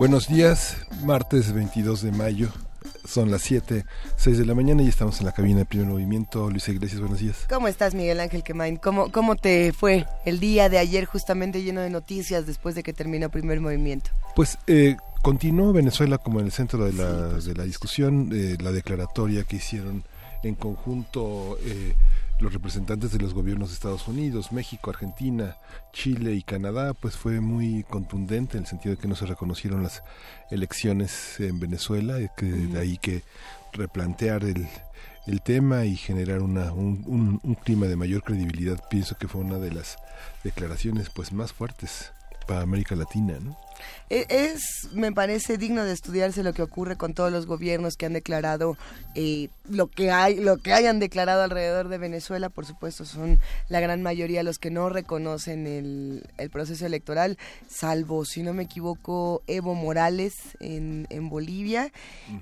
Buenos días, martes 22 de mayo, son las 7, 6 de la mañana y estamos en la cabina de primer movimiento. Luis Iglesias, buenos días. ¿Cómo estás, Miguel Ángel Quemain? ¿Cómo, ¿Cómo te fue el día de ayer justamente lleno de noticias después de que terminó primer movimiento? Pues eh, continuó Venezuela como en el centro de la, de la discusión, eh, la declaratoria que hicieron en conjunto. Eh, los representantes de los gobiernos de Estados Unidos, México, Argentina, Chile y Canadá, pues fue muy contundente en el sentido de que no se reconocieron las elecciones en Venezuela, y que de ahí que replantear el, el tema y generar una, un, un, clima de mayor credibilidad, pienso que fue una de las declaraciones pues más fuertes para América Latina, ¿no? E, es, me parece digno de estudiarse lo que ocurre con todos los gobiernos que han declarado eh, lo que hay, lo que hayan declarado alrededor de Venezuela. Por supuesto, son la gran mayoría los que no reconocen el, el proceso electoral, salvo, si no me equivoco, Evo Morales en, en Bolivia.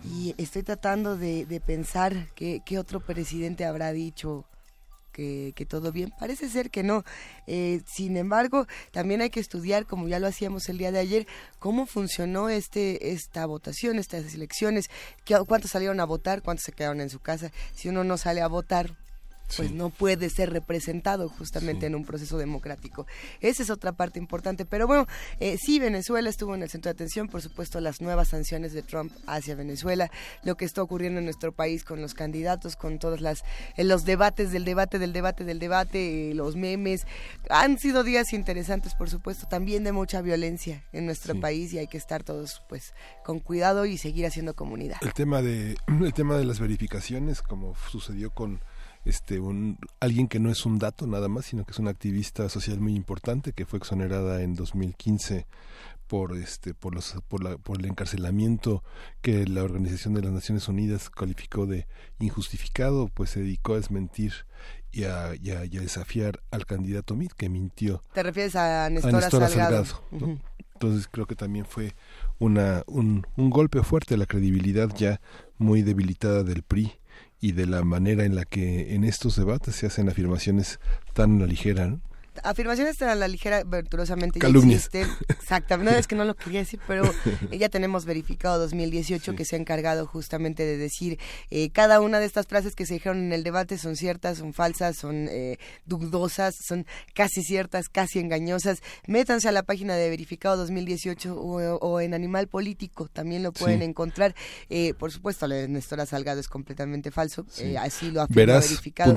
Y estoy tratando de, de pensar qué, qué otro presidente habrá dicho que, todo bien. Parece ser que no. Eh, sin embargo, también hay que estudiar, como ya lo hacíamos el día de ayer, cómo funcionó este esta votación, estas elecciones, cuántos salieron a votar, cuántos se quedaron en su casa. Si uno no sale a votar, pues no puede ser representado justamente en un proceso democrático. Esa es otra parte importante. Pero bueno, eh, sí, Venezuela estuvo en el centro de atención, por supuesto, las nuevas sanciones de Trump hacia Venezuela, lo que está ocurriendo en nuestro país con los candidatos, con todos las, eh, los debates del debate, del debate, del debate, eh, los memes. Han sido días interesantes, por supuesto, también de mucha violencia en nuestro país y hay que estar todos pues con cuidado y seguir haciendo comunidad. El tema de, el tema de las verificaciones, como sucedió con este un alguien que no es un dato nada más sino que es una activista social muy importante que fue exonerada en 2015 por este por los por, la, por el encarcelamiento que la Organización de las Naciones Unidas calificó de injustificado pues se dedicó a desmentir y a, y a, desafiar al candidato Mit que mintió. Te refieres a Néstor Salgado, entonces creo que también fue una un, un golpe fuerte a la credibilidad ya muy debilitada del PRI y de la manera en la que en estos debates se hacen afirmaciones tan a la ligera. Afirmaciones a la ligera, virtuosamente Calumnias. Exactamente, no es que no lo quería decir, pero ya tenemos verificado 2018 que se ha encargado justamente de decir eh, cada una de estas frases que se dijeron en el debate son ciertas, son falsas, son eh, dudosas, son casi ciertas, casi engañosas. Métanse a la página de verificado 2018 o, en Animal Político, también lo pueden encontrar. Eh, por supuesto, la de Néstor Salgado es completamente falso, así lo Verás verificado.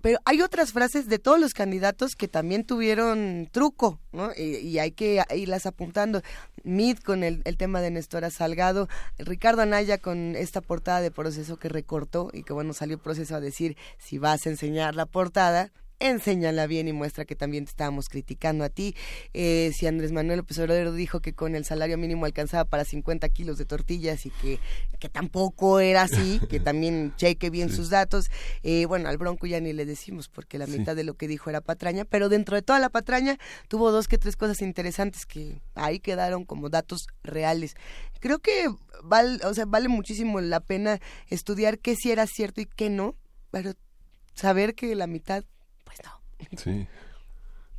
Pero hay otras frases de todos los candidatos que también tuvieron truco, ¿no? Y, hay que irlas apuntando. Mid con el, el, tema de Nestora Salgado, Ricardo Anaya con esta portada de proceso que recortó y que bueno, salió proceso a decir si vas a enseñar la portada, enséñala bien y muestra que también te estábamos criticando a ti. Eh, si Andrés Manuel López Obrador dijo que con el salario mínimo alcanzaba para 50 kilos de tortillas y que, que tampoco era así, que también cheque bien sus datos. Eh, bueno, al Bronco ya ni le decimos porque la mitad de lo que dijo era patraña, pero dentro de toda la patraña tuvo dos que tres cosas interesantes que ahí quedaron como datos reales. Creo que vale, o sea, vale muchísimo la pena estudiar qué sí era cierto y qué no, pero saber que la mitad Sí.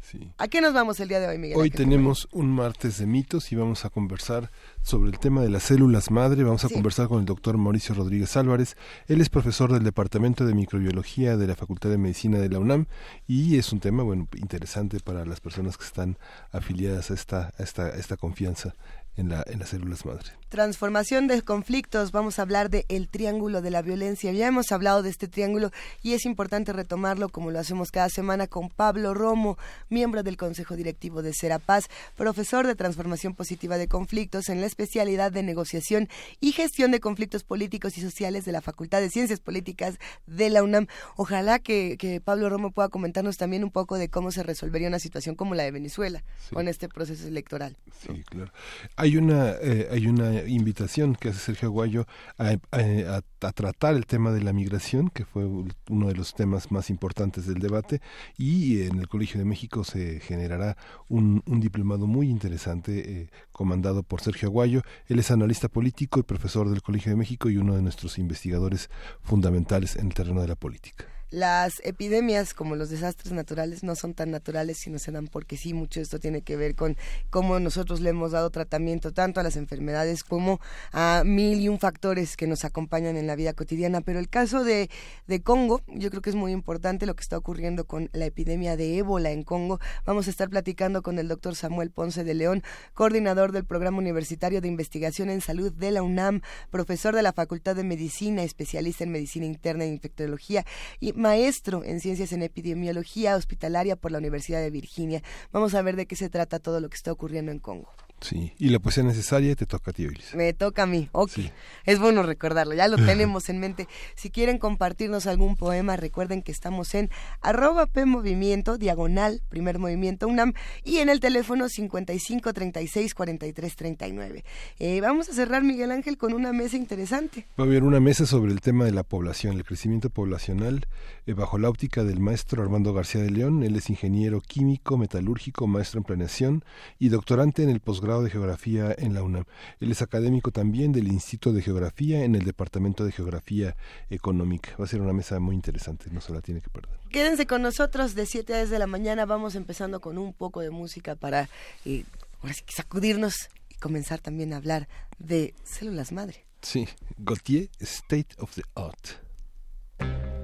Sí. ¿A qué nos vamos el día de hoy, Miguel? Hoy tenemos un martes de mitos y vamos a conversar sobre el tema de las células madre. Vamos a conversar con el doctor Mauricio Rodríguez Álvarez. Él es profesor del Departamento de Microbiología de la Facultad de Medicina de la UNAM y es un tema bueno interesante para las personas que están afiliadas a esta, a esta, esta confianza en, la, en las células madre. Transformación de conflictos, vamos a hablar de el triángulo de la violencia. Ya hemos hablado de este triángulo y es importante retomarlo como lo hacemos cada semana con Pablo Romo, miembro del Consejo Directivo de Serapaz, profesor de Transformación Positiva de Conflictos en la especialidad de negociación y gestión de conflictos políticos y sociales de la Facultad de Ciencias Políticas de la UNAM. Ojalá que, Pablo Romo pueda comentarnos también un poco de cómo se resolvería una situación como la de Venezuela con este proceso electoral. Sí, claro. Hay una, eh, una invitación que hace Sergio Aguayo a, tratar el tema de la migración, que fue uno de los temas más importantes del debate, y en el Colegio de México se generará un, diplomado muy interesante eh, comandado por Sergio Aguayo. Él es analista político y profesor del Colegio de México y uno de nuestros investigadores fundamentales en el terreno de la política las epidemias como los desastres naturales no son tan naturales sino se dan porque sí mucho esto tiene que ver con cómo nosotros le hemos dado tratamiento tanto a las enfermedades como a mil y un factores que nos acompañan en la vida cotidiana. Pero el caso de, de Congo yo creo que es muy importante lo que está ocurriendo con la epidemia de ébola en Congo. Vamos a estar platicando con el doctor Samuel Ponce de León coordinador del programa universitario de investigación en salud de la UNAM profesor de la Facultad de Medicina especialista en medicina interna e infectología maestro en ciencias en epidemiología hospitalaria por la Universidad de Virginia. Vamos a ver de qué se trata todo lo que está ocurriendo en Congo. Sí, y la poesía necesaria te toca a ti, Ulises. Me toca a mí, ok. Es bueno recordarlo, ya lo tenemos en mente. Si quieren compartirnos algún poema, recuerden que estamos en arroba P Movimiento, diagonal, primer movimiento UNAM, y en el teléfono 55 36 43 39. vamos a cerrar, Miguel Ángel, con una mesa interesante. Va a haber una mesa sobre el tema de la población, el crecimiento poblacional, eh, bajo la óptica del maestro Armando García de León. Él es ingeniero químico, metalúrgico, maestro en planeación y doctorante en el posgrado de Geografía en la UNAM. Él es académico también del Instituto de Geografía en el Departamento de Geografía Económica. Va a ser una mesa muy interesante, no se la tiene que perder. Quédense con nosotros de 7 a 10 de la mañana. Vamos empezando con un poco de música para eh, sacudirnos y comenzar también a hablar de células madre. Sí, Gautier, State of the Art.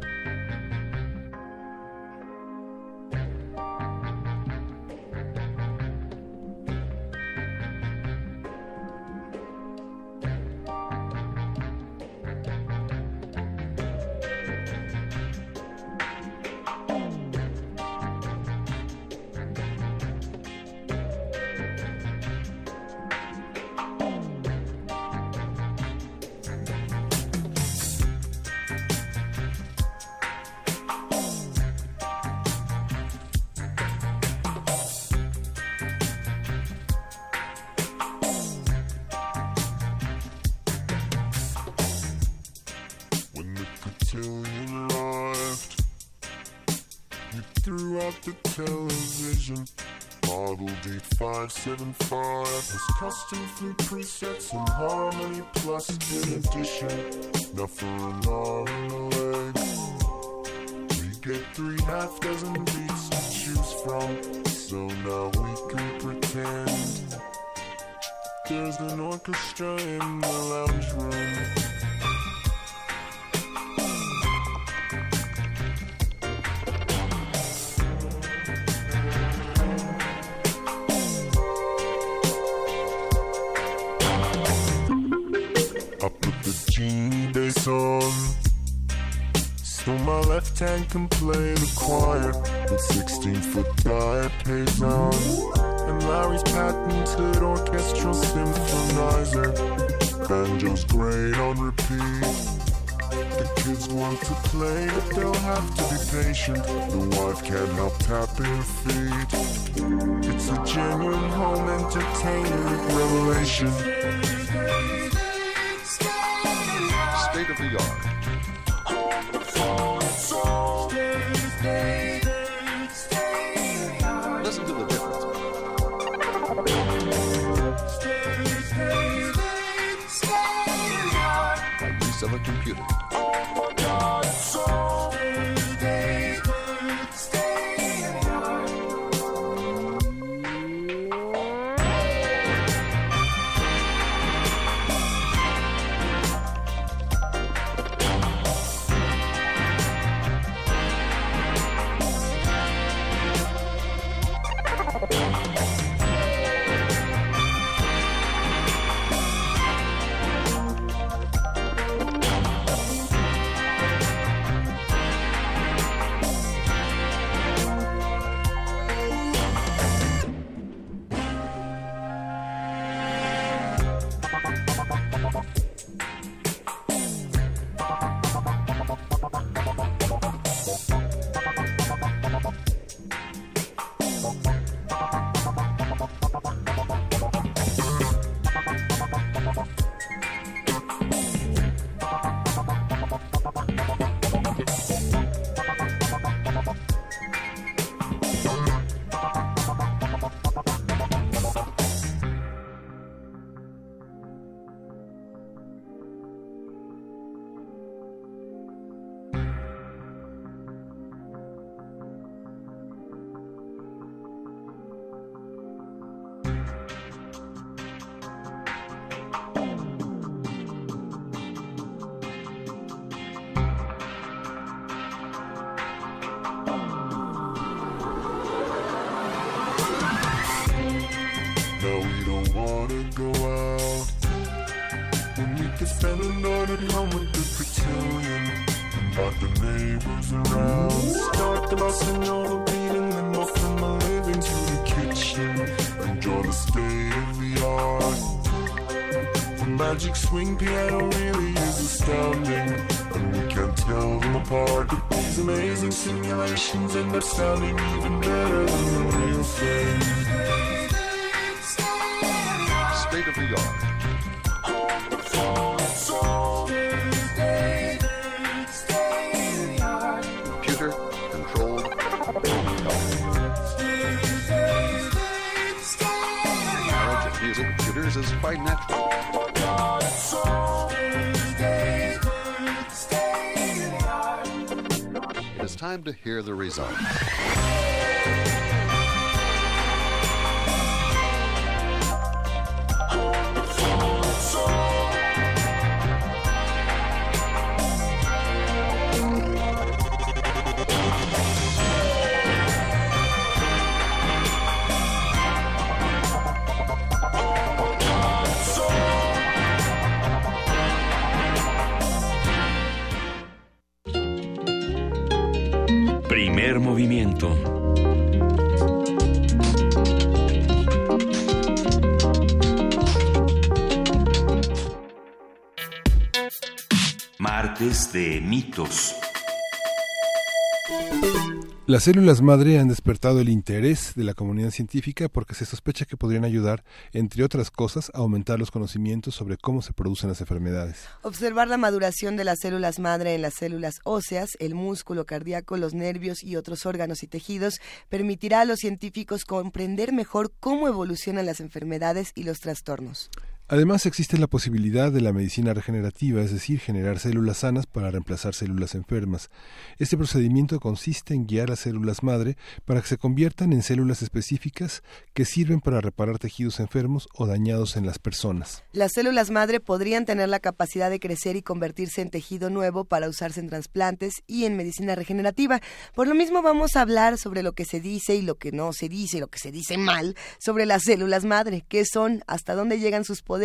Custom flute presets and harmony plus in addition. For an arm and a leg. We get three half dozen beats to choose from. So now we can pretend. There's an orchestra in the lounge room. Tank can play the choir. The 16 foot guy pays on. And Larry's patented orchestral symphonizer. Banjo's great on repeat. The kids want to play, but they'll have to be patient. The wife can't help tapping feet. It's a genuine home entertainment revelation. State of the art. And the night at home with the. About the neighbors around. Start the bus and all the beating. Then walk from the living to the kitchen. Enjoy the state of the art. The magic swing piano really is astounding. And we can't tell them apart. But these amazing simulations end up sounding even better than the real thing. To hear the result. Primer movimiento. Martes de mitos. Las células madre han despertado el interés de la comunidad científica porque se sospecha que podrían ayudar, entre otras cosas, a aumentar los conocimientos sobre cómo se producen las enfermedades. Observar la maduración de las células madre en las células óseas, el músculo cardíaco, los nervios y otros órganos y tejidos permitirá a los científicos comprender mejor cómo evolucionan las enfermedades y los trastornos. Además, existe la posibilidad de la medicina regenerativa, es decir, generar células sanas para reemplazar células enfermas. Este procedimiento consiste en guiar a células madre para que se conviertan en células específicas que sirven para reparar tejidos enfermos o dañados en las personas. Las células madre podrían tener la capacidad de crecer y convertirse en tejido nuevo para usarse en trasplantes y en medicina regenerativa. Por lo mismo vamos a hablar sobre lo que se dice y lo que no se dice, lo que se dice mal sobre las células madre, qué son, hasta dónde llegan sus poderes,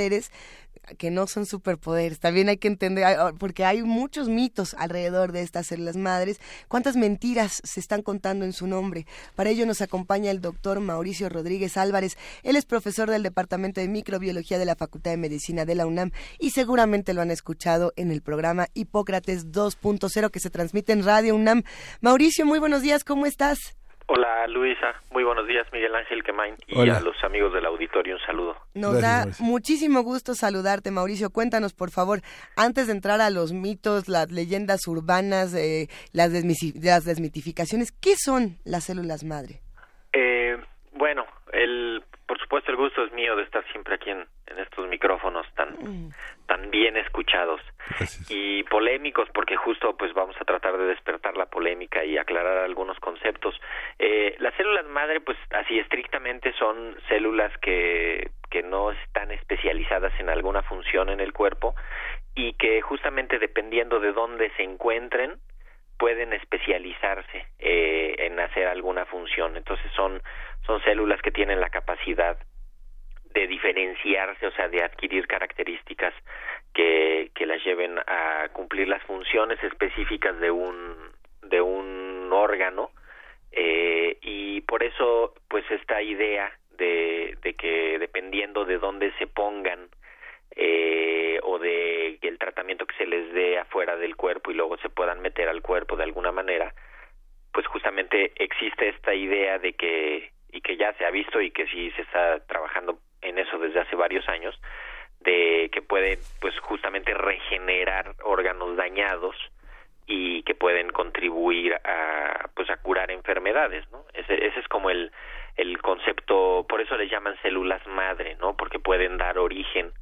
que no son superpoderes. También hay que entender, hay- porque hay muchos mitos alrededor de estas células madres. ¿Cuántas mentiras se están contando en su nombre? Para ello nos acompaña el doctor Mauricio Rodríguez Álvarez. Él es profesor del Departamento de Microbiología de la Facultad de Medicina de la UNAM y seguramente lo han escuchado en el programa Hipócrates 2.0 que se transmite en Radio UNAM. Mauricio, muy buenos días, ¿cómo estás? Hola Luisa, muy buenos días Miguel Ángel Quemain y Hola. a los amigos del auditorio un saludo. Nos Gracias, da Mauricio. muchísimo gusto saludarte, Mauricio. Cuéntanos, por favor, antes de entrar a los mitos, las leyendas urbanas, eh, las, las desmitificaciones, ¿qué son las células madre? Eh, bueno, el, por supuesto el gusto es mío de estar siempre aquí en, en estos micrófonos tan, tan bien escuchados Gracias. y polémicos porque justo pues vamos a tratar de despertar la polémica y aclarar algunos conceptos. Eh, las células madre pues así estrictamente son células que, que no están especializadas en alguna función en el cuerpo y que justamente dependiendo de dónde se encuentren pueden especializarse eh, en hacer alguna función. Entonces son, son células que tienen la capacidad de diferenciarse, o sea, de adquirir características que, las lleven a cumplir las funciones específicas de un, de un órgano. Eh, y por eso, pues, esta idea de, de que dependiendo de dónde se pongan eh, o de el tratamiento que se les dé afuera del cuerpo y luego se puedan meter al cuerpo de alguna manera, pues justamente existe esta idea de que y que ya se ha visto y que sí se está trabajando en eso desde hace varios años de que puede pues justamente regenerar órganos dañados y que pueden contribuir a pues a curar enfermedades no ese, ese es como el el concepto por eso les llaman células madre no porque pueden dar origen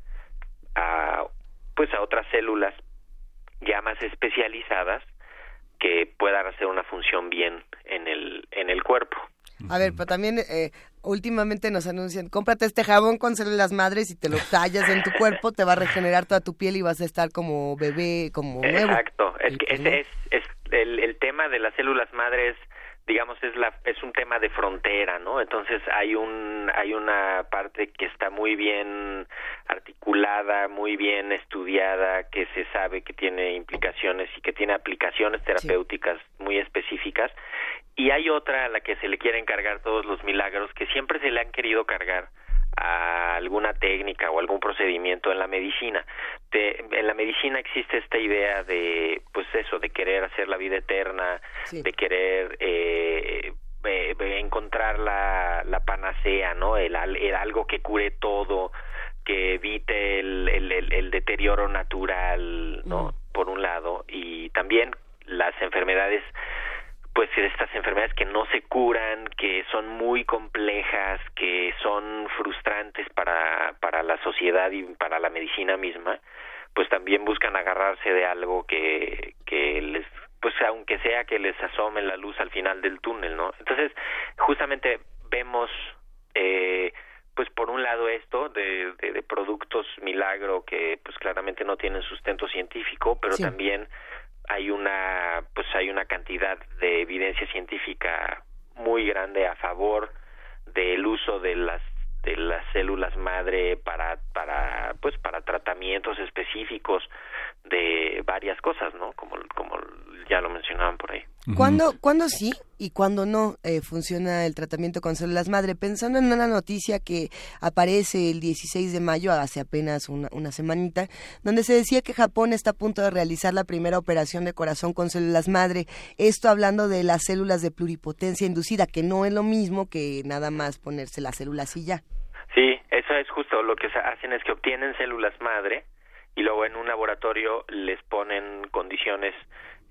a pues a otras células ya más especializadas que puedan hacer una función bien en el en el cuerpo A ver, pero también eh, últimamente nos anuncian, cómprate este jabón con células madres y te lo tallas en tu cuerpo, te va a regenerar toda tu piel y vas a estar como bebé, como nuevo. Exacto, es que ese es, es el, el tema de las células madres, digamos es la es un tema de frontera no entonces hay un hay una parte que está muy bien articulada muy bien estudiada que se sabe que tiene implicaciones y que tiene aplicaciones terapéuticas muy específicas y hay otra a la que se le quieren cargar todos los milagros que siempre se le han querido cargar a alguna técnica o algún procedimiento en la medicina. en la medicina existe esta idea de, pues eso, de querer hacer la vida eterna, de querer eh, encontrar la, la panacea, ¿no? El, el, algo que cure todo, que evite el, el, el deterioro natural, ¿no? Mm. Por un lado, y también las enfermedades pues estas enfermedades que no se curan, que son muy complejas, que son frustrantes para, para la sociedad y para la medicina misma, pues también buscan agarrarse de algo que, que les, pues aunque sea que les asome la luz al final del túnel, ¿no? Entonces, justamente vemos, eh, pues por un lado esto de, de, productos milagro que pues claramente no tienen sustento científico, pero también hay una pues hay una cantidad de evidencia científica muy grande a favor del uso de las de las células madre para para pues para tratamientos específicos de varias cosas no como como ya lo mencionaban por ahí. ¿Cuándo, ¿cuándo sí y cuándo no eh, funciona el tratamiento con células madre? Pensando en una noticia que aparece el 16 de mayo, hace apenas una, una semanita, donde se decía que Japón está a punto de realizar la primera operación de corazón con células madre. Esto hablando de las células de pluripotencia inducida, que no es lo mismo que nada más ponerse las células y ya. Sí, eso es justo lo que hacen es que obtienen células madre y luego en un laboratorio les ponen condiciones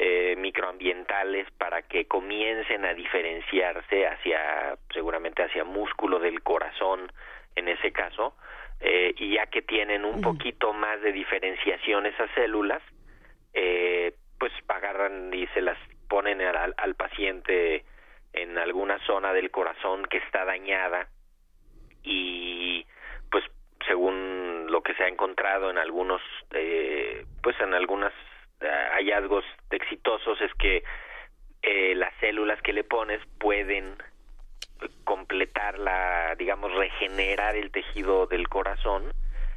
eh, microambientales para que comiencen a diferenciarse hacia seguramente hacia músculo del corazón en ese caso eh, y ya que tienen un poquito más de diferenciación esas células eh, pues agarran y se las ponen al, al paciente en alguna zona del corazón que está dañada y pues según lo que se ha encontrado en algunos eh, pues en algunas hallazgos exitosos es que eh, las células que le pones pueden completar la, digamos, regenerar el tejido del corazón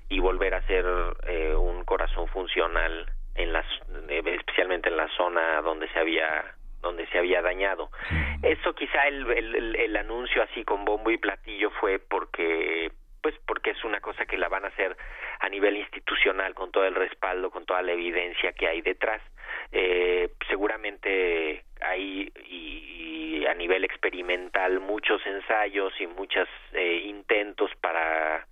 y volver a ser eh, un corazón funcional en las, especialmente en la zona donde se había donde se había dañado. Eso quizá el, el, el anuncio así con bombo y platillo fue porque pues porque es una cosa que la van a hacer a nivel institucional con todo el respaldo, con toda la evidencia que hay detrás. Eh, seguramente hay y, a nivel experimental muchos ensayos y muchos eh, intentos para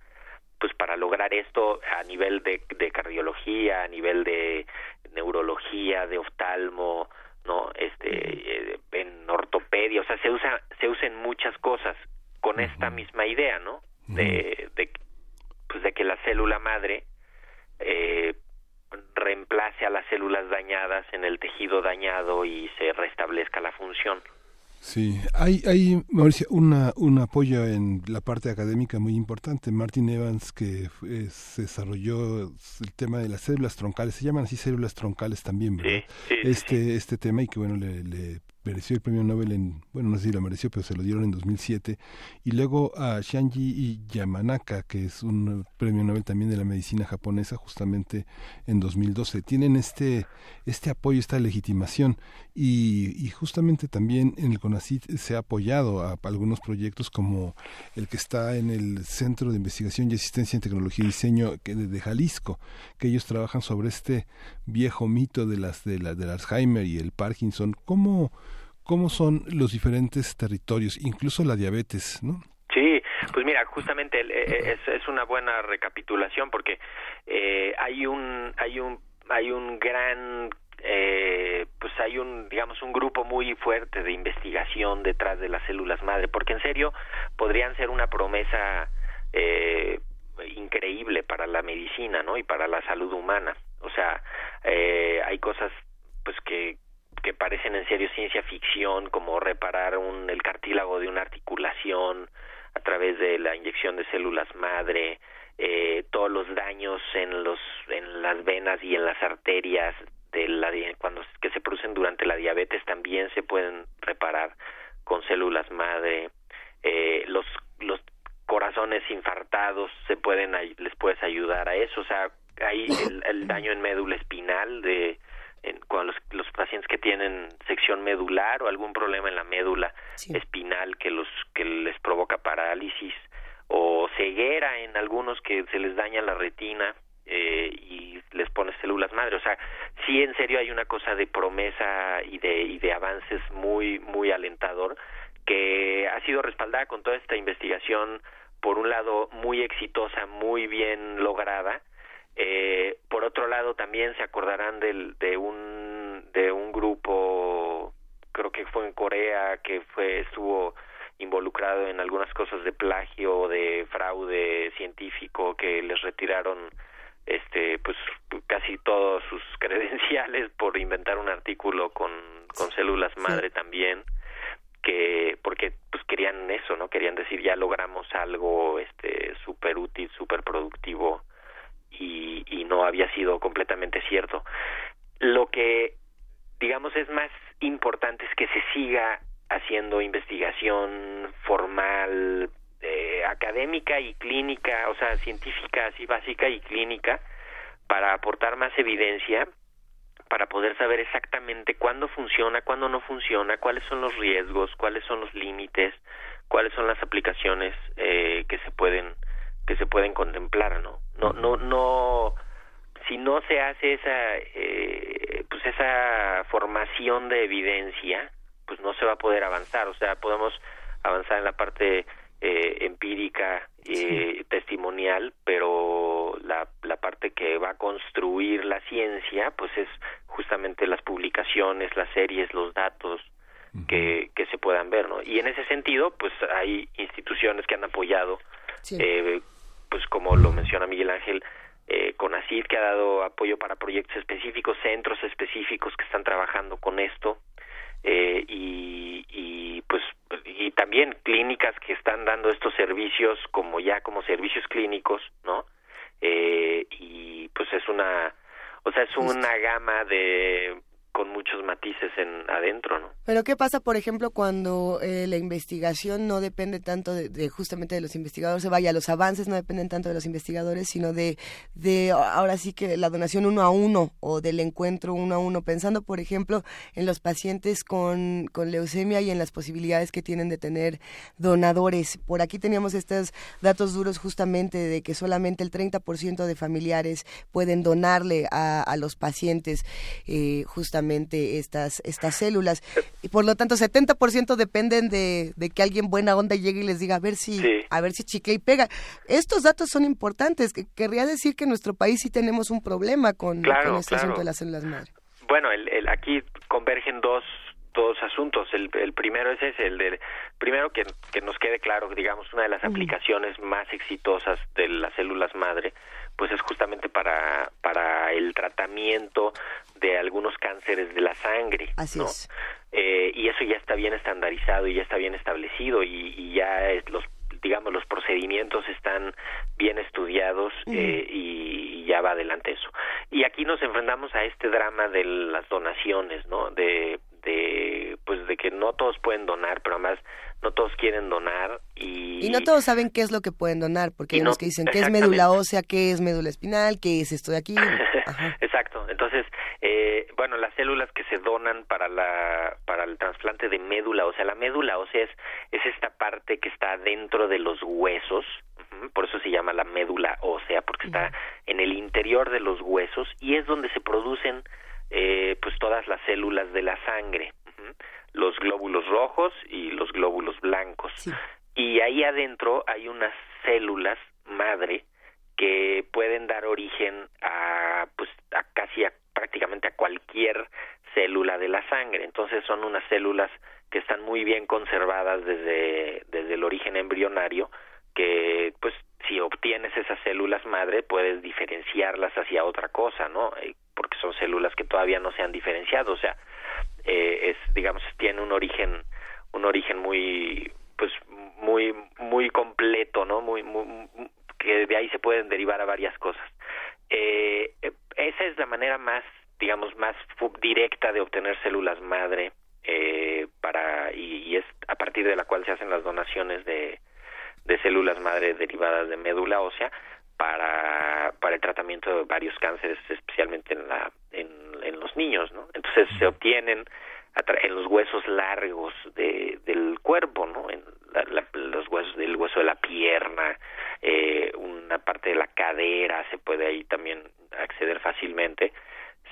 pues para lograr esto a nivel de, de cardiología, a nivel de neurología, de oftalmo, no, este, eh, en ortopedia, o sea, se usa se usan muchas cosas con esta misma idea, ¿no? De, de, pues de que la célula madre eh, reemplace a las células dañadas en el tejido dañado y se restablezca la función. Sí, hay, hay Mauricio, una, un apoyo en la parte académica muy importante. Martin Evans, que se desarrolló el tema de las células troncales, se llaman así células troncales también, ¿verdad? este, este tema y que bueno, le, le mereció el premio Nobel en, bueno, no sé si lo mereció, pero se lo dieron en 2007. Y luego a Shanji Yamanaka, que es un premio Nobel también de la medicina japonesa, justamente en 2012. Tienen este, este apoyo, esta legitimación. Y, y justamente también en el CONACYT se ha apoyado a, algunos proyectos como el que está en el Centro de Investigación y Asistencia en Tecnología y Diseño de, Jalisco, que ellos trabajan sobre este viejo mito de las de la, del Alzheimer y el Parkinson. ¿Cómo cómo son los diferentes territorios, incluso la diabetes, ¿no? Sí, pues mira, justamente eh, es, es una buena recapitulación porque eh, hay un hay un hay un gran eh, pues hay un digamos un grupo muy fuerte de investigación detrás de las células madre porque en serio podrían ser una promesa eh, increíble para la medicina no y para la salud humana. O sea eh, hay cosas pues que que parecen en serio ciencia ficción, como reparar un, el cartílago de una articulación a través de la inyección de células madre, eh, todos los daños en los en las venas y en las arterias de la cuando que se producen durante la diabetes también se pueden reparar con células madre, eh, los los corazones infartados se pueden les puedes ayudar a eso, o sea, hay el, daño en médula espinal de en, cuando los, los, pacientes que tienen sección medular o algún problema en la médula espinal que los que les provoca parálisis o ceguera en algunos que se les daña la retina eh, y les pone células madre. O sea, sí en serio hay una cosa de promesa y de, y de avances muy, muy alentador que ha sido respaldada con toda esta investigación, por un lado muy exitosa, muy bien lograda, eh, por otro lado también se acordarán del, de un de un grupo creo que fue en Corea que fue estuvo involucrado en algunas cosas de plagio o de fraude científico que les retiraron este pues casi todos sus credenciales por inventar un artículo con, con células madre también que porque pues querían eso no querían decir ya logramos algo este súper útil súper productivo y, y no había sido completamente cierto. Lo que digamos es más importante es que se siga haciendo investigación formal eh, académica y científica así básica y clínica, para aportar más evidencia, para poder saber exactamente cuándo funciona, cuándo no funciona, cuáles son los riesgos, cuáles son los límites, cuáles son las aplicaciones eh, que se pueden que se pueden contemplar, ¿no? No, no, no. Si no se hace esa, eh, pues esa formación de evidencia, pues no se va a poder avanzar. O sea, podemos avanzar en la parte eh, empírica y testimonial, pero la, la parte que va a construir la ciencia, pues es justamente las publicaciones, las series, los datos que, que se puedan ver, ¿no? Y en ese sentido, pues hay instituciones que han apoyado, eh, pues como lo menciona Miguel Ángel, eh, CONACYT que ha dado apoyo para proyectos específicos, centros específicos que están trabajando con esto, eh, y, y pues y también clínicas que están dando estos servicios como ya como servicios clínicos no eh, y pues es una o sea es una gama de con muchos matices en adentro, ¿no? Pero qué pasa, por ejemplo, cuando eh, la investigación no depende tanto de, justamente de los investigadores, vaya, los avances no dependen tanto de los investigadores, sino de, de ahora sí que la donación uno a uno o del encuentro uno a uno, pensando, por ejemplo, en los pacientes con, leucemia y en las posibilidades que tienen de tener donadores. Por aquí teníamos estos datos duros justamente de que solamente el 30% de familiares pueden donarle a, a los pacientes eh, justamente estas, estas células. Y por lo tanto, 70% dependen de, de, que alguien buena onda llegue y les diga a ver si, a ver si chicle y pega. Estos datos son importantes. Que, querría decir que en nuestro país sí tenemos un problema con, este asunto de las células madre. Bueno, el, el, aquí convergen dos dos asuntos. El, el primero es ese, el de primero que, que nos quede claro, digamos, una de las aplicaciones más exitosas de las células madre pues es justamente para, para el tratamiento de algunos cánceres de la sangre. Así es. Eh, y eso ya está bien estandarizado y ya está bien establecido y, y ya es, los digamos los procedimientos están bien estudiados eh, y, ya va adelante eso y aquí nos enfrentamos a este drama de las donaciones no de de pues de que no todos pueden donar pero además no todos quieren donar y... Y no todos saben qué es lo que pueden donar, porque hay unos que dicen qué es médula ósea, qué es médula espinal, qué es esto de aquí. Exacto, entonces, eh, bueno, las células que se donan para, la, para el trasplante de médula ósea, la médula ósea es, es esta parte que está dentro de los huesos, por eso se llama la médula ósea, porque está en el interior de los huesos y es donde se producen eh, pues todas las células de la sangre los glóbulos rojos y los glóbulos blancos. Y ahí adentro hay unas células madre que pueden dar origen a pues a casi a, prácticamente a cualquier célula de la sangre. Entonces son unas células que están muy bien conservadas desde desde el origen embrionario que pues si obtienes esas células madre puedes diferenciarlas hacia otra cosa, ¿no? Eh, porque son células que todavía no se han diferenciado, o sea, eh, es digamos tiene un origen un origen muy pues muy muy completo no muy, que de ahí se pueden derivar a varias cosas eh, esa es la manera más digamos más directa de obtener células madre eh, para y, es a partir de la cual se hacen las donaciones de, de células madre derivadas de médula ósea para, para el tratamiento de varios cánceres, especialmente en, la, en, en los niños, ¿no? Entonces se obtienen en los huesos largos de, del cuerpo, ¿no? En los huesos del hueso de la pierna, eh, una parte de la cadera se puede ahí también acceder fácilmente.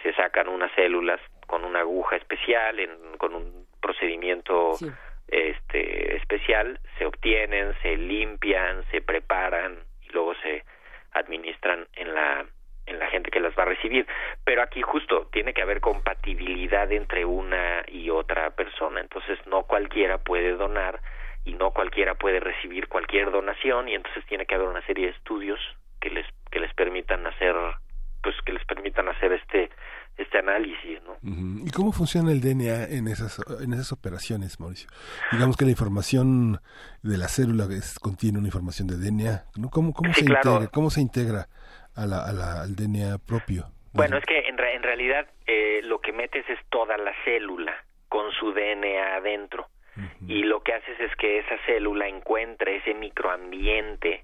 Se sacan unas células con una aguja especial, en, con un procedimiento este especial, se obtienen, se limpian, se preparan y luego se administran en la en la gente que las va a recibir. Pero aquí justo tiene que haber compatibilidad entre una y otra persona. Entonces no cualquiera puede donar y no cualquiera puede recibir cualquier donación y entonces tiene que haber una serie de estudios que les que les permitan hacer pues que les permitan hacer este este análisis, ¿no? ¿Y cómo funciona el DNA en esas en esas operaciones, Mauricio? Digamos que la información de la célula contiene una información de DNA, ¿no? ¿Cómo, cómo se integra? ¿Cómo se integra a la, al DNA propio? Bueno, es que en, en realidad eh, lo que metes es toda la célula con su DNA adentro y lo que haces es que esa célula encuentre ese microambiente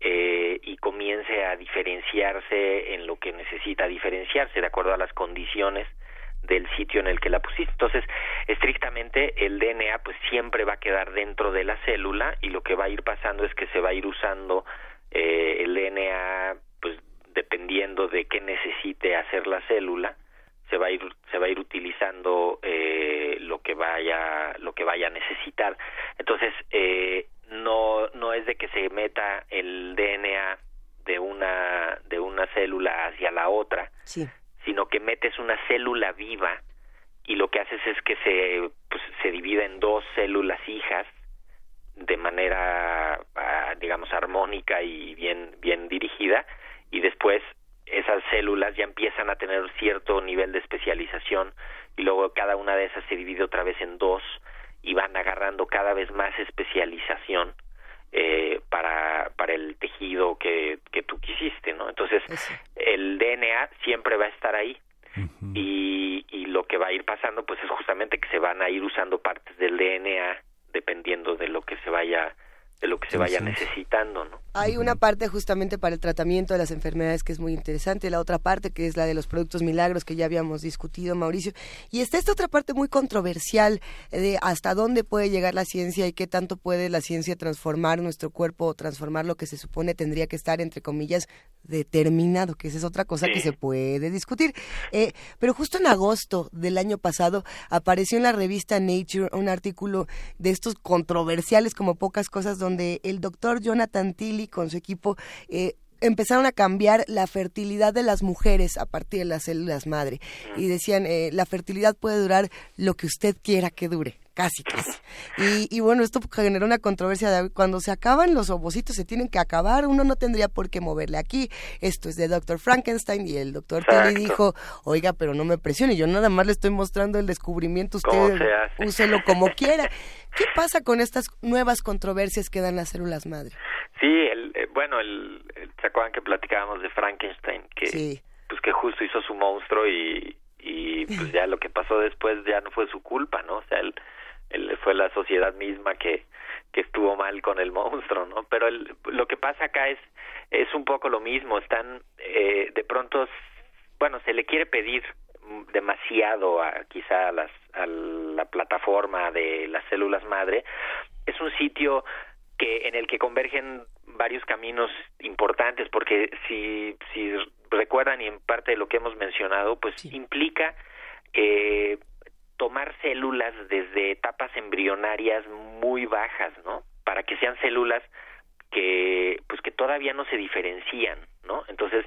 eh, y comience a diferenciarse en lo que necesita diferenciarse de acuerdo a las condiciones del sitio en el que la pusiste. Entonces, estrictamente el DNA pues siempre va a quedar dentro de la célula y lo que va a ir pasando es que se va a ir usando eh, el DNA pues dependiendo de qué necesite hacer la célula se va a ir se va a ir utilizando eh, lo que vaya lo que vaya a necesitar entonces eh, no no es de que se meta el DNA de una de una célula hacia la otra sino que metes una célula viva y lo que haces es que se pues, se divide en dos células hijas de manera ah, digamos armónica y bien bien dirigida y después esas células ya empiezan a tener cierto nivel de especialización y luego cada una de esas se divide otra vez en dos y van agarrando cada vez más especialización eh, para, para el tejido que, que tú quisiste, ¿no? Entonces, el DNA siempre va a estar ahí. y, y lo que va a ir pasando, pues es justamente que se van a ir usando partes del DNA dependiendo de lo que se vaya de lo que se vaya necesitando, ¿no? Hay una parte justamente para el tratamiento de las enfermedades que es muy interesante, la otra parte que es la de los productos milagros que ya habíamos discutido, Mauricio, y está esta otra parte muy controversial de hasta dónde puede llegar la ciencia y qué tanto puede la ciencia transformar nuestro cuerpo o transformar lo que se supone tendría que estar, entre comillas, determinado, que esa es otra cosa que se puede discutir. Eh, pero justo en agosto del año pasado apareció en la revista Nature un artículo de estos controversiales como pocas cosas donde el doctor Jonathan Tilly con su equipo eh, empezaron a cambiar la fertilidad de las mujeres a partir de las células madre. Y decían eh, la fertilidad puede durar lo que usted quiera que dure casi casi. Y, y, bueno esto generó una controversia de cuando se acaban los ovocitos se tienen que acabar. Uno no tendría por qué moverle aquí. Esto es de doctor Frankenstein y el doctor Tilly dijo oiga pero no me presione. Yo nada más le estoy mostrando el descubrimiento. Usted úselo como quiera ¿Qué pasa con estas nuevas controversias que dan las células madre? Sí, el, eh, bueno, el, ¿se acuerdan que platicábamos de Frankenstein? Que, Pues que justo hizo su monstruo y, y pues ya lo que pasó después ya no fue su culpa, ¿no? O sea, él, él fue la sociedad misma que, que estuvo mal con el monstruo, ¿no? Pero el, lo que pasa acá es, es un poco lo mismo, están, eh, de pronto, bueno, se le quiere pedir demasiado a, quizá a, las, a la plataforma de las células madre. Es un sitio que en el que convergen varios caminos importantes porque si si recuerdan y en parte de lo que hemos mencionado pues implica eh, tomar células desde etapas embrionarias muy bajas no para que sean células que pues que todavía no se diferencian no entonces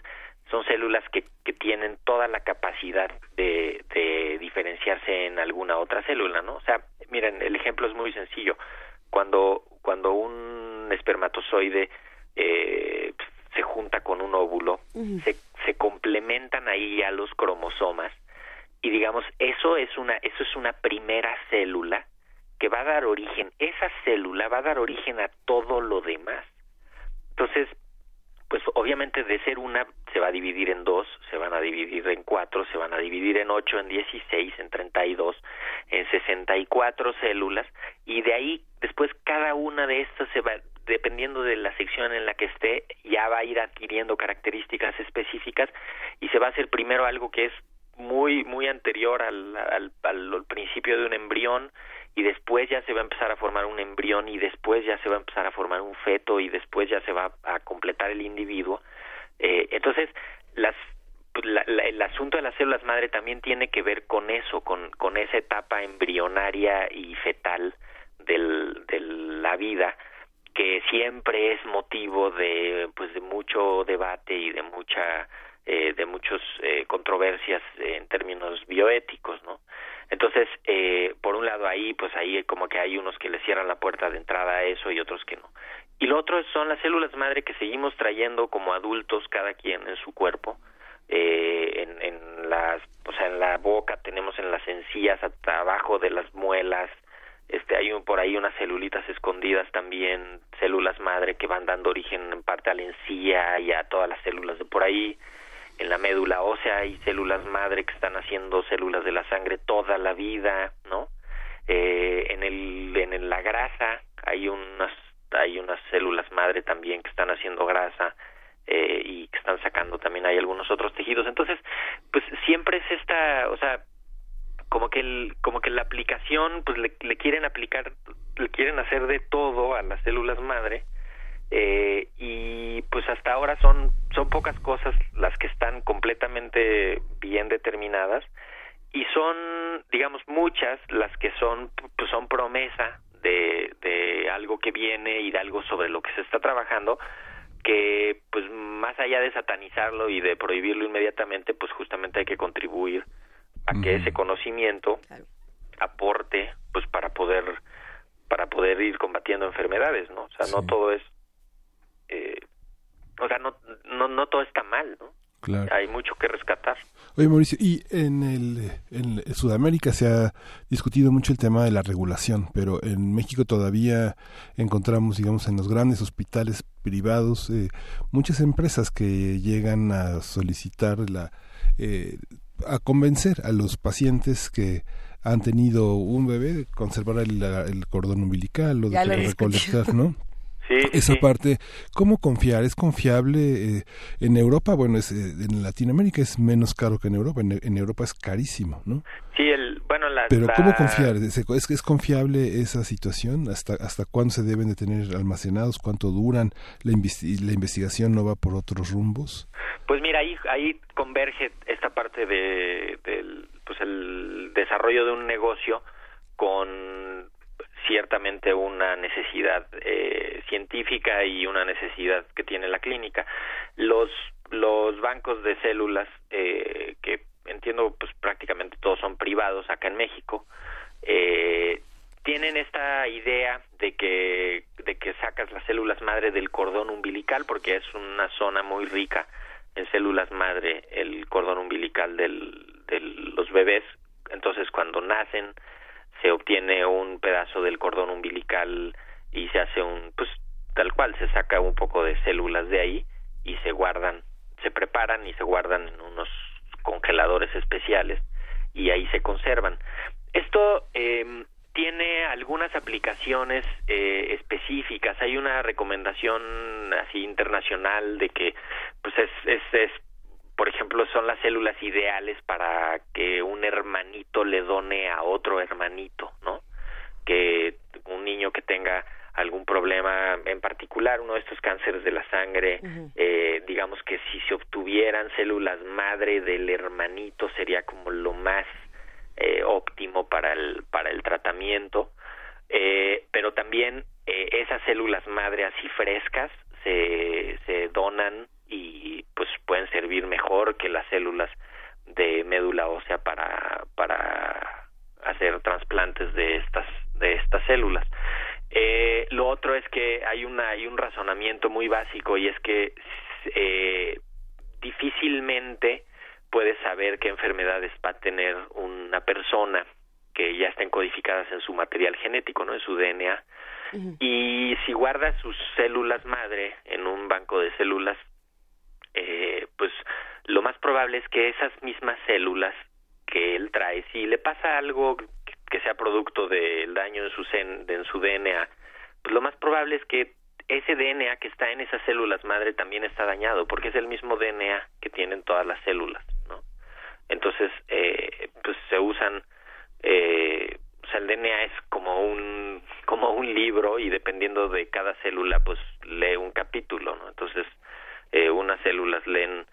son células que, que tienen toda la capacidad de, de diferenciarse en alguna otra célula, ¿no? O sea, miren, el ejemplo es muy sencillo. Cuando, cuando un espermatozoide eh, se junta con un óvulo, se, se complementan ahí ya los cromosomas y digamos eso es una eso es una primera célula que va a dar origen esa célula va a dar origen a todo lo demás. Entonces pues obviamente de ser una se va a dividir en dos, se van a dividir en cuatro, se van a dividir en ocho, en dieciséis, en treinta y dos, en sesenta y cuatro células y de ahí después cada una de estas se va dependiendo de la sección en la que esté ya va a ir adquiriendo características específicas y se va a hacer primero algo que es muy muy anterior al, al, al principio de un embrión y después ya se va a empezar a formar un embrión y después ya se va a empezar a formar un feto y después ya se va a completar el individuo. Eh, entonces, las, pues, el asunto de las células madre también tiene que ver con eso, con, con esa etapa embrionaria y fetal del, de la vida que siempre es motivo de pues de mucho debate y de mucha eh, de muchas eh, controversias en términos bioéticos no entonces, eh, por un lado ahí, pues ahí como que hay unos que le cierran la puerta de entrada a eso y otros que no. Y lo otro son las células madre que seguimos trayendo como adultos cada quien en su cuerpo. Eh, en, en las, o sea, en la boca tenemos en las encías, abajo de las muelas, este hay un, por ahí unas celulitas escondidas también, células madre que van dando origen en parte a la encía y a todas las células de por ahí en la médula ósea hay células madre que están haciendo células de la sangre toda la vida, ¿no? Eh, en el en la grasa hay unas hay unas células madre también que están haciendo grasa eh, y que están sacando también hay algunos otros tejidos entonces pues siempre es esta o sea como que el como que la aplicación pues le, le quieren aplicar le quieren hacer de todo a las células madre eh, y pues hasta ahora son son pocas cosas las que están completamente bien determinadas y son digamos muchas las que son pues son promesa de, de algo que viene y de algo sobre lo que se está trabajando que pues más allá de satanizarlo y de prohibirlo inmediatamente pues justamente hay que contribuir a que ese conocimiento aporte pues para poder para poder ir combatiendo enfermedades no o sea no todo es o sea, no, no, no todo está mal, ¿no? Claro. Hay mucho que rescatar. Oye, Mauricio, y en, el, en Sudamérica se ha discutido mucho el tema de la regulación, pero en México todavía encontramos, digamos, en los grandes hospitales privados, eh, muchas empresas que llegan a solicitar la... Eh, a convencer a los pacientes que han tenido un bebé, conservar el, el cordón umbilical o de recolectar, ¿no? Esa parte, ¿cómo confiar? ¿Es confiable? Eh, en Europa, bueno, es, eh, en Latinoamérica es menos caro que en Europa, en, Europa es carísimo, ¿no? Sí, el, bueno, la, Pero ¿cómo confiar? ¿Es, ¿Es, confiable esa situación? ¿Hasta, ¿Hasta cuándo se deben de tener almacenados? ¿Cuánto duran? ¿La, ¿La investigación no va por otros rumbos? Pues mira, ahí, ahí converge esta parte de, del pues el desarrollo de un negocio con ciertamente una necesidad eh, científica y una necesidad que tiene la clínica. Los los bancos de células eh, que entiendo pues prácticamente todos son privados acá en México eh, tienen esta idea de que de que sacas las células madre del cordón umbilical porque es una zona muy rica en células madre el cordón umbilical del, de los bebés entonces cuando nacen se obtiene un pedazo del cordón umbilical y se hace un, pues tal cual, se saca un poco de células de ahí y se guardan, se preparan y se guardan en unos congeladores especiales y ahí se conservan. Esto eh, tiene algunas aplicaciones eh, específicas. Hay una recomendación así internacional de que pues es, es, es por ejemplo, son las células ideales para que un hermanito le done a otro hermanito, ¿no? Que un niño que tenga algún problema en particular, uno de estos cánceres de la sangre, eh, digamos que si se obtuvieran células madre del hermanito sería como lo más eh, óptimo para el para el tratamiento, eh, pero también eh, esas células madre así frescas se se donan y pues pueden servir mejor que las células de médula ósea para para hacer trasplantes de estas de estas células eh, lo otro es que hay una hay un razonamiento muy básico y es que eh, difícilmente puedes saber qué enfermedades va a tener una persona que ya estén codificadas en su material genético, ¿no? En su DNA. Y si guardas sus células madre en un banco de células eh, pues lo más probable es que esas mismas células que él trae, si le pasa algo que sea producto del daño en su, en su DNA, pues lo más probable es que ese DNA que está en esas células madre también está dañado, porque es el mismo DNA que tienen todas las células, ¿no? Entonces, eh, pues se usan, eh, o sea, el DNA es como un, como un libro y dependiendo de cada célula, pues lee un capítulo, ¿no? Entonces, eh, unas células leen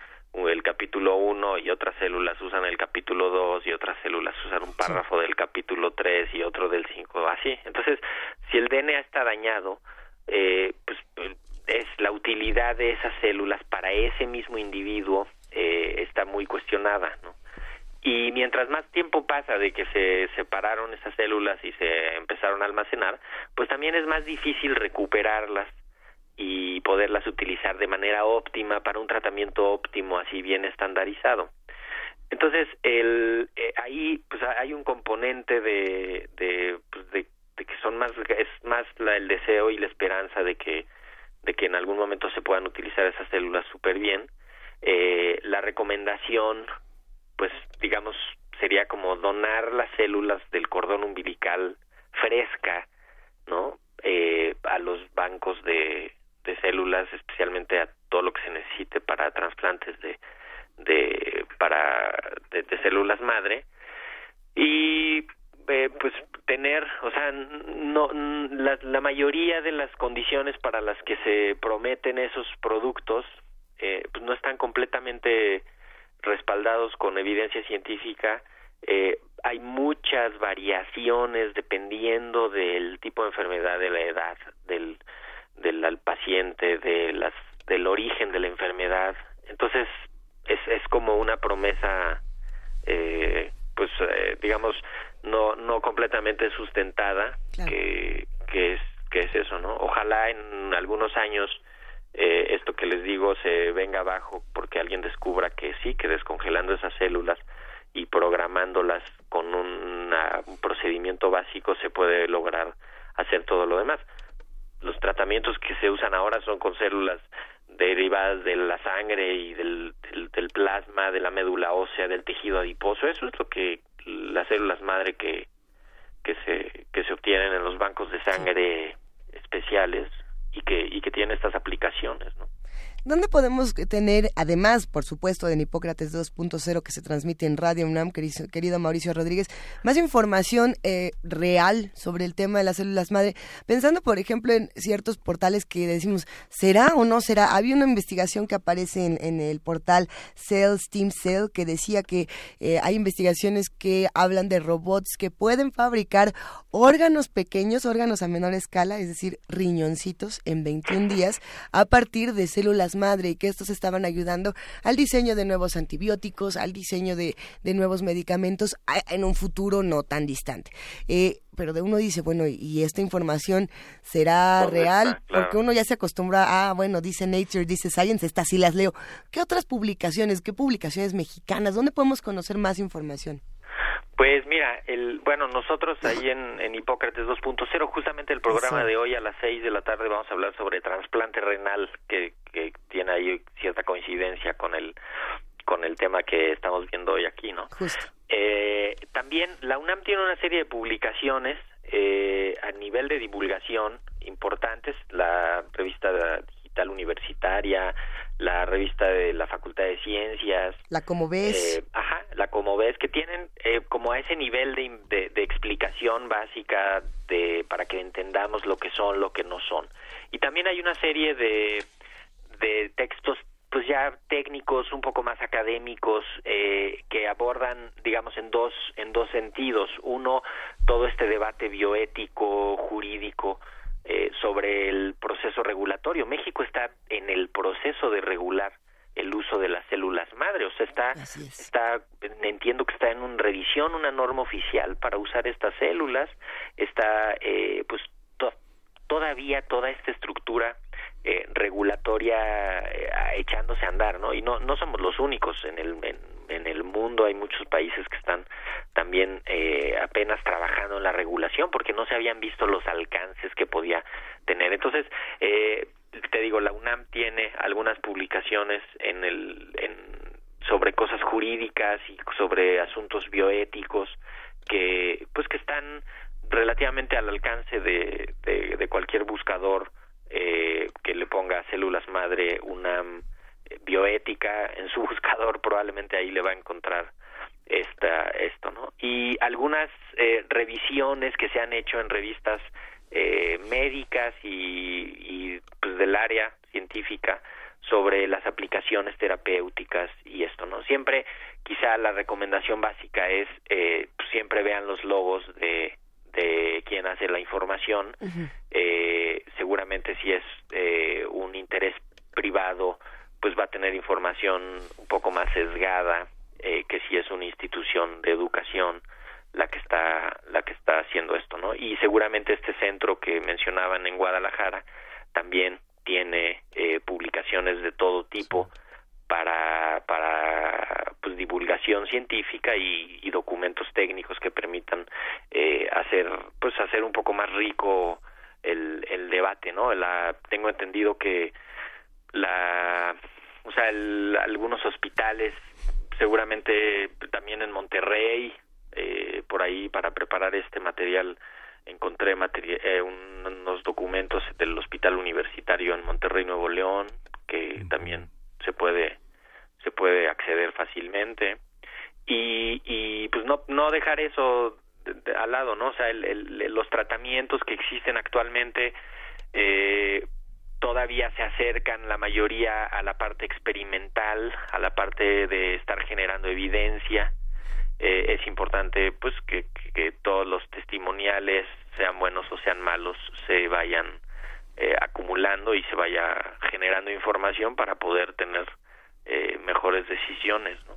el capítulo 1 y otras células usan el capítulo 2 y otras células usan un párrafo del capítulo 3 y otro del 5, así. Entonces, si el DNA está dañado, eh, pues es la utilidad de esas células para ese mismo individuo eh, está muy cuestionada, ¿no? Y mientras más tiempo pasa de que se separaron esas células y se empezaron a almacenar, pues también es más difícil recuperarlas y poderlas utilizar de manera óptima para un tratamiento óptimo así bien estandarizado. Entonces, el, eh, ahí pues hay un componente de, de, pues, de, que son más, es más la, el deseo y la esperanza de que, de que en algún momento se puedan utilizar esas células súper bien. Eh, la recomendación, pues digamos, sería como donar las células del cordón umbilical fresca, ¿no? Eh, a los bancos de, de células, especialmente a todo lo que se necesite para trasplantes de, de para de, células madre y eh, pues tener, o sea, no la, la mayoría de las condiciones para las que se prometen esos productos eh, pues no están completamente respaldados con evidencia científica. Eh, hay muchas variaciones dependiendo del tipo de enfermedad, de la edad, del del paciente, de las, del origen de la enfermedad. Entonces, es, es como una promesa, eh, pues, eh, digamos, no, no completamente sustentada, que, que, es, que es eso, ¿no? Ojalá en algunos años eh, esto que les digo se venga abajo porque alguien descubra que sí, que descongelando esas células y programándolas con un procedimiento básico se puede lograr hacer todo lo demás los tratamientos que se usan ahora son con células derivadas de la sangre y del, del, plasma, de la médula ósea, del tejido adiposo. Eso es lo que las células madre que, que, se, que se obtienen en los bancos de sangre especiales y que, y que tienen estas aplicaciones. ¿Dónde podemos tener, además, por supuesto, de Hipócrates 2.0 que se transmite en Radio UNAM, querido, Mauricio Rodríguez, más información eh, real sobre el tema de las células madre? Pensando, por ejemplo, en ciertos portales que decimos, ¿será o no será? Había una investigación que aparece en, el portal Cells Team Cell que decía que eh, hay investigaciones que hablan de robots que pueden fabricar órganos pequeños, órganos a menor escala, es decir, riñoncitos en 21 días, a partir de células madre y que estos estaban ayudando al diseño de nuevos antibióticos, al diseño de, nuevos medicamentos en un futuro no tan distante. Eh, pero de uno dice, bueno, ¿y esta información será real? Porque uno ya se acostumbra a, bueno, dice Nature, dice Science, estas sí las leo. ¿Qué otras publicaciones, qué publicaciones mexicanas? ¿Dónde podemos conocer más información? Pues mira, el, bueno, nosotros ahí en, en Hipócrates 2.0, justamente el programa de hoy a las 6 de la tarde vamos a hablar sobre trasplante renal, que, que tiene ahí cierta coincidencia con el con el tema que estamos viendo hoy aquí, ¿no? Eh, también la UNAM tiene una serie de publicaciones eh, a nivel de divulgación importantes, la revista digital universitaria, la revista de la Facultad de Ciencias. La Como Ves. Eh, ajá, la Como Ves, que tienen eh, como a ese nivel de, de, explicación básica de para que entendamos lo que son, lo que no son. Y también hay una serie de, de textos pues ya técnicos un poco más académicos eh, que abordan digamos en dos en dos sentidos. Uno todo este debate bioético jurídico eh, sobre el proceso regulatorio. México está en el proceso de regular el uso de las células madre, o sea, está, está, entiendo que está en una revisión, una norma oficial para usar estas células, está, eh, pues, todavía toda esta estructura eh, regulatoria eh, echándose a andar, ¿no? Y no, no somos los únicos en el, en, el mundo, hay muchos países que están también eh, apenas trabajando en la regulación porque no se habían visto los alcances que podía tener. Entonces, te digo, la UNAM tiene algunas publicaciones en el, en, sobre cosas jurídicas y sobre asuntos bioéticos que, pues, que están relativamente al alcance de, de, cualquier buscador eh, que le ponga células madre UNAM eh, bioética en su buscador probablemente ahí le va a encontrar esta esto no y algunas eh, revisiones que se han hecho en revistas eh, médicas y, pues, del área científica sobre las aplicaciones terapéuticas y esto no siempre quizá la recomendación básica es eh, pues, siempre vean los logos de de quien hace la información eh, seguramente si es eh, un interés privado pues va a tener información un poco más sesgada eh, que si es una institución de educación la que está la que está haciendo esto no y seguramente este centro que mencionaban en Guadalajara también tiene eh, publicaciones de todo tipo para para pues divulgación científica y, y documentos técnicos que permitan eh, hacer pues hacer un poco más rico el, el debate no la tengo entendido que la o sea el, algunos hospitales seguramente también en Monterrey eh, por ahí para preparar este material encontré eh, unos documentos del hospital universitario en Monterrey Nuevo León que también se puede se puede acceder fácilmente. Y, y pues no no dejar eso al lado no o sea el, los tratamientos que existen actualmente eh, todavía se acercan la mayoría a la parte experimental a la parte de estar generando evidencia. Eh, es importante pues que, que, todos los testimoniales sean buenos o sean malos se vayan eh, acumulando y se vaya generando información para poder tener eh, mejores decisiones ¿no?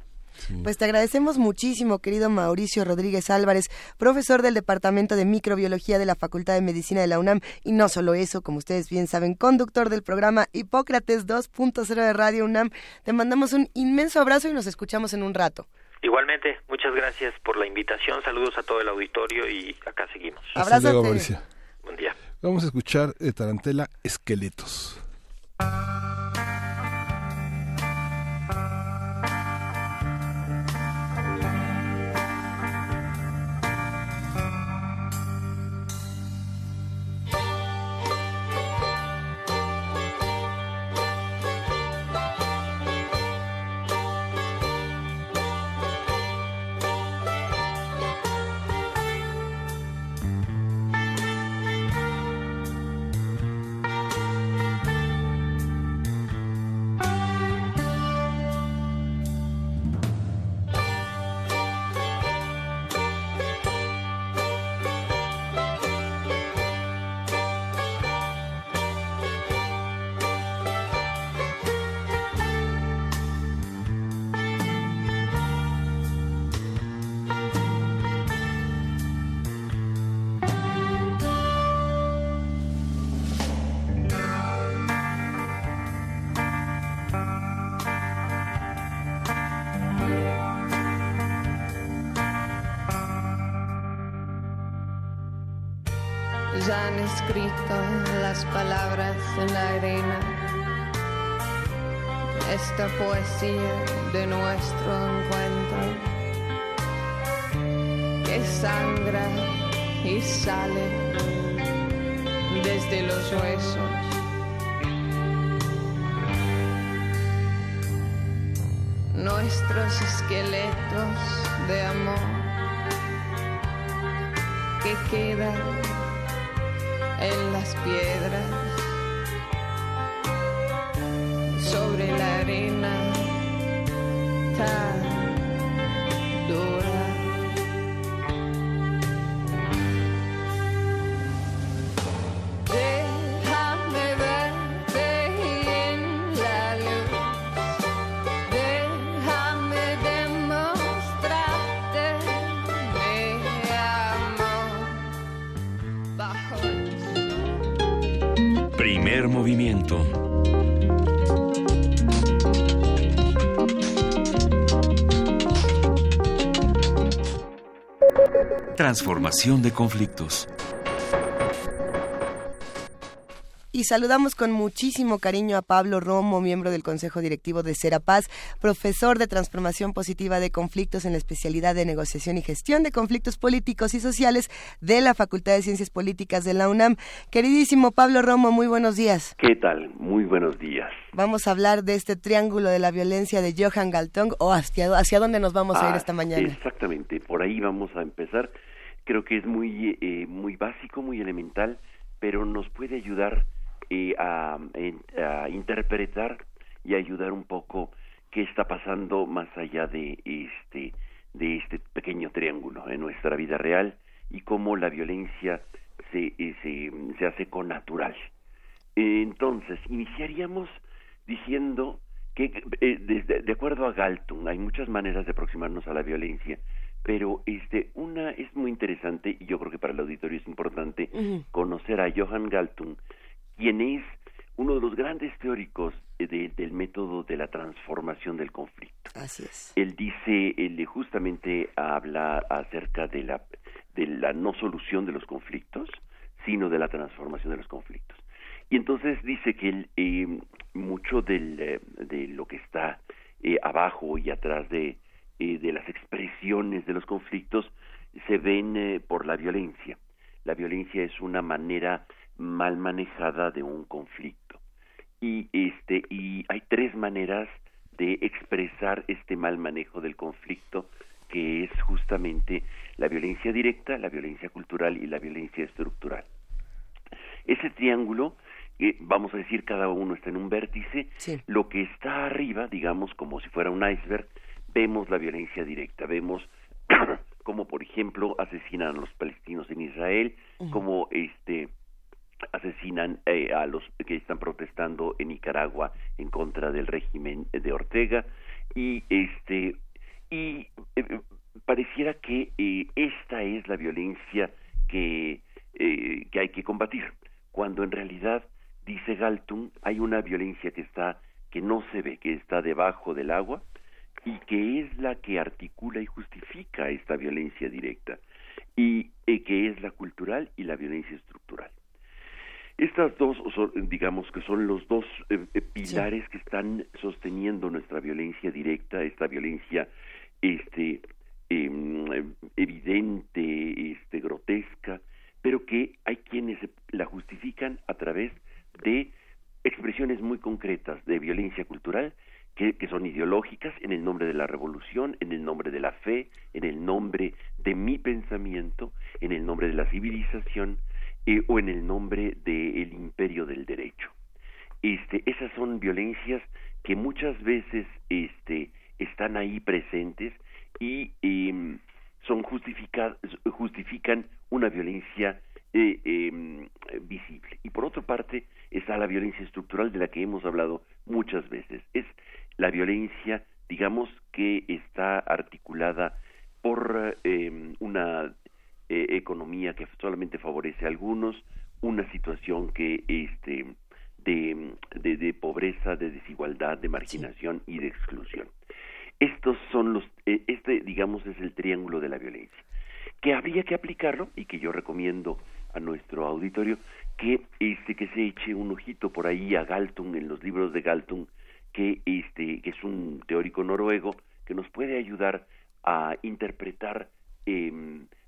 Pues te agradecemos muchísimo, querido Mauricio Rodríguez Álvarez, profesor del Departamento de Microbiología de la Facultad de Medicina de la UNAM, y no solo eso, como ustedes bien saben, conductor del programa Hipócrates 2.0 de Radio UNAM. Te mandamos un inmenso abrazo y nos escuchamos en un rato. Igualmente, muchas gracias por la invitación. Saludos a todo el auditorio y acá seguimos. Abrazo. Mauricio. Buen día. Vamos a escuchar de Tarantela Esqueletos. Escrito las palabras en la arena. Esta poesía de nuestro encuentro que sangra y sale desde los huesos. Nuestros esqueletos de amor que quedan en las piedras, sobre la arena Transformación de conflictos. Y saludamos con muchísimo cariño a Pablo Romo, miembro del Consejo Directivo de Serapaz, profesor de Transformación Positiva de Conflictos en la especialidad de Negociación y Gestión de Conflictos Políticos y Sociales de la Facultad de Ciencias Políticas de la UNAM. Queridísimo Pablo Romo, muy buenos días. ¿Qué tal? Muy buenos días. Vamos a hablar de este triángulo de la violencia de Johan Galtung o hacia, hacia dónde nos vamos a ir esta mañana. Exactamente, por ahí vamos a empezar. Creo que es muy, eh, muy básico, muy elemental, pero nos puede ayudar eh, a, interpretar y ayudar un poco qué está pasando más allá de este de este pequeño triángulo en nuestra vida real y cómo la violencia se, eh, se, se hace con natural. entonces, iniciaríamos diciendo que, eh, de, acuerdo a Galtung, hay muchas maneras de aproximarnos a la violencia, pero este, una es muy interesante, y yo creo que para el auditorio es importante conocer a Johann Galtung, quien es uno de los grandes teóricos del método de la transformación del conflicto. Así es. Él dice, él justamente habla acerca de la, de la no solución de los conflictos, sino de la transformación de los conflictos. Y entonces dice que él, eh, mucho del, eh, de lo que está eh, abajo y atrás de, de las expresiones de los conflictos se ven por la violencia. La violencia es una manera mal manejada de un conflicto. Y este y hay tres maneras de expresar este mal manejo del conflicto que es justamente la violencia directa, la violencia cultural y la violencia estructural. Ese triángulo, eh, vamos a decir, cada uno está en un vértice, lo que está arriba, digamos, como si fuera un iceberg, vemos la violencia directa, vemos como por ejemplo asesinan a los palestinos en Israel, como este asesinan eh, a los que están protestando en Nicaragua en contra del régimen de Ortega. Y este y eh, pareciera que eh, esta es la violencia que que hay que combatir cuando en realidad dice Galtung hay una violencia que está que no se ve que está debajo del agua y que es la que articula y justifica esta violencia directa y que es la cultural y la violencia estructural. Estas dos, digamos que son los dos eh, eh, pilares que están sosteniendo nuestra violencia directa, esta violencia este, em, evidente, este, grotesca, pero que hay quienes la justifican a través de expresiones muy concretas de violencia cultural que, son ideológicas en el nombre de la revolución, en el nombre de la fe, en el nombre de mi pensamiento, en el nombre de la civilización, eh, o en el nombre del imperio del derecho. Este, esas son violencias que muchas veces este, están ahí presentes y em, son justifican una violencia eh, em, visible. Y por otra parte está la violencia estructural de la que hemos hablado muchas veces. Es la violencia, digamos, que está articulada por em, una eh, economía que solamente favorece a algunos, una situación que este de, de, pobreza, de desigualdad, de marginación y de exclusión. Estos son los, eh, este digamos es el triángulo de la violencia, que habría que aplicarlo y que yo recomiendo a nuestro auditorio que este que se eche un ojito por ahí a Galtung en los libros de Galtung que este que es un teórico noruego que nos puede ayudar a interpretar eh,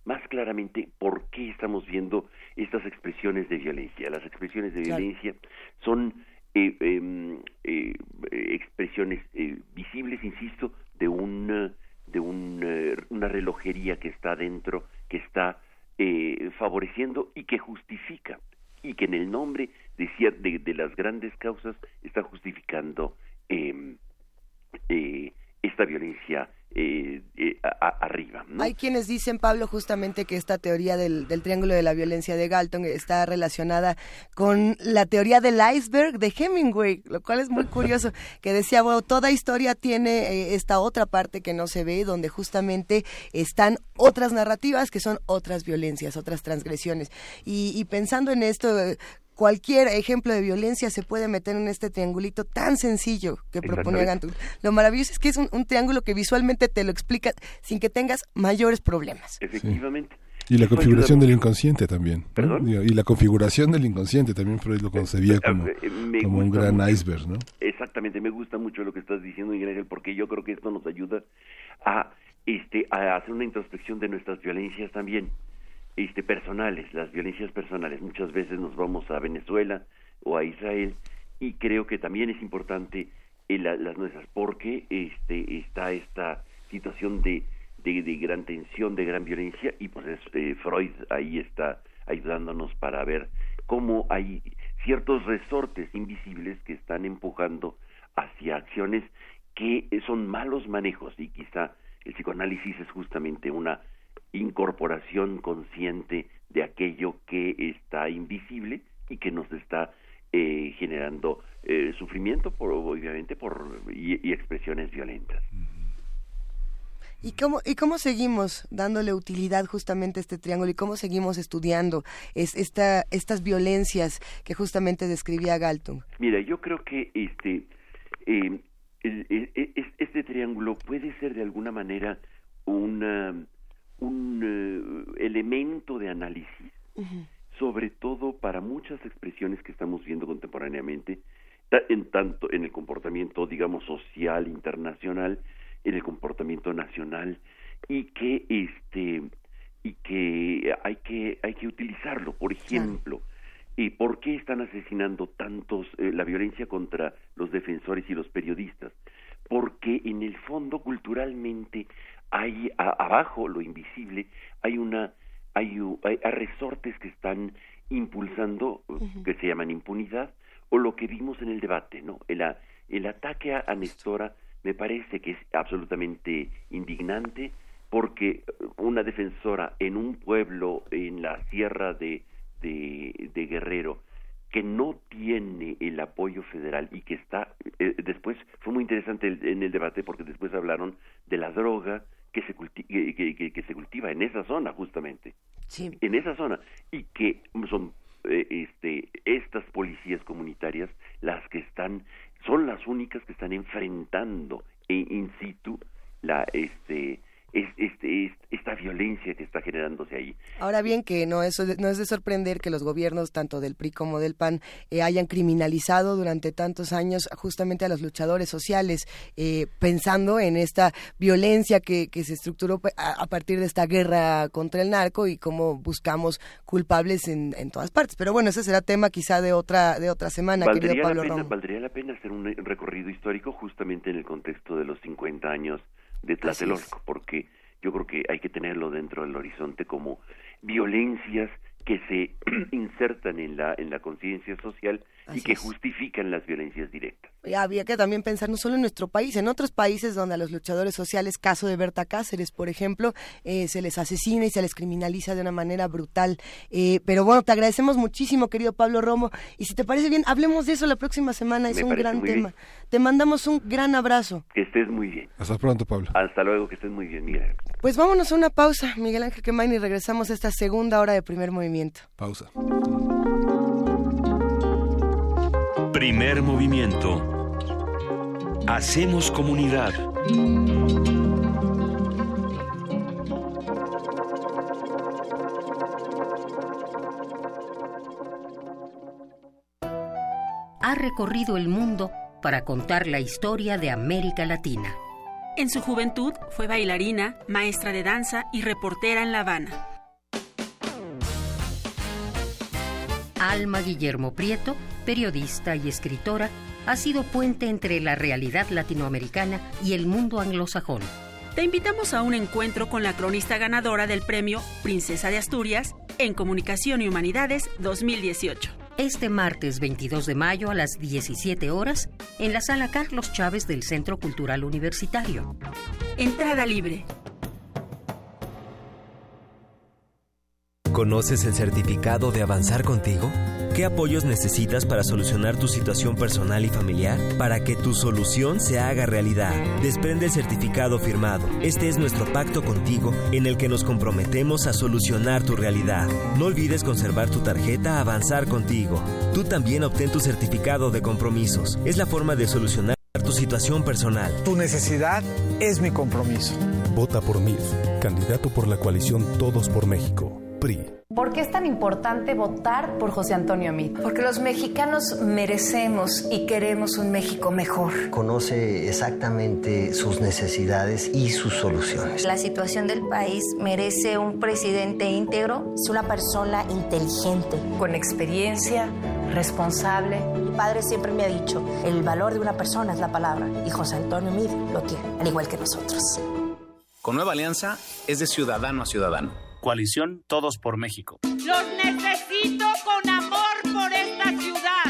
más claramente por qué estamos viendo estas expresiones de violencia. Las expresiones de violencia son eh, em, eh, expresiones eh, visibles, insisto, de un de una relojería que está dentro, que está favoreciendo y que justifica y que en el nombre de, de, de las grandes causas está justificando em, esta violencia eh, eh, arriba. Hay quienes dicen, Pablo, justamente que esta teoría del, triángulo de la violencia de Galton está relacionada con la teoría del iceberg de Hemingway, lo cual es muy curioso, que decía, bueno, toda historia tiene eh, esta otra parte que no se ve, donde justamente están otras narrativas que son otras violencias, otras transgresiones. Y, y pensando en esto, cualquier ejemplo de violencia se puede meter en este triangulito tan sencillo que propone Gantul. Lo maravilloso es que es un, triángulo que visualmente te lo explica sin que tengas mayores problemas. Efectivamente. Y la configuración del inconsciente también. ¿no? ¿Perdón? Y la configuración del inconsciente también Freud lo concebía como, Eh, me como un gran mucho. iceberg, ¿no? Exactamente, me gusta mucho lo que estás diciendo, Miguel Ángel, porque yo creo que esto nos ayuda a, este, a hacer una introspección de nuestras violencias también, este, personales, las violencias personales. Muchas veces nos vamos a Venezuela o a Israel y creo que también es importante eh, la- las nuestras, porque este, está esta situación de, gran tensión, de gran violencia, y pues es, eh, Freud ahí está ayudándonos para ver cómo hay ciertos resortes invisibles que están empujando hacia acciones que son malos manejos y quizá el psicoanálisis es justamente una incorporación consciente de aquello que está invisible y que nos está eh, generando eh, sufrimiento por obviamente por y, y expresiones violentas ¿Y cómo, ¿Y cómo seguimos dándole utilidad justamente a este triángulo y cómo seguimos estudiando es, esta, estas violencias que justamente describía Galtung? Mira, yo creo que este eh, el- es- este triángulo puede ser de alguna manera una, un eh, elemento de análisis, sobre todo para muchas expresiones que estamos viendo contemporáneamente, en tanto en el comportamiento, digamos, social internacional, en el comportamiento nacional, y que este y que hay que hay que utilizarlo. Por ejemplo, ¿Y por qué están asesinando tantos eh, la violencia contra los defensores y los periodistas? Porque en el fondo culturalmente hay a- abajo lo invisible hay una hay, hay, hay resortes que están impulsando que se llaman impunidad o lo que vimos en el debate, ¿no? El, el ataque a, a Nestora me parece que es absolutamente indignante porque una defensora en un pueblo en la sierra de, de, de Guerrero que no tiene el apoyo federal y que está eh, después fue muy interesante el- en el debate porque después hablaron de la droga que se culti- que, que- que- se cultiva en esa zona justamente Sí. en esa zona y que son eh, este estas policías comunitarias las que están son las únicas que están enfrentando e- in situ la este es- este es- esta violencia que está generándose ahí Ahora bien, que no es, no es de sorprender que los gobiernos, tanto del PRI como del PAN, eh, hayan criminalizado durante tantos años justamente a los luchadores sociales, eh, pensando en esta violencia que, que se estructuró pues, a, a partir de esta guerra contra el narco y cómo buscamos culpables en, en todas partes. Pero bueno, ese será tema quizá de otra, de otra semana, querido valdría la Pablo pena Romo. valdría la pena hacer un recorrido histórico justamente en el contexto de los 50 años de. Tlatelolco porque yo creo que hay que tenerlo dentro del horizonte como violencias que se insertan en la en la conciencia social y que es. justifican las violencias directas. Y había que también pensar no solo en nuestro país, en otros países donde a los luchadores sociales, caso de Berta Cáceres, por ejemplo, eh, se les asesina y se les criminaliza de una manera brutal. Eh, pero bueno, te agradecemos muchísimo, querido Pablo Romo. Y si te parece bien, hablemos de eso la próxima semana. Es Me un gran tema. bien. Te mandamos un gran abrazo. Que estés muy bien. Hasta pronto, Pablo. Hasta luego, que estés muy bien, Miguel. Pues vámonos a una pausa, Miguel Ángel Quemain, y regresamos a esta segunda hora de primer movimiento. Pausa. Primer movimiento. Hacemos comunidad. Ha recorrido el mundo para contar la historia de América Latina. En su juventud fue bailarina, maestra de danza y reportera en La Habana. Alma Guillermo Prieto, periodista y escritora, ha sido puente entre la realidad latinoamericana y el mundo anglosajón. Te invitamos a un encuentro con la cronista ganadora del premio Princesa de Asturias en Comunicación y Humanidades 2018. Este martes 22 de mayo a las 17 horas en la sala Carlos Chávez del Centro Cultural Universitario. Entrada libre. ¿Conoces el certificado de avanzar contigo? ¿Qué apoyos necesitas para solucionar tu situación personal y familiar? Para que tu solución se haga realidad. Desprende el certificado firmado. Este es nuestro pacto contigo en el que nos comprometemos a solucionar tu realidad. No olvides conservar tu tarjeta Avanzar contigo. Tú también obtén tu certificado de compromisos. Es la forma de solucionar tu situación personal. Tu necesidad es mi compromiso. Vota por MIF, candidato por la coalición Todos por México. PRI. ¿Por qué es tan importante votar por José Antonio Meade? Porque los mexicanos merecemos y queremos un México mejor. Conoce exactamente sus necesidades y sus soluciones. La situación del país merece un presidente íntegro. Es una persona inteligente. Con experiencia, responsable. Mi padre siempre me ha dicho, el valor de una persona es la palabra. Y José Antonio Meade lo tiene, al igual que nosotros. Con Nueva Alianza es de ciudadano a ciudadano. Coalición Todos por México. Los necesito con amor por esta ciudad.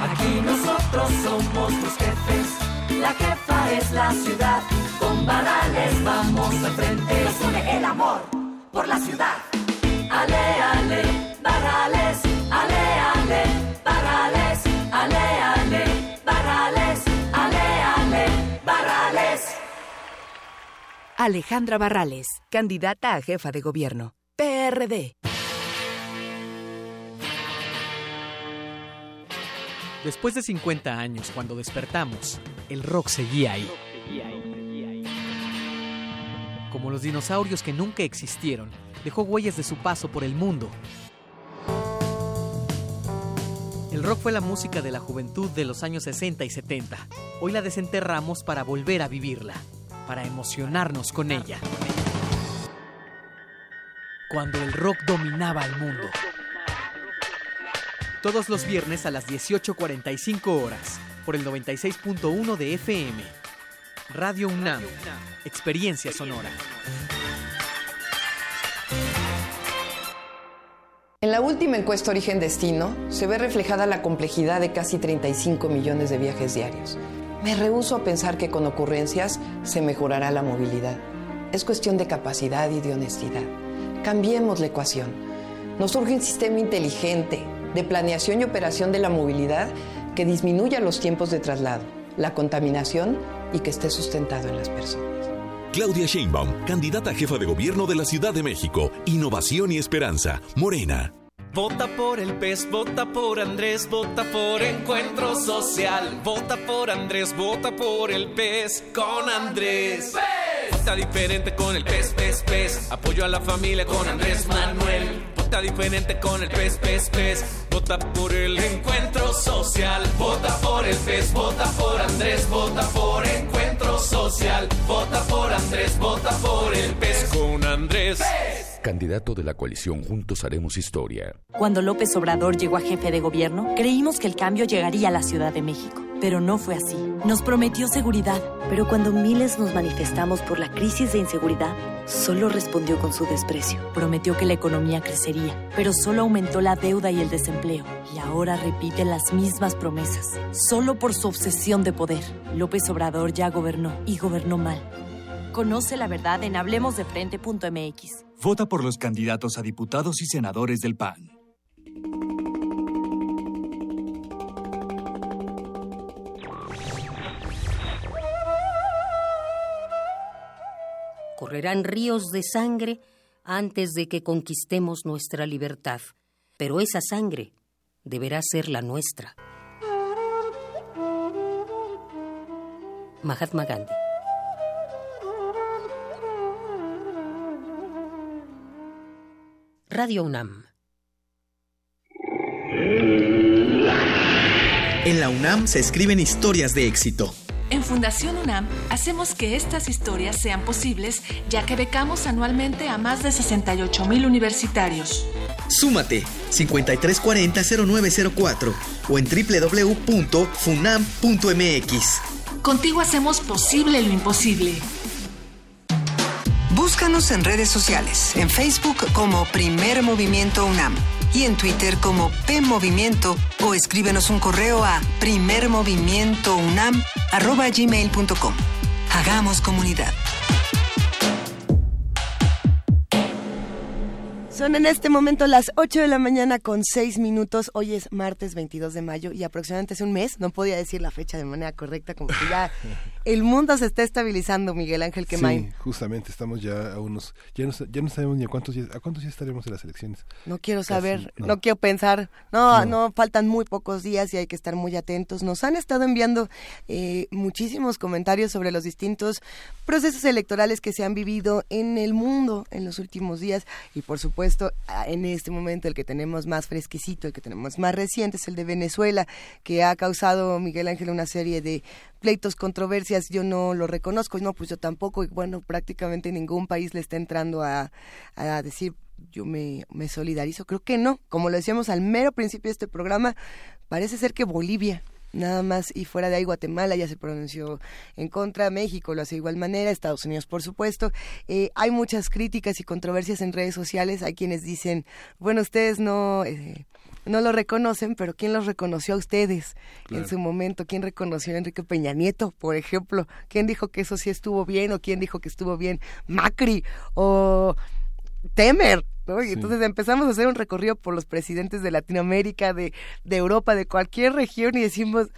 Aquí nosotros somos los jefes. La jefa es la ciudad. Con varales vamos al frente. Nos une el amor por la ciudad. Ale, ale, varales. Ale, ale, Alejandra Barrales, candidata a jefa de gobierno. PRD. Después de 50 años, cuando despertamos, el rock seguía ahí. Como los dinosaurios que nunca existieron, dejó huellas de su paso por el mundo. El rock fue la música de la juventud de los años 60 y 70. Hoy la desenterramos para volver a vivirla para emocionarnos con ella. Cuando el rock dominaba al mundo. Todos los viernes a las 18.45 horas, por el 96.1 de FM. Radio UNAM, Experiencia Sonora. En la última encuesta Origen Destino se ve reflejada la complejidad de casi 35 millones de viajes diarios. Me rehúso a pensar que con ocurrencias se mejorará la movilidad. Es cuestión de capacidad y de honestidad. Cambiemos la ecuación. Nos surge un sistema inteligente de planeación y operación de la movilidad que disminuya los tiempos de traslado, la contaminación y que esté sustentado en las personas. Claudia Sheinbaum, candidata a jefa de gobierno de la Ciudad de México. Innovación y esperanza. Morena. Vota por el PES, vota por Andrés, vota por Encuentro Social. Vota por Andrés, vota por el PES con Andrés. ¡PES! Vota diferente con el PES, PES, PES. Apoyo a la familia con Andrés Manuel. Vota diferente con el PES, PES, PES. Vota por el Encuentro Social. Vota por el PES, vota por Andrés, vota por Encuentro Social. Vota por Andrés, vota por el PES con Andrés. ¡PES! Candidato de la coalición Juntos Haremos Historia. Cuando López Obrador llegó a jefe de gobierno, creímos que el cambio llegaría a la Ciudad de México. Pero no fue así. Nos prometió seguridad. Pero cuando miles nos manifestamos por la crisis de inseguridad, solo respondió con su desprecio. Prometió que la economía crecería, pero solo aumentó la deuda y el desempleo. Y ahora repite las mismas promesas, solo por su obsesión de poder. López Obrador ya gobernó y gobernó mal. Conoce la verdad en hablemosdefrente.mx. Vota por los candidatos a diputados y senadores del PAN. Correrán ríos de sangre antes de que conquistemos nuestra libertad, pero esa sangre deberá ser la nuestra. Mahatma Gandhi Radio UNAM. En la UNAM se escriben historias de éxito. En Fundación UNAM hacemos que estas historias sean posibles ya que becamos anualmente a más de 68 mil universitarios. Súmate 5340-0904 o en www.funam.mx. Contigo hacemos posible lo imposible. Búscanos en redes sociales, en Facebook como Primer Movimiento UNAM y en Twitter como P Movimiento o escríbenos un correo a primermovimientounam@gmail.com. Hagamos comunidad. Son en este momento las 8 de la mañana con 6 minutos. Hoy es martes 22 de mayo y aproximadamente hace un mes, no podía decir la fecha de manera correcta, como que ya el mundo se está estabilizando, Miguel Ángel Quemain. Sí, justamente estamos ya a unos, ya no, ya no sabemos ni a cuántos, días, a cuántos días estaremos en las elecciones. No quiero saber, no. quiero pensar, no, no, faltan muy pocos días y hay que estar muy atentos. Nos han estado enviando eh, muchísimos comentarios sobre los distintos procesos electorales que se han vivido en el mundo en los últimos días y por supuesto en este momento el que tenemos más fresquecito, el que tenemos más reciente es el de Venezuela, que ha causado, Miguel Ángel, una serie de pleitos, controversias, yo no lo reconozco, no, pues yo tampoco, y bueno, prácticamente ningún país le está entrando a, a decir yo me, me solidarizo, creo que no, como lo decíamos al mero principio de este programa, parece ser que Bolivia nada más y fuera de ahí Guatemala ya se pronunció en contra, México lo hace de igual manera, Estados Unidos por supuesto. Eh, hay muchas críticas y controversias en redes sociales, hay quienes dicen, bueno, ustedes no... Eh, no lo reconocen, pero ¿quién los reconoció a ustedes en su momento? ¿Quién reconoció a Enrique Peña Nieto, por ejemplo? ¿Quién dijo que eso sí estuvo bien o quién dijo que estuvo bien? Macri o Temer, ¿no? Y entonces empezamos a hacer un recorrido por los presidentes de Latinoamérica, de, de Europa, de cualquier región y decimos,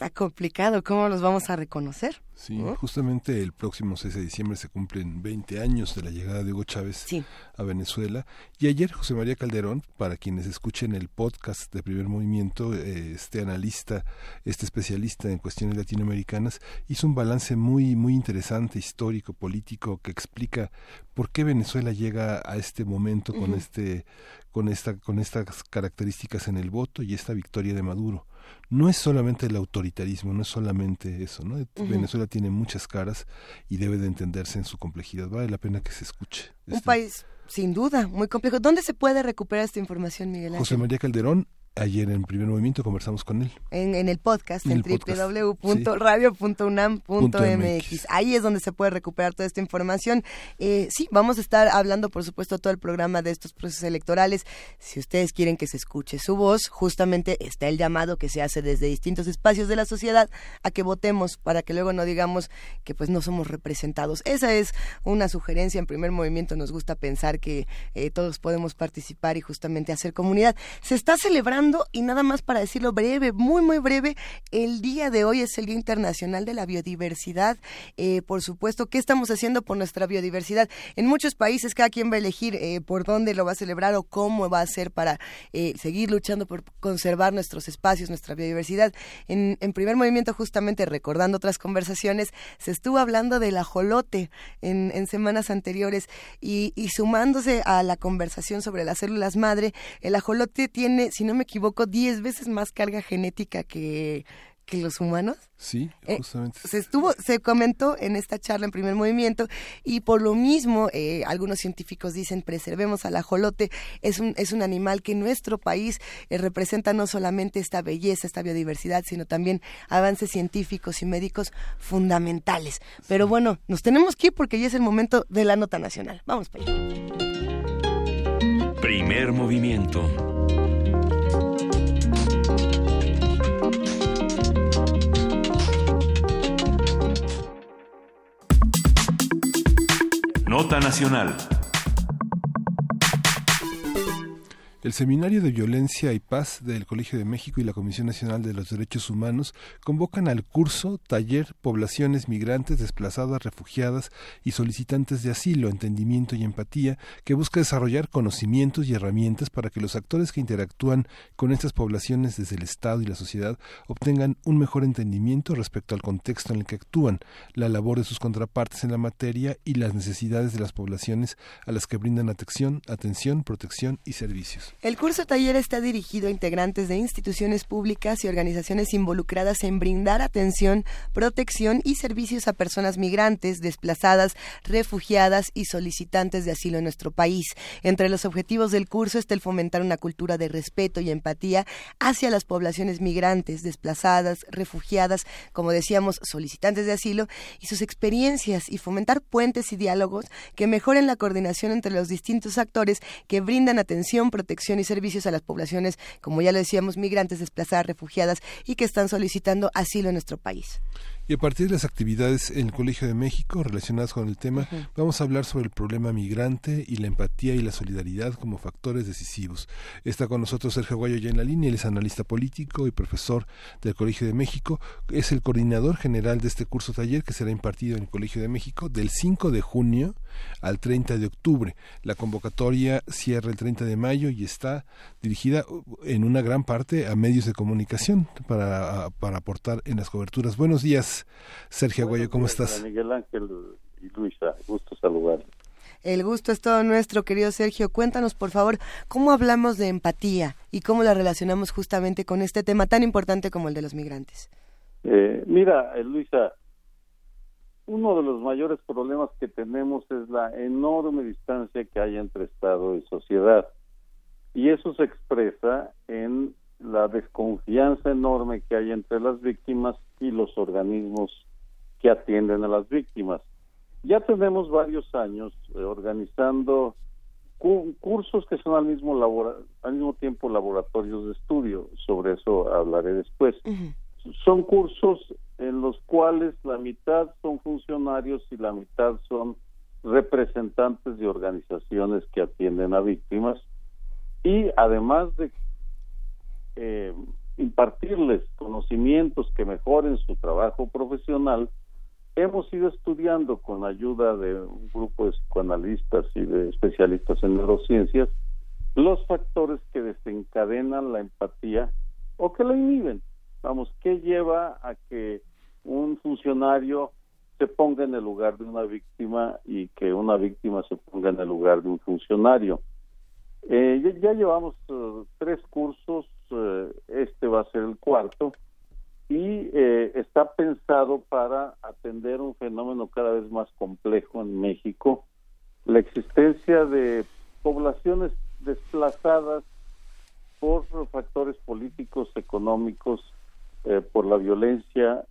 está complicado, ¿cómo los vamos a reconocer? Sí, justamente el próximo 6 de diciembre se cumplen 20 años de la llegada de Hugo Chávez a Venezuela. Y ayer José María Calderón, para quienes escuchen el podcast de Primer Movimiento, eh, este analista, este especialista en cuestiones latinoamericanas, hizo un balance muy, muy interesante, histórico, político, que explica por qué Venezuela llega a este momento con este con esta con estas características en el voto y esta victoria de Maduro no es solamente el autoritarismo, no es solamente eso, ¿no? Venezuela tiene muchas caras y debe de entenderse en su complejidad. Vale la pena que se escuche. Un país sin duda muy complejo. ¿Dónde se puede recuperar esta información, Miguel Ángel? José María Calderón Ayer en primer movimiento conversamos con él. En, en el podcast, en, www.radio.unam.mx. Ahí es donde se puede recuperar toda esta información. Eh, sí, vamos a estar hablando, por supuesto, todo el programa de estos procesos electorales. Si ustedes quieren que se escuche su voz, justamente está el llamado que se hace desde distintos espacios de la sociedad a que votemos para que luego no digamos que pues no somos representados. Esa es una sugerencia. En primer movimiento nos gusta pensar que eh, todos podemos participar y justamente hacer comunidad. Se está celebrando y nada más para decirlo breve, muy muy breve, el día de hoy es el Día Internacional de la Biodiversidad. Eh, por supuesto, ¿qué estamos haciendo por nuestra biodiversidad? En muchos países cada quien va a elegir eh, por dónde lo va a celebrar o cómo va a hacer para eh, seguir luchando por conservar nuestros espacios, nuestra biodiversidad. En, primer movimiento, justamente recordando otras conversaciones, se estuvo hablando del ajolote en, semanas anteriores y, y sumándose a la conversación sobre las células madre, el ajolote tiene, si no me equivoco, 10 veces más carga genética que, que los humanos. Sí, eh, justamente. se estuvo, se comentó en esta charla en primer movimiento y por lo mismo eh, algunos científicos dicen preservemos al ajolote. Es un es un animal que en nuestro país eh, representa no solamente esta belleza, esta biodiversidad, sino también avances científicos y médicos fundamentales. Pero bueno, nos tenemos que ir porque ya es el momento de la nota nacional. Vamos para allá. Primer movimiento. Nota Nacional. El Seminario de Violencia y Paz del Colegio de México y la Comisión Nacional de los Derechos Humanos convocan al curso Taller Poblaciones Migrantes Desplazadas, Refugiadas y Solicitantes de Asilo, Entendimiento y Empatía, que busca desarrollar conocimientos y herramientas para que los actores que interactúan con estas poblaciones desde el Estado y la sociedad obtengan un mejor entendimiento respecto al contexto en el que actúan, la labor de sus contrapartes en la materia y las necesidades de las poblaciones a las que brindan atención, atención protección y servicios. El curso taller está dirigido a integrantes de instituciones públicas y organizaciones involucradas en brindar atención, protección y servicios a personas migrantes, desplazadas, refugiadas y solicitantes de asilo en nuestro país. Entre los objetivos del curso está el fomentar una cultura de respeto y empatía hacia las poblaciones migrantes, desplazadas, refugiadas, como decíamos, solicitantes de asilo y sus experiencias y fomentar puentes y diálogos que mejoren la coordinación entre los distintos actores que brindan atención, protección protección y servicios a las poblaciones, como ya lo decíamos, migrantes, desplazadas, refugiadas y que están solicitando asilo en nuestro país. Y a partir de las actividades en el Colegio de México relacionadas con el tema, vamos a hablar sobre el problema migrante y la empatía y la solidaridad como factores decisivos. Está con nosotros Sergio Guayo ya en la línea, él es analista político y profesor del Colegio de México. Es el coordinador general de este curso taller que será impartido en el Colegio de México del 5 de junio al 30 de octubre. La convocatoria cierra el 30 de mayo y está dirigida en una gran parte a medios de comunicación para, para aportar en las coberturas. Buenos días. Sergio Aguayo, ¿cómo estás? Miguel Ángel y Luisa, gusto saludar. El gusto es todo nuestro, querido Sergio. Cuéntanos, por favor, cómo hablamos de empatía y cómo la relacionamos justamente con este tema tan importante como el de los migrantes. Eh, mira, eh, Luisa, uno de los mayores problemas que tenemos es la enorme distancia que hay entre Estado y sociedad. Y eso se expresa en la desconfianza enorme que hay entre las víctimas y los organismos que atienden a las víctimas. Ya tenemos varios años eh, organizando cursos que son al mismo al mismo tiempo laboratorios de estudio, sobre eso hablaré después. Son cursos en los cuales la mitad son funcionarios y la mitad son representantes de organizaciones que atienden a víctimas y además de eh, impartirles conocimientos que mejoren su trabajo profesional, hemos ido estudiando con ayuda de un grupo de psicoanalistas y de especialistas en neurociencias los factores que desencadenan la empatía o que la inhiben. Vamos, ¿qué lleva a que un funcionario se ponga en el lugar de una víctima y que una víctima se ponga en el lugar de un funcionario? Eh, ya, llevamos eh, tres cursos eh, este va a ser el cuarto, y eh, está pensado para atender un fenómeno cada vez más complejo en México, la existencia de poblaciones desplazadas por factores políticos, económicos, eh, por la violencia,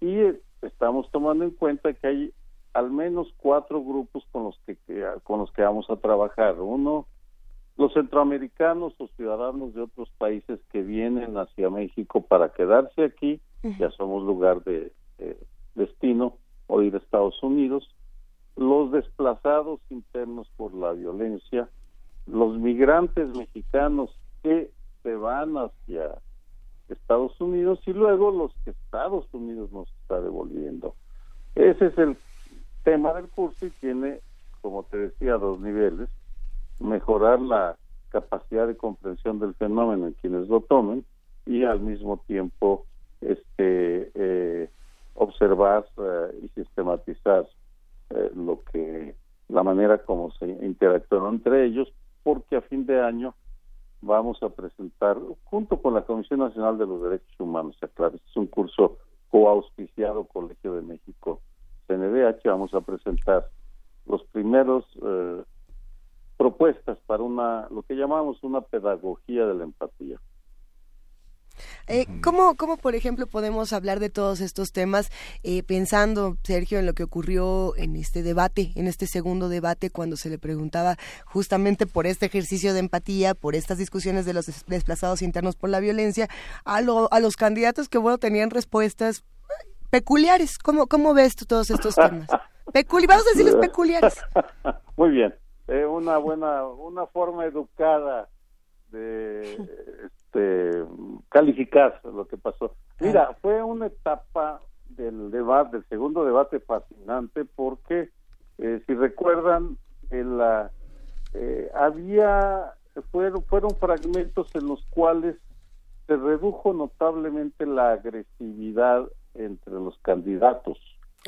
y estamos tomando en cuenta que hay al menos cuatro grupos con los que con los que vamos a trabajar. Uno los centroamericanos o ciudadanos de otros países que vienen hacia México para quedarse aquí, ya somos lugar de destino, o ir a Estados Unidos, los desplazados internos por la violencia, los migrantes mexicanos que se van hacia Estados Unidos y luego los que Estados Unidos nos está devolviendo. Ese es el tema del curso y tiene, como te decía, dos niveles mejorar la capacidad de comprensión del fenómeno en quienes lo tomen y al mismo tiempo este eh, observar eh, y sistematizar eh, lo que la manera como se interactúan entre ellos porque a fin de año vamos a presentar junto con la Comisión Nacional de los Derechos Humanos, claro, es un curso coauspiciado Colegio de México CNDH, vamos a presentar los primeros propuestas para una lo que llamamos una pedagogía de la empatía. Eh, ¿cómo, ¿Cómo, por ejemplo, podemos hablar de todos estos temas eh, pensando, Sergio, en lo que ocurrió en este debate, en este segundo debate, cuando se le preguntaba justamente por este ejercicio de empatía, por estas discusiones de los desplazados internos por la violencia, a, a los candidatos que, bueno, tenían respuestas peculiares? ¿Cómo, cómo ves tú todos estos temas? Peculi vamos a decirles peculiares. Muy bien eh, una buena, una forma educada de este, calificar lo que pasó. Mira, fue una etapa del debate, del segundo debate fascinante, porque eh, si recuerdan, en la, eh, había fueron, fueron fragmentos en los cuales se redujo notablemente la agresividad entre los candidatos.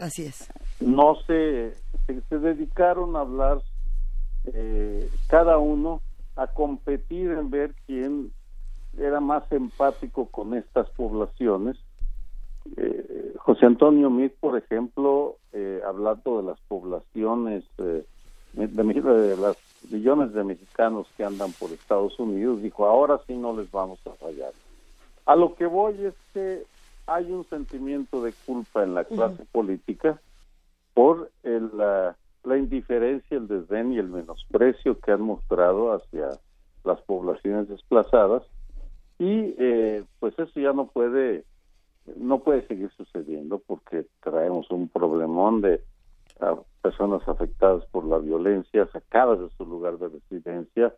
Así es. No se, se, se dedicaron a hablar eh, cada uno a competir en ver quién era más empático con estas poblaciones. Eh, José Antonio Mit, por ejemplo, eh, hablando de las poblaciones, eh, de, de, las millones de mexicanos que andan por Estados Unidos, dijo, ahora sí no les vamos a fallar. A lo que voy es que hay un sentimiento de culpa en la clase política por el, la indiferencia, el desdén y el menosprecio que han mostrado hacia las poblaciones desplazadas. Y eh, pues eso ya no puede no puede seguir sucediendo porque traemos un problemón de personas afectadas por la violencia sacadas de su lugar de residencia.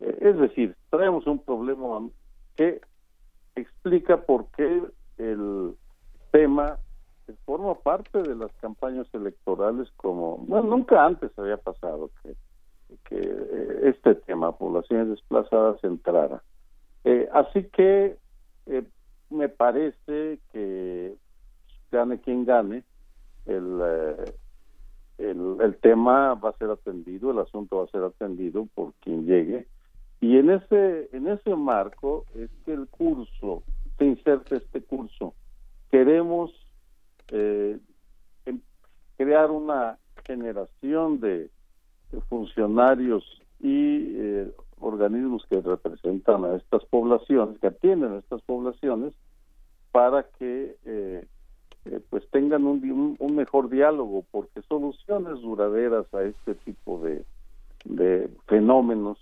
Eh, es decir traemos un problema que explica por qué el tema forma parte de las campañas electorales como bueno nunca antes había pasado que eh, este tema poblaciones desplazadas entrara eh, así que eh, me parece que gane quien gane, el, el, el, tema va a ser atendido, el asunto va a ser atendido por quien llegue. Y en ese, en ese marco es que el curso, se inserta este curso. Queremos em, crear una generación de, funcionarios y organismos que representan a estas poblaciones, que atienden a estas poblaciones, para que eh, eh, pues tengan un, un, mejor diálogo, porque soluciones duraderas a este tipo de, de fenómenos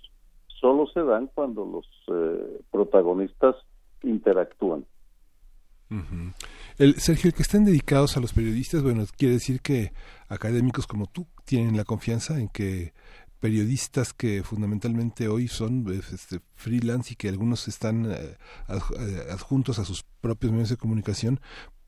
solo se dan cuando los eh, protagonistas interactúan. El Sergio, que estén dedicados a los periodistas, bueno, quiere decir que académicos como tú tienen la confianza en que periodistas que fundamentalmente hoy son este, freelance y que algunos están eh, eh, adjuntos a sus propios medios de comunicación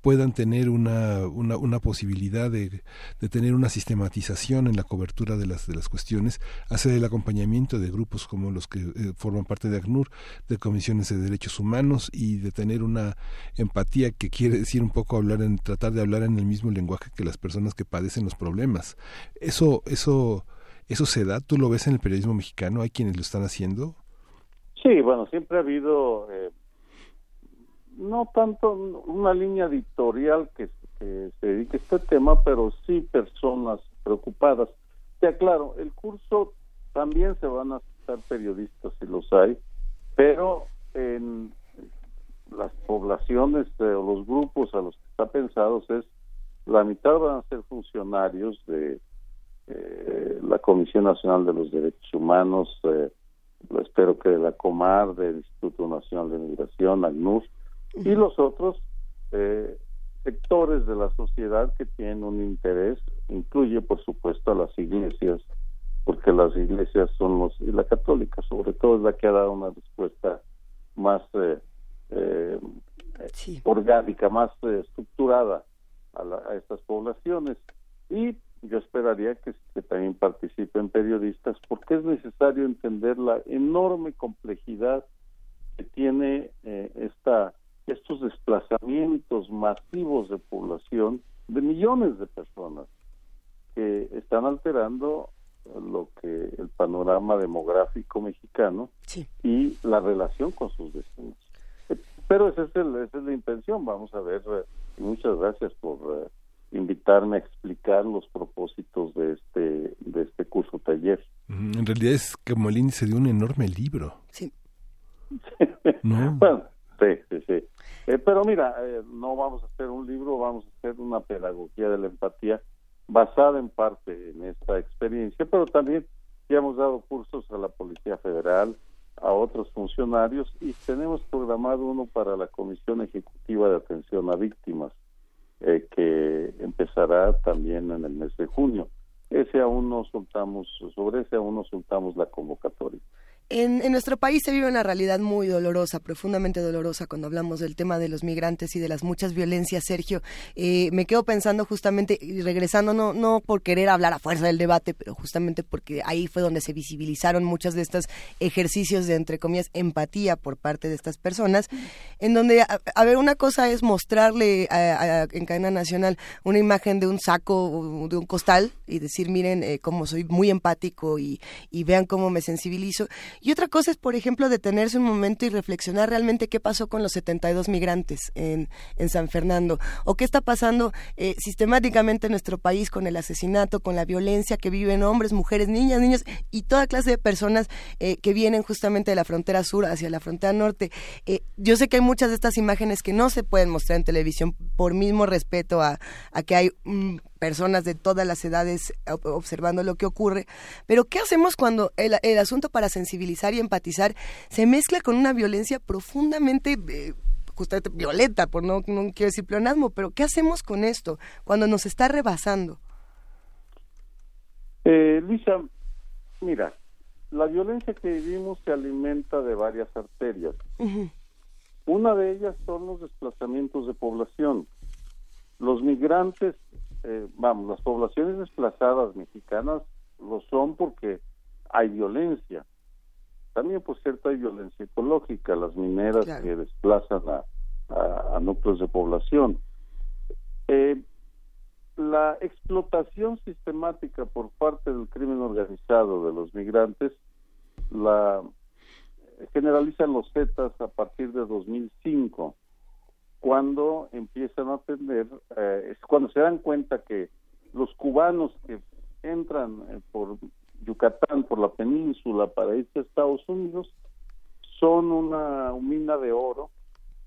puedan tener una, una, una posibilidad de, de, tener una sistematización en la cobertura de las, de las cuestiones, hacer el acompañamiento de grupos como los que eh, forman parte de ACNUR, de comisiones de derechos humanos y de tener una empatía que quiere decir un poco hablar en, tratar de hablar en el mismo lenguaje que las personas que padecen los problemas. Eso, eso ¿Eso se da? ¿Tú lo ves en el periodismo mexicano? ¿Hay quienes lo están haciendo? Sí, bueno, siempre ha habido, eh, no tanto una línea editorial que, se dedique a este tema, pero sí personas preocupadas. Te aclaro, el curso también se van a estar periodistas si los hay, pero en las poblaciones o los grupos a los que está pensados es la mitad van a ser funcionarios de eh, la Comisión Nacional de los Derechos Humanos, eh, espero que de la Comar, del Instituto Nacional de Migración, ACNUR, y los otros eh, sectores de la sociedad que tienen un interés, incluye por supuesto a las iglesias, porque las iglesias son los, y la católica sobre todo es la que ha dado una respuesta más eh, orgánica, más estructurada a, a estas poblaciones. Y yo esperaría que, también participen periodistas porque es necesario entender la enorme complejidad que tiene eh, esta estos desplazamientos masivos de población de millones de personas que están alterando lo que el panorama demográfico mexicano y la relación con sus vecinos. Pero esa es, esa es la intención, vamos a ver, eh, y muchas gracias por eh, invitarme a explicar los propósitos de este de este curso taller. En realidad es como el índice de un enorme libro. Sí. bueno, sí, sí, sí. Eh, pero mira, eh, no vamos a hacer un libro, vamos a hacer una pedagogía de la empatía basada en parte en esta experiencia, pero también ya hemos dado cursos a la Policía Federal, a otros funcionarios y tenemos programado uno para la Comisión Ejecutiva de Atención a Víctimas eh, que empezará también en el mes de junio. Ese aún no soltamos, sobre ese aún no soltamos la convocatoria. En, nuestro país se vive una realidad muy dolorosa, profundamente dolorosa cuando hablamos del tema de los migrantes y de las muchas violencias, Sergio. Eh, me quedo pensando justamente, y regresando, no, no por querer hablar a fuerza del debate, pero justamente porque ahí fue donde se visibilizaron muchos de estos ejercicios de, entre comillas, empatía por parte de estas personas, en donde, a, ver, una cosa es mostrarle en cadena nacional una imagen de un saco, de un costal, y decir, miren eh, cómo soy muy empático y, y vean cómo me sensibilizo y otra cosa es, por ejemplo, detenerse un momento y reflexionar realmente qué pasó con los 72 migrantes en, en San Fernando o qué está pasando eh, sistemáticamente en nuestro país con el asesinato, con la violencia que viven hombres, mujeres, niñas, niños y toda clase de personas eh, que vienen justamente de la frontera sur hacia la frontera norte. Eh, yo sé que hay muchas de estas imágenes que no se pueden mostrar en televisión por mismo respeto a, a que hay personas de todas las edades observando lo que ocurre, pero ¿qué hacemos cuando el, asunto para sensibilizar y empatizar se mezcla con una violencia profundamente... Eh, justamente violenta, por no, no quiero decir pleonasmo, pero ¿qué hacemos con esto cuando nos está rebasando? Eh, Luisa, mira, la violencia que vivimos se alimenta de varias arterias. Una de ellas son los desplazamientos de población. Los migrantes, eh, vamos, las poblaciones desplazadas mexicanas lo son porque hay violencia. También, por cierto, hay violencia ecológica, las mineras que desplazan a, núcleos de población. Eh, la explotación sistemática por parte del crimen organizado de los migrantes la generalizan los Zetas a partir de 2005 cuando empiezan a atender, eh, es cuando se dan cuenta que los cubanos que entran eh, por Yucatán, por la península, para irse a Estados Unidos, son una mina de oro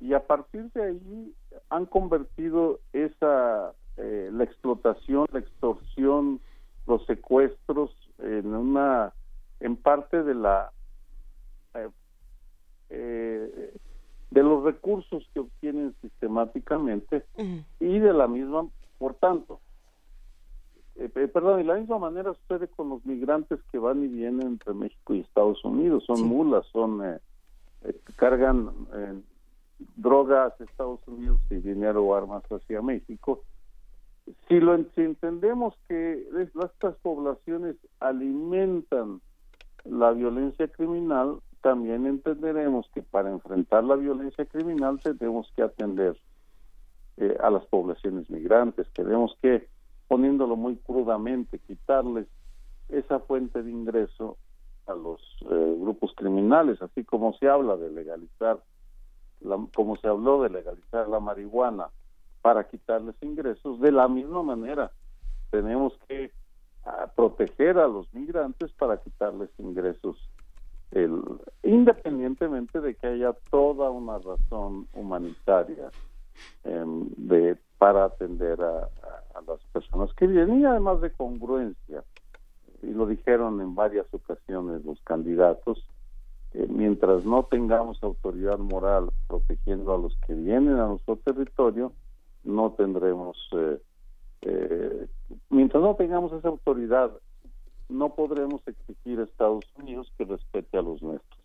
y a partir de ahí han convertido esa eh, la explotación, la extorsión, los secuestros en una en parte de la eh, de los recursos que obtienen sistemáticamente y de la misma, por tanto, eh, eh, perdón, de la misma manera sucede con los migrantes que van y vienen entre México y Estados Unidos, son mulas, son eh, cargan drogas a Estados Unidos y dinero o armas hacia México. Si lo si entendemos que estas poblaciones alimentan la violencia criminal, también entenderemos que para enfrentar la violencia criminal tenemos que atender eh, a las poblaciones migrantes, tenemos que, poniéndolo muy crudamente, quitarles esa fuente de ingreso a los eh, grupos criminales, así como se habla de legalizar, como se habló de legalizar la marihuana para quitarles ingresos, de la misma manera tenemos que ah, proteger a los migrantes para quitarles ingresos el, independientemente de que haya toda una razón humanitaria em, de para atender a, las personas que vienen y además de congruencia y lo dijeron en varias ocasiones los candidatos mientras no tengamos autoridad moral protegiendo a los que vienen a nuestro territorio no tendremos eh, eh, mientras no tengamos esa autoridad no podremos exigir a Estados Unidos que respete a los nuestros.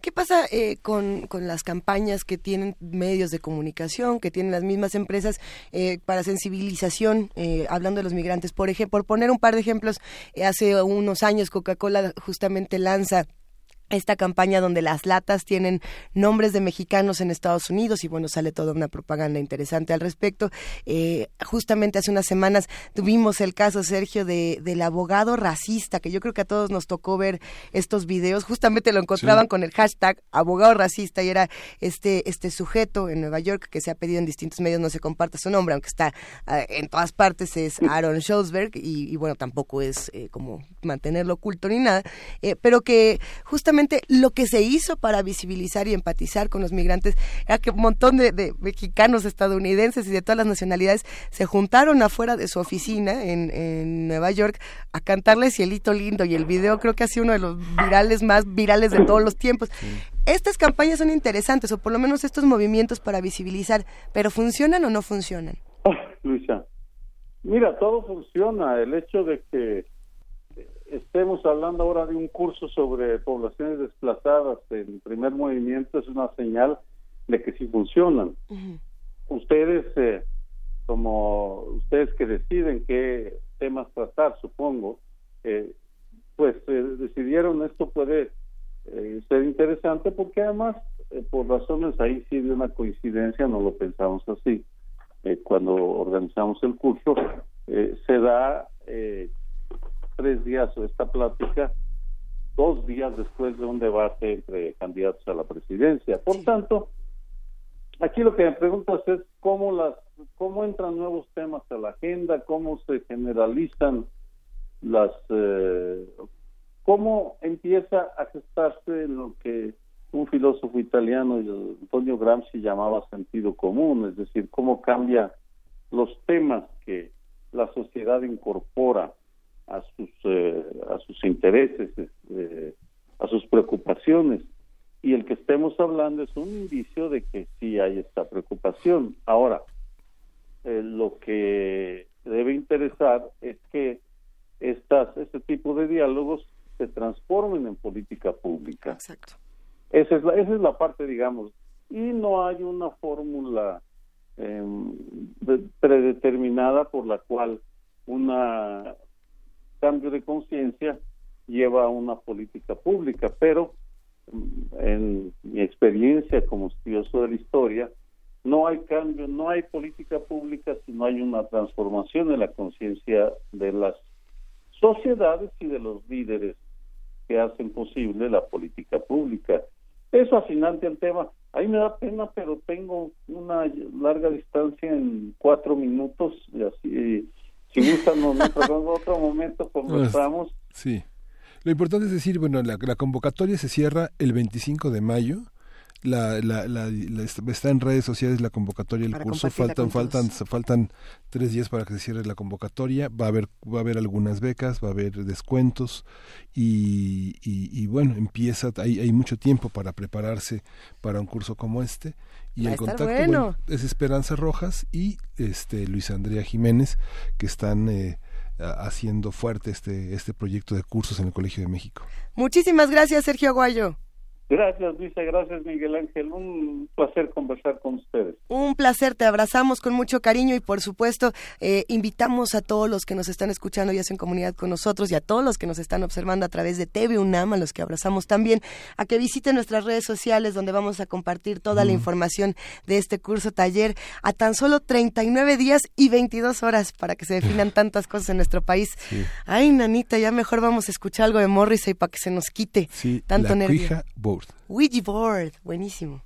¿Qué pasa eh, con, las campañas que tienen medios de comunicación, que tienen las mismas empresas eh, para sensibilización, eh, hablando de los migrantes? Por ejemplo, por poner un par de ejemplos, hace unos años Coca-Cola justamente lanza esta campaña donde las latas tienen nombres de mexicanos en Estados Unidos y bueno, sale toda una propaganda interesante al respecto. Eh, justamente hace unas semanas tuvimos el caso, Sergio, de, del abogado racista, que yo creo que a todos nos tocó ver estos videos. Justamente lo encontraban con el hashtag abogado racista y era este, este sujeto en Nueva York que se ha pedido en distintos medios, no se comparte su nombre, aunque está ah, en todas partes, es Aaron Schultzberg y, bueno, tampoco es eh, como mantenerlo oculto ni nada, eh, pero que justamente lo que se hizo para visibilizar y empatizar con los migrantes era que un montón de, mexicanos, estadounidenses y de todas las nacionalidades se juntaron afuera de su oficina en, Nueva York a cantarle Cielito Lindo y el video creo que ha sido uno de los virales más virales de todos los tiempos. Estas campañas son interesantes o por lo menos estos movimientos para visibilizar, pero ¿funcionan o no funcionan? Luisa, mira, todo funciona. El hecho de que estemos hablando ahora de un curso sobre poblaciones desplazadas en primer movimiento es una señal de que sí funcionan. Ustedes, eh, como ustedes que deciden qué temas tratar, supongo, eh, pues eh, decidieron esto puede ser interesante porque además, por razones ahí sí de una coincidencia, no lo pensamos así, cuando organizamos el curso, se da tres días o esta plática dos días después de un debate entre candidatos a la presidencia. Por tanto, aquí lo que me preguntas es cómo las cómo entran nuevos temas a la agenda, cómo se generalizan las eh, cómo empieza a gestarse lo que un filósofo italiano Antonio Gramsci llamaba sentido común, es decir, cómo cambia los temas que la sociedad incorpora a sus eh, a sus intereses, eh, a sus preocupaciones y el que estemos hablando es un indicio de que sí hay esta preocupación. Ahora, eh, lo que debe interesar es que estas este tipo de diálogos se transformen en política pública. Exacto. Esa es la esa es la parte, digamos, y no hay una fórmula em, predeterminada por la cual una cambio de conciencia lleva a una política pública, pero mm, en mi experiencia como estudioso de la historia, no hay cambio, no hay política pública si no hay una transformación en la conciencia de las sociedades y de los líderes que hacen posible la política pública. Es fascinante el tema. A mí me da pena, pero tengo una larga distancia en cuatro minutos y así si gustan, nos en otro momento conversamos. Sí. Lo importante es decir, bueno, la, la convocatoria se cierra el 25 de mayo la, la, la, está en redes sociales la convocatoria del curso. faltan faltan faltan tres días para que se cierre la convocatoria. Va a haber va a haber algunas becas va a haber descuentos y, y, bueno empieza hay, hay mucho tiempo para prepararse para un curso como este. Y el contacto es Esperanza Rojas y este Luis Andrea Jiménez que están eh, haciendo fuerte este este proyecto de cursos en el Colegio de México. Muchísimas gracias Sergio Aguayo Gracias, Luisa. Gracias, Miguel Ángel. Un placer conversar con ustedes. Un placer. Te abrazamos con mucho cariño y, por supuesto, eh, invitamos a todos los que nos están escuchando y hacen comunidad con nosotros y a todos los que nos están observando a través de TV UNAM, a los que abrazamos también, a que visiten nuestras redes sociales donde vamos a compartir toda la información de este curso taller a tan solo 39 días y 22 horas para que se definan tantas cosas en nuestro país. Ay, nanita, ya mejor vamos a escuchar algo de Morrissey para que se nos quite tanto nervio. Ouija board, buenísimo.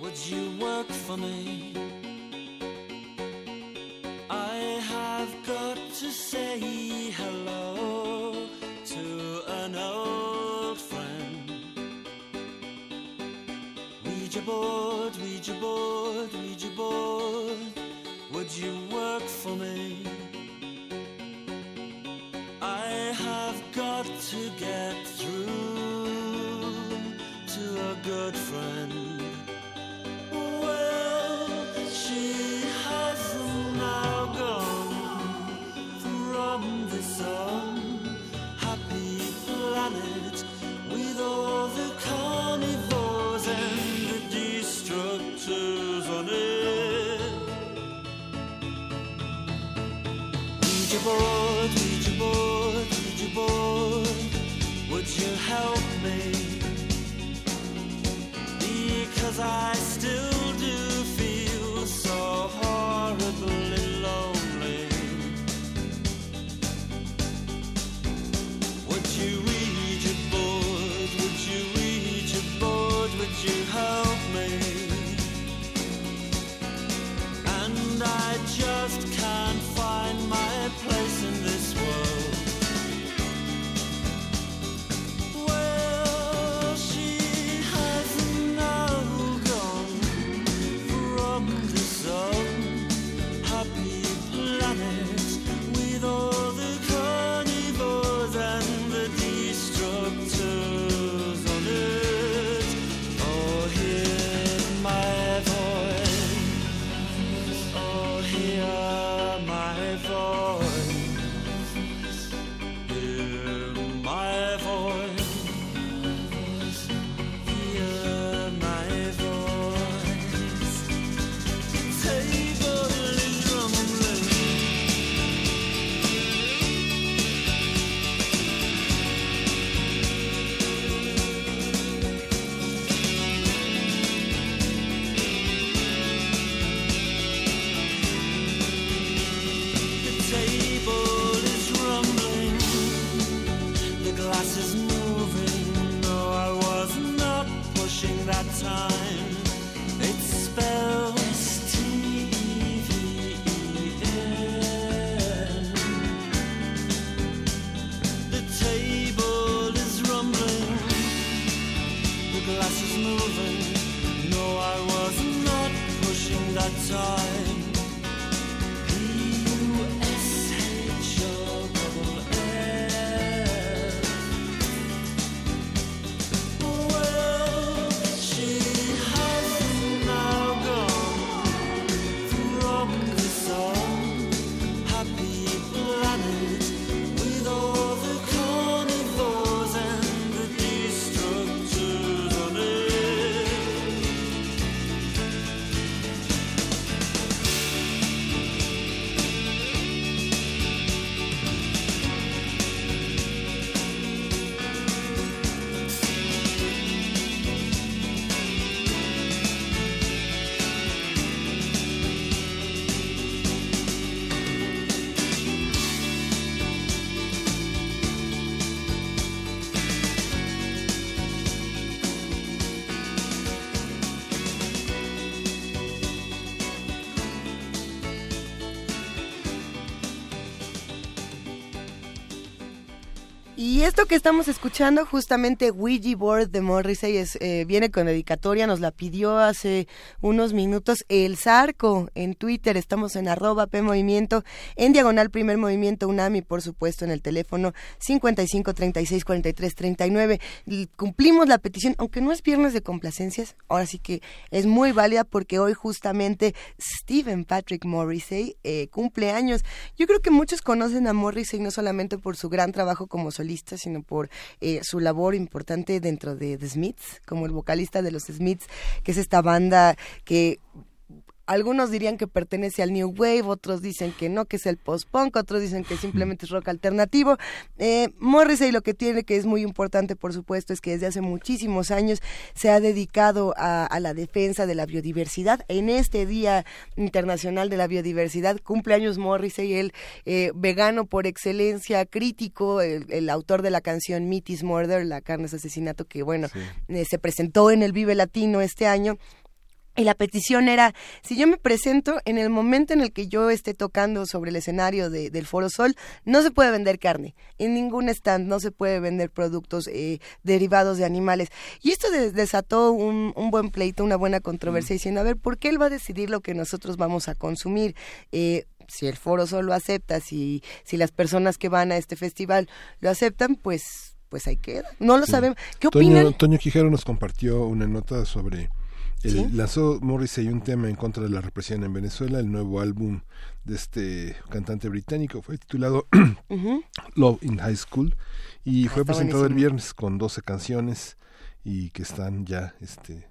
Would you work for me? I have got to say hello to an old friend. Ouija board, Ouija board, Ouija board. Would you work for me? Y esto que estamos escuchando, justamente Ouija Board de Morrissey, eh, viene con dedicatoria, nos la pidió hace unos minutos el Zarco en Twitter, estamos en arroba P en diagonal Primer Movimiento UNAM y por supuesto en el teléfono 55 36 43 39. cumplimos la petición, aunque no es viernes de complacencias, ahora sí que es muy válida porque hoy justamente Stephen Patrick Morrissey eh, cumple años. Yo creo que muchos conocen a Morrissey no solamente por su gran trabajo como solista, sino por eh, su labor importante dentro de The Smiths, como el vocalista de los Smiths, que es esta banda que algunos dirían que pertenece al New Wave, otros dicen que no, que es el post-punk, otros dicen que simplemente es rock alternativo. Eh, Morrissey lo que tiene que es muy importante, por supuesto, es que desde hace muchísimos años se ha dedicado a, la defensa de la biodiversidad. En este Día Internacional de la Biodiversidad, cumpleaños Morrissey, el eh, vegano por excelencia, crítico, el, autor de la canción Meat is Murder, la carne es asesinato, que bueno, eh, se presentó en el Vive Latino este año y la petición era, si yo me presento en el momento en el que yo esté tocando sobre el escenario del Foro Sol, no se puede vender carne. En ningún stand no se puede vender productos eh, derivados de animales. Y esto desató un, buen pleito, una buena controversia, mm. diciendo, a ver, ¿por qué él va a decidir lo que nosotros vamos a consumir? Eh, si el Foro Sol lo acepta, si, si las personas que van a este festival lo aceptan, pues pues ahí queda. No lo sabemos. ¿Qué opinan? Toño Quijero nos compartió una nota sobre el, Lanzó Morrissey un tema en contra de la represión en Venezuela. El nuevo álbum de este cantante británico fue titulado Love in High School y ah, fue presentado el viernes con 12 canciones y que están ya este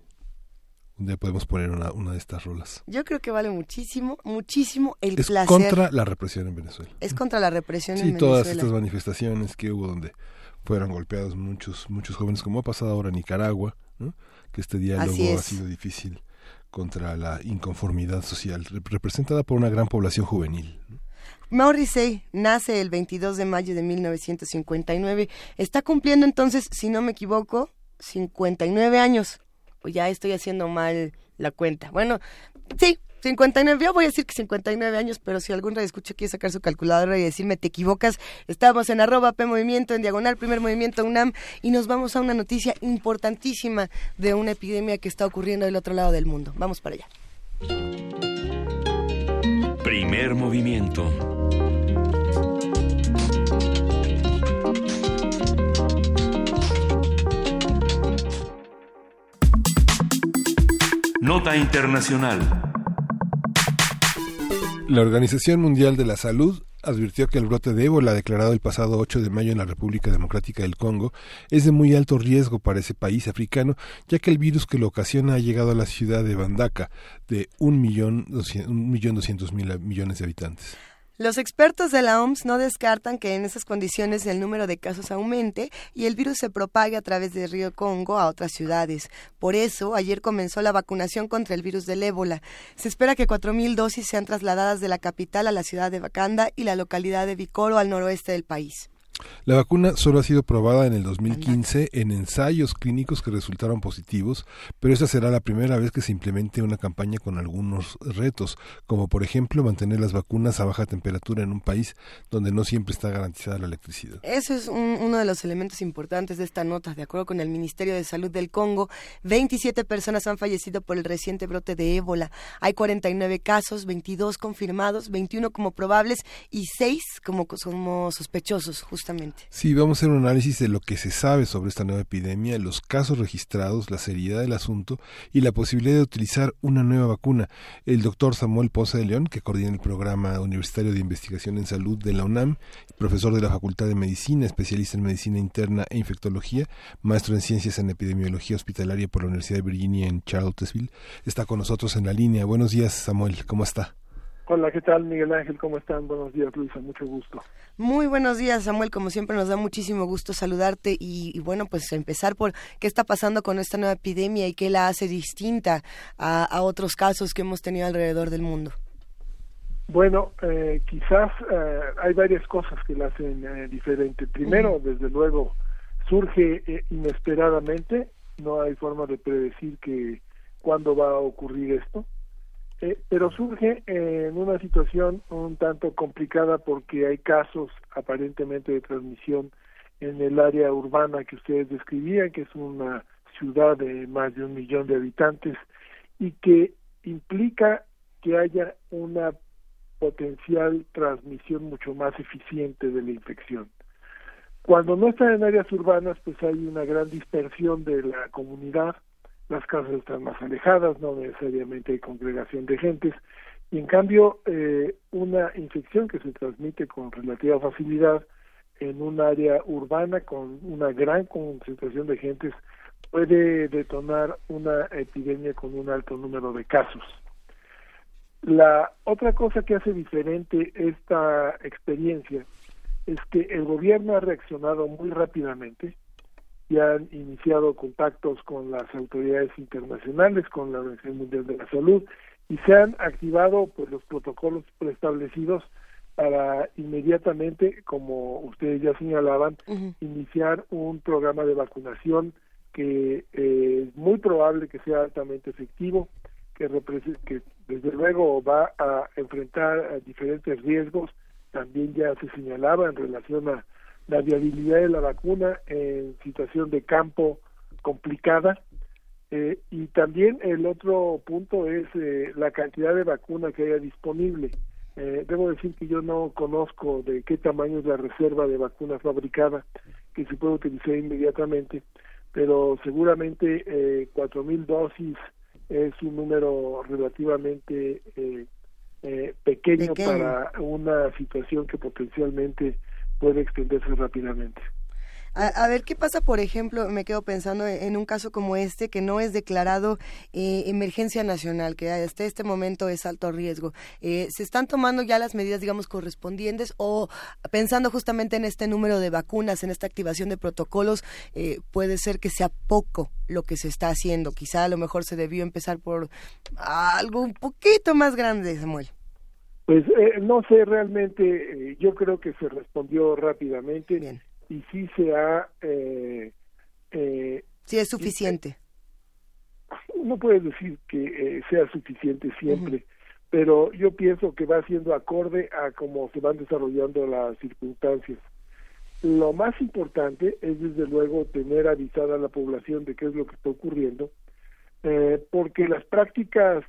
un día podemos poner una, una de estas rolas. Yo creo que vale muchísimo, muchísimo el es placer. contra la represión en Venezuela. Es contra la represión en Venezuela. Sí, todas estas manifestaciones que hubo donde fueron golpeados muchos muchos jóvenes, como ha pasado ahora en Nicaragua, ¿no? Que este diálogo ha sido difícil contra la inconformidad social representada por una gran población juvenil. Morrissey nace el 22 de mayo de 1959. Está cumpliendo entonces, si no me equivoco, 59 años. Pues ya estoy haciendo mal la cuenta. Bueno, sí, 59, yo voy a decir que 59 años, pero si algún escucha quiere sacar su calculadora y decirme te equivocas, estamos en arroba P Movimiento, en diagonal, primer movimiento UNAM, y nos vamos a una noticia importantísima de una epidemia que está ocurriendo del otro lado del mundo. Vamos para allá. Primer movimiento. Nota Internacional. La Organización Mundial de la Salud advirtió que el brote de ébola declarado el pasado 8 de mayo en la República Democrática del Congo es de muy alto riesgo para ese país africano, ya que el virus que lo ocasiona ha llegado a la ciudad de Bandaka, de un millón, un millón doscientos mil millones de habitantes. Los expertos de la OMS no descartan que en esas condiciones el número de casos aumente y el virus se propague a través del río Congo a otras ciudades. Por eso, ayer comenzó la vacunación contra el virus del ébola. Se espera que 4.000 dosis sean trasladadas de la capital a la ciudad de Bacanda y la localidad de Vicoro al noroeste del país. La vacuna solo ha sido probada en el 2015 en ensayos clínicos que resultaron positivos, pero esta será la primera vez que se implemente una campaña con algunos retos, como por ejemplo mantener las vacunas a baja temperatura en un país donde no siempre está garantizada la electricidad. Eso es uno de los elementos importantes de esta nota. De acuerdo con el Ministerio de Salud del Congo, 27 personas han fallecido por el reciente brote de ébola. Hay 49 casos, 22 confirmados, 21 como probables y 6 como, como sospechosos, justamente Sí, vamos a hacer un análisis de lo que se sabe sobre esta nueva epidemia, los casos registrados, la seriedad del asunto y la posibilidad de utilizar una nueva vacuna. El doctor Samuel Poza de León, que coordina el programa universitario de investigación en salud de la UNAM, profesor de la Facultad de Medicina, especialista en medicina interna e infectología, maestro en ciencias en epidemiología hospitalaria por la Universidad de Virginia en Charlottesville, está con nosotros en la línea. Buenos días, Samuel, ¿cómo está? Hola, ¿qué tal Miguel Ángel? ¿Cómo están? Buenos días, Luisa, mucho gusto. Muy buenos días, Samuel. Como siempre nos da muchísimo gusto saludarte y, bueno, pues empezar por qué está pasando con esta nueva epidemia y qué la hace distinta a, otros casos que hemos tenido alrededor del mundo. Bueno, eh, quizás eh, hay varias cosas que la hacen eh, diferente. Primero, desde luego, surge inesperadamente, no hay forma de predecir que cuándo va a ocurrir esto eh, pero surge en una situación un tanto complicada porque hay casos aparentemente de transmisión en el área urbana que ustedes describían, que es una ciudad de más de un millón de habitantes y que implica que haya una potencial transmisión mucho más eficiente de la infección. Cuando no están en áreas urbanas, pues hay una gran dispersión de la comunidad, las casas están más alejadas, no necesariamente hay congregación de gentes, y en cambio eh, una infección que se transmite con relativa facilidad en un área urbana con una gran concentración de gentes puede detonar una epidemia con un alto número de casos. La otra cosa que hace diferente esta experiencia es que el gobierno ha reaccionado muy rápidamente y han iniciado contactos con las autoridades internacionales, con la Organización Mundial de la Salud y se han activado pues los protocolos preestablecidos para inmediatamente, como ustedes ya señalaban, iniciar un programa de vacunación que eh, es muy probable que sea altamente efectivo, que, que desde luego va a enfrentar diferentes riesgos, también ya se señalaba en relación a la viabilidad de la vacuna en situación de campo complicada, eh, y también el otro punto es eh, la cantidad de vacuna que haya disponible. Eh, debo decir que yo no conozco de qué tamaño es la reserva de vacuna fabricada que se puede utilizar inmediatamente, pero seguramente eh, cuatro mil dosis es un número relativamente eh, eh, pequeño, pequeño para una situación que potencialmente puede extenderse rápidamente. A, ver, ¿qué pasa, por ejemplo? Me quedo pensando en un caso como este, que no es declarado eh, emergencia nacional, que hasta este momento es alto riesgo. Eh, ¿Se están tomando ya las medidas, digamos, correspondientes o pensando justamente en este número de vacunas, en esta activación de protocolos, eh, puede ser que sea poco lo que se está haciendo? Quizá a lo mejor se debió empezar por algo un poquito más grande, Samuel. Pues no sé, realmente yo creo que se respondió rápidamente. Bien y sí se ha... Eh, eh, sí es suficiente. no puedes decir que eh, sea suficiente siempre, pero yo pienso que va siendo acorde a cómo se van desarrollando las circunstancias. Lo más importante es desde luego tener avisada a la población de qué es lo que está ocurriendo, eh, porque las prácticas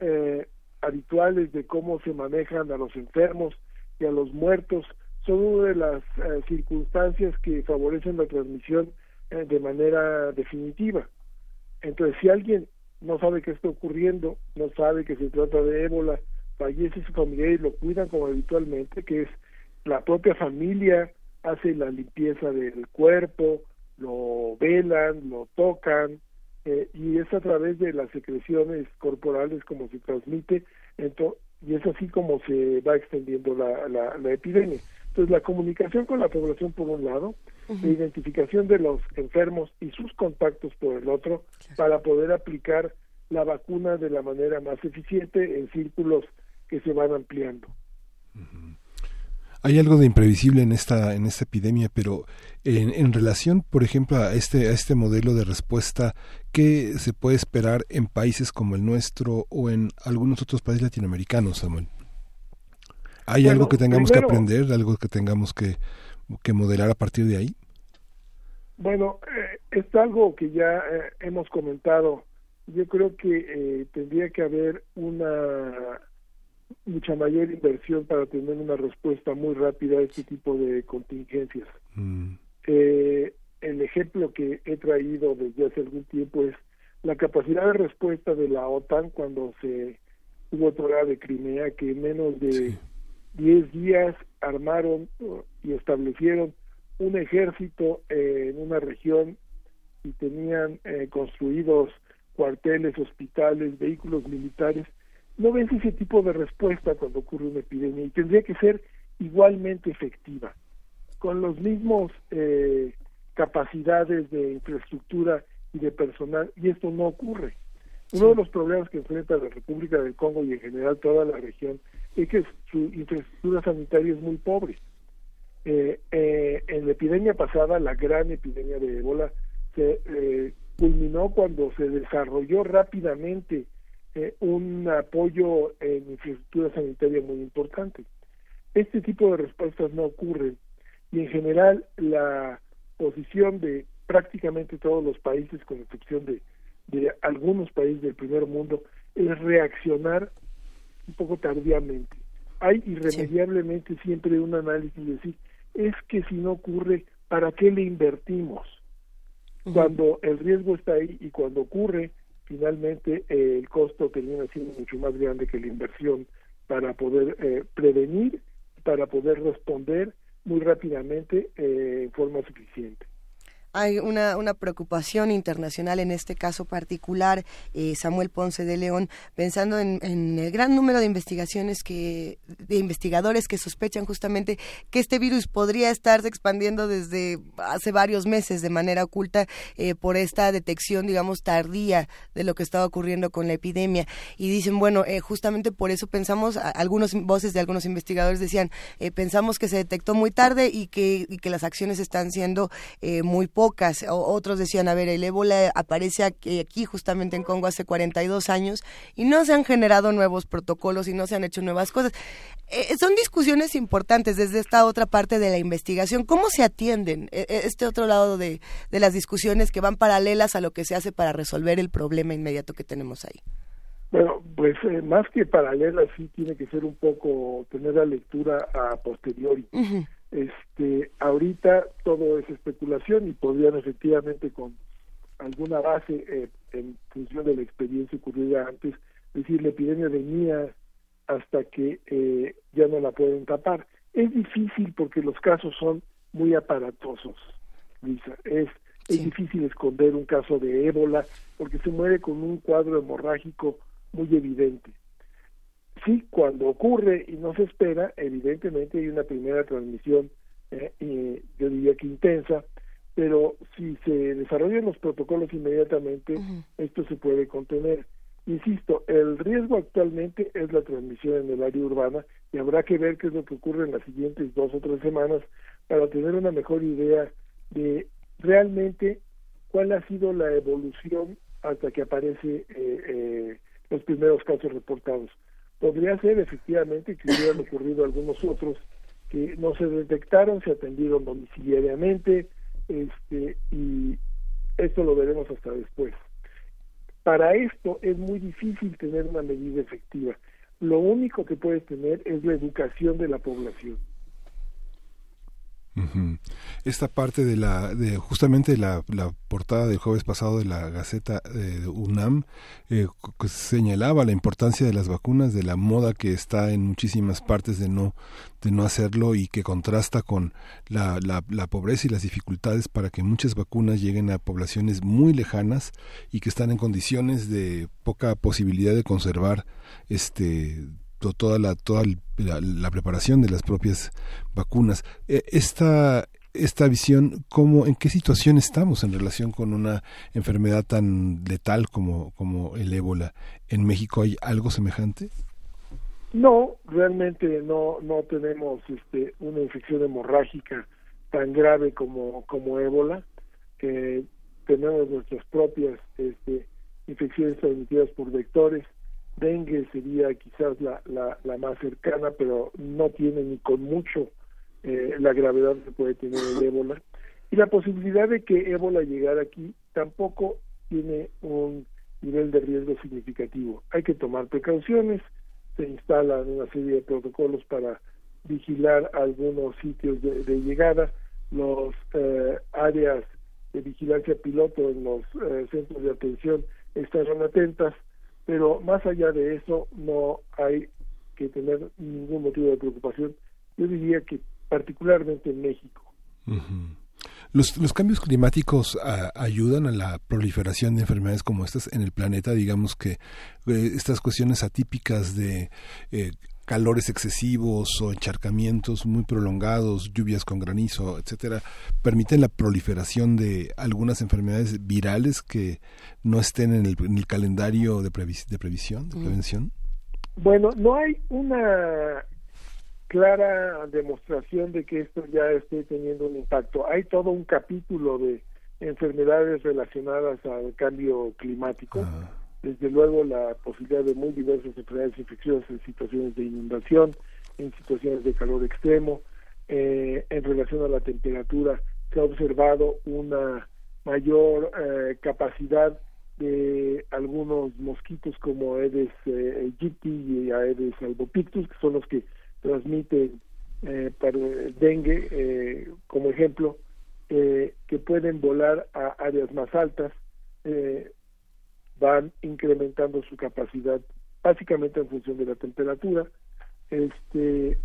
eh, habituales de cómo se manejan a los enfermos y a los muertos son una de las eh, circunstancias que favorecen la transmisión eh, de manera definitiva. Entonces, si alguien no sabe qué está ocurriendo, no sabe que se trata de ébola, fallece su familia y lo cuidan como habitualmente, que es la propia familia hace la limpieza del cuerpo, lo velan, lo tocan, eh, y es a través de las secreciones corporales como se transmite, y es así como se va extendiendo la, la, la epidemia. Entonces, la comunicación con la población por un lado, la identificación de los enfermos y sus contactos por el otro, para poder aplicar la vacuna de la manera más eficiente en círculos que se van ampliando. Hay algo de imprevisible en esta en esta epidemia, pero en, en, relación, por ejemplo, a este a este modelo de respuesta, ¿qué se puede esperar en países como el nuestro o en algunos otros países latinoamericanos, Samuel? ¿Hay algo que tengamos que aprender, algo que tengamos que, que modelar a partir de ahí? Bueno, eh, es algo que ya eh, hemos comentado. Yo creo que eh, tendría que haber una mucha mayor inversión para tener una respuesta muy rápida a este tipo de contingencias. Mm. El ejemplo que he traído desde hace algún tiempo es la capacidad de respuesta de la OTAN cuando se hubo otra de Crimea, que en menos de diez días armaron y establecieron un ejército en una región y tenían eh, construidos cuarteles, hospitales, vehículos militares. No ves ese tipo de respuesta cuando ocurre una epidemia y tendría que ser igualmente efectiva, con los mismos eh, capacidades de infraestructura y de personal, y esto no ocurre. Uno de los problemas que enfrenta la República del Congo y en general toda la región es que su infraestructura sanitaria es muy pobre. Eh, eh, en la epidemia pasada, la gran epidemia de ébola, se eh, culminó cuando se desarrolló rápidamente un apoyo en infraestructura sanitaria muy importante. Este tipo de respuestas no ocurren y en general la posición de prácticamente todos los países, con excepción de, de algunos países del primer mundo, es reaccionar un poco tardíamente. Hay irremediablemente siempre un análisis de decir, es que si no ocurre, ¿para qué le invertimos? Cuando el riesgo está ahí y cuando ocurre, finalmente eh, el costo termina siendo mucho más grande que la inversión para poder eh, prevenir, para poder responder muy rápidamente eh, en forma suficiente hay una, una preocupación internacional en este caso particular, eh, Samuel Ponce de León, pensando en, el gran número de investigaciones que, de investigadores que sospechan justamente que este virus podría estarse expandiendo desde hace varios meses de manera oculta eh, por esta detección, digamos, tardía de lo que estaba ocurriendo con la epidemia. Y dicen, bueno, eh, justamente por eso pensamos, algunos voces de algunos investigadores decían, pensamos que se detectó muy tarde y que, y que las acciones están siendo muy pocas otros decían, a ver, el ébola aparece aquí, justamente en Congo hace 42 años y no se han generado nuevos protocolos y no se han hecho nuevas cosas. Eh, son discusiones importantes desde esta otra parte de la investigación. ¿Cómo se atienden e, e, este otro lado de, las discusiones que van paralelas a lo que se hace para resolver el problema inmediato que tenemos ahí? Bueno, pues eh, más que paralelas sí tiene que ser un poco tener la lectura a posteriori. Este, ahorita todo es especulación y podrían efectivamente con alguna base eh, en función de la experiencia ocurrida antes decir la epidemia venía hasta que eh, ya no la pueden tapar. Es difícil porque los casos son muy aparatosos, Lisa. Es, es difícil esconder un caso de ébola porque se muere con un cuadro hemorrágico muy evidente sí, cuando ocurre y no se espera, evidentemente hay una primera transmisión, eh, yo diría que intensa, pero si se desarrollan los protocolos inmediatamente, esto se puede contener. Insisto, el riesgo actualmente es la transmisión en el área urbana y habrá que ver qué es lo que ocurre en las siguientes dos o tres semanas para tener una mejor idea de realmente cuál ha sido la evolución hasta que aparece eh, eh, los primeros casos reportados podría ser efectivamente que hubieran ocurrido algunos otros que no se detectaron, se atendieron domiciliariamente, este, y esto lo veremos hasta después. Para esto es muy difícil tener una medida efectiva. Lo único que puedes tener es la educación de la población. Esta parte de la, de justamente la, portada del jueves pasado de la Gaceta de UNAM eh, señalaba la importancia de las vacunas, de la moda que está en muchísimas partes de no, de no hacerlo y que contrasta con la, la, la pobreza y las dificultades para que muchas vacunas lleguen a poblaciones muy lejanas y que están en condiciones de poca posibilidad de conservar este toda la toda la, preparación de las propias vacunas. E, esta esta visión cómo en qué situación estamos en relación con una enfermedad tan letal como como el ébola en México hay algo semejante no realmente no no tenemos este una infección hemorrágica tan grave como como ébola tenemos nuestras propias este, infecciones transmitidas por vectores dengue sería quizás la, la, la, más cercana, pero no tiene ni con mucho eh, la gravedad que puede tener el ébola. Y la posibilidad de que ébola llegara aquí tampoco tiene un nivel de riesgo significativo. Hay que tomar precauciones, se instalan una serie de protocolos para vigilar algunos sitios de, llegada, los eh, áreas de vigilancia piloto en los eh, centros de atención estarán atentas, pero más allá de eso no hay que tener ningún motivo de preocupación. Yo diría que particularmente en México. Los, los, cambios climáticos ayudan a la proliferación de enfermedades como estas en el planeta. Digamos que eh, estas cuestiones atípicas de eh, calores excesivos o encharcamientos muy prolongados, lluvias con granizo, etcétera, permiten la proliferación de algunas enfermedades virales que no estén en el, calendario de, de previsión, de mm. prevención? Bueno, no hay una clara demostración de que esto ya esté teniendo un impacto. Hay todo un capítulo de enfermedades relacionadas al cambio climático. Ah desde luego la posibilidad de muy diversas enfermedades infecciosas en situaciones de inundación, en situaciones de calor extremo, eh, en relación a la temperatura se ha observado una mayor eh, capacidad de algunos mosquitos como Aedes eh, aegypti y Aedes albopictus, que son los que transmiten eh, para dengue, eh, como ejemplo, eh, que pueden volar a áreas más altas, eh, van incrementando su capacidad básicamente en función de la temperatura, este,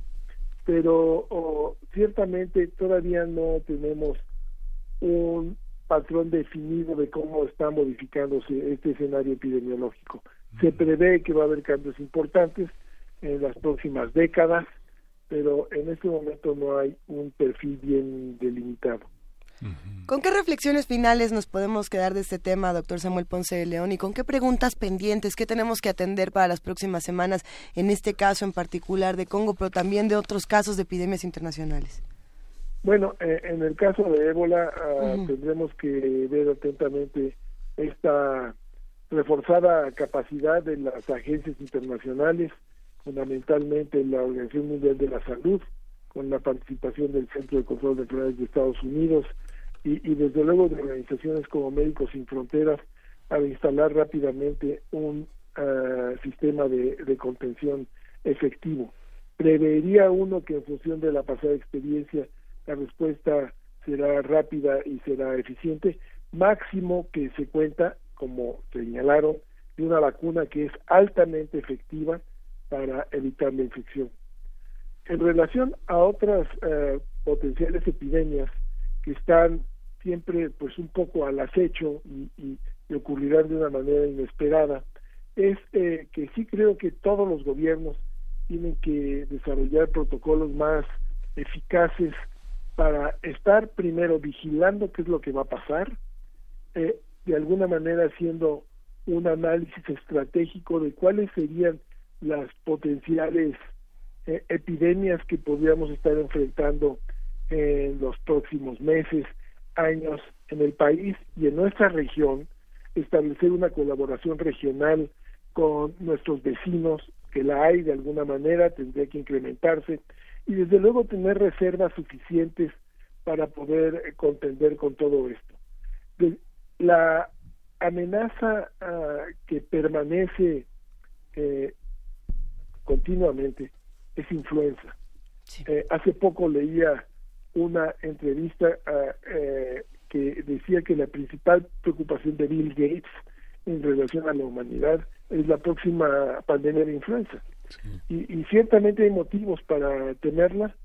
pero oh, ciertamente todavía no tenemos un patrón definido de cómo está modificándose este escenario epidemiológico. Se prevé que va a haber cambios importantes en las próximas décadas, pero en este momento no hay un perfil bien delimitado. ¿Con qué reflexiones finales nos podemos quedar de este tema, doctor Samuel Ponce de León? ¿Y con qué preguntas pendientes, qué tenemos que atender para las próximas semanas, en este caso en particular de Congo, pero también de otros casos de epidemias internacionales? Bueno, eh, en el caso de ébola ah, tendremos que ver atentamente esta reforzada capacidad de las agencias internacionales, fundamentalmente la Organización Mundial de la Salud, con la participación del Centro de Control de Enfermedades de Estados Unidos y, y desde luego de organizaciones como Médicos Sin Fronteras para instalar rápidamente un ah, sistema de, contención efectivo. Prevería uno que en función de la pasada experiencia la respuesta será rápida y será eficiente, máximo que se cuenta, como señalaron, de una vacuna que es altamente efectiva para evitar la infección. En relación a otras eh, potenciales epidemias que están siempre pues un poco al acecho y, y, ocurrirán de una manera inesperada, es eh, que sí creo que todos los gobiernos tienen que desarrollar protocolos más eficaces para estar primero vigilando qué es lo que va a pasar, eh, de alguna manera haciendo un análisis estratégico de cuáles serían las potenciales eh, epidemias que podríamos estar enfrentando en los próximos meses, años en el país y en nuestra región, establecer una colaboración regional con nuestros vecinos, que la hay de alguna manera, tendría que incrementarse, y desde luego tener reservas suficientes para poder contender con todo esto. De, la amenaza uh, que permanece eh, continuamente es influenza. Sí. Eh, hace poco leía una entrevista uh, eh, que decía que la principal preocupación de Bill Gates en relación a la humanidad es la próxima pandemia de influenza. Sí. Y, y, ciertamente hay motivos para temerla.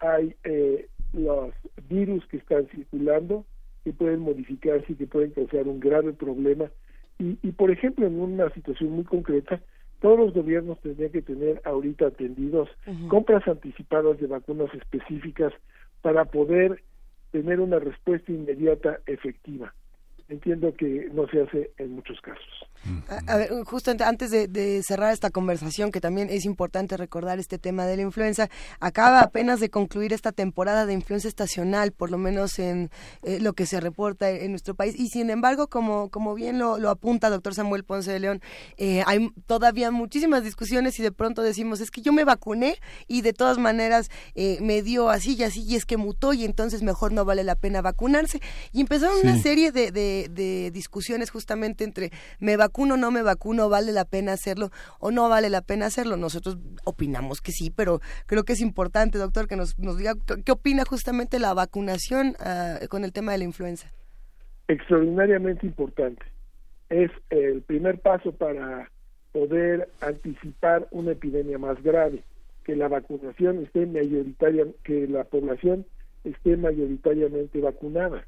Hay eh, los virus que están circulando que pueden modificarse y que pueden causar un grave problema. Y, y por ejemplo, en una situación muy concreta, todos los gobiernos tendrían que tener ahorita atendidos uh -huh. compras anticipadas de vacunas específicas para poder tener una respuesta inmediata efectiva entiendo que no se hace en muchos casos. A, a ver, justo antes de, de, cerrar esta conversación, que también es importante recordar este tema de la influenza, acaba apenas de concluir esta temporada de influenza estacional, por lo menos en eh, lo que se reporta en nuestro país. Y sin embargo, como, como bien lo, lo apunta doctor Samuel Ponce de León, eh, hay todavía muchísimas discusiones y de pronto decimos, es que yo me vacuné y de todas maneras eh, me dio así y así y es que mutó y entonces mejor no vale la pena vacunarse. Y empezaron sí. una serie de, de, de discusiones justamente entre me vacuno vacuno, no me vacuno, vale la pena hacerlo o no vale la pena hacerlo. Nosotros opinamos que sí, pero creo que es importante, doctor, que nos, nos diga qué opina justamente la vacunación uh, con el tema de la influenza. Extraordinariamente importante. Es el primer paso para poder anticipar una epidemia más grave, que la vacunación esté mayoritaria, que la población esté mayoritariamente vacunada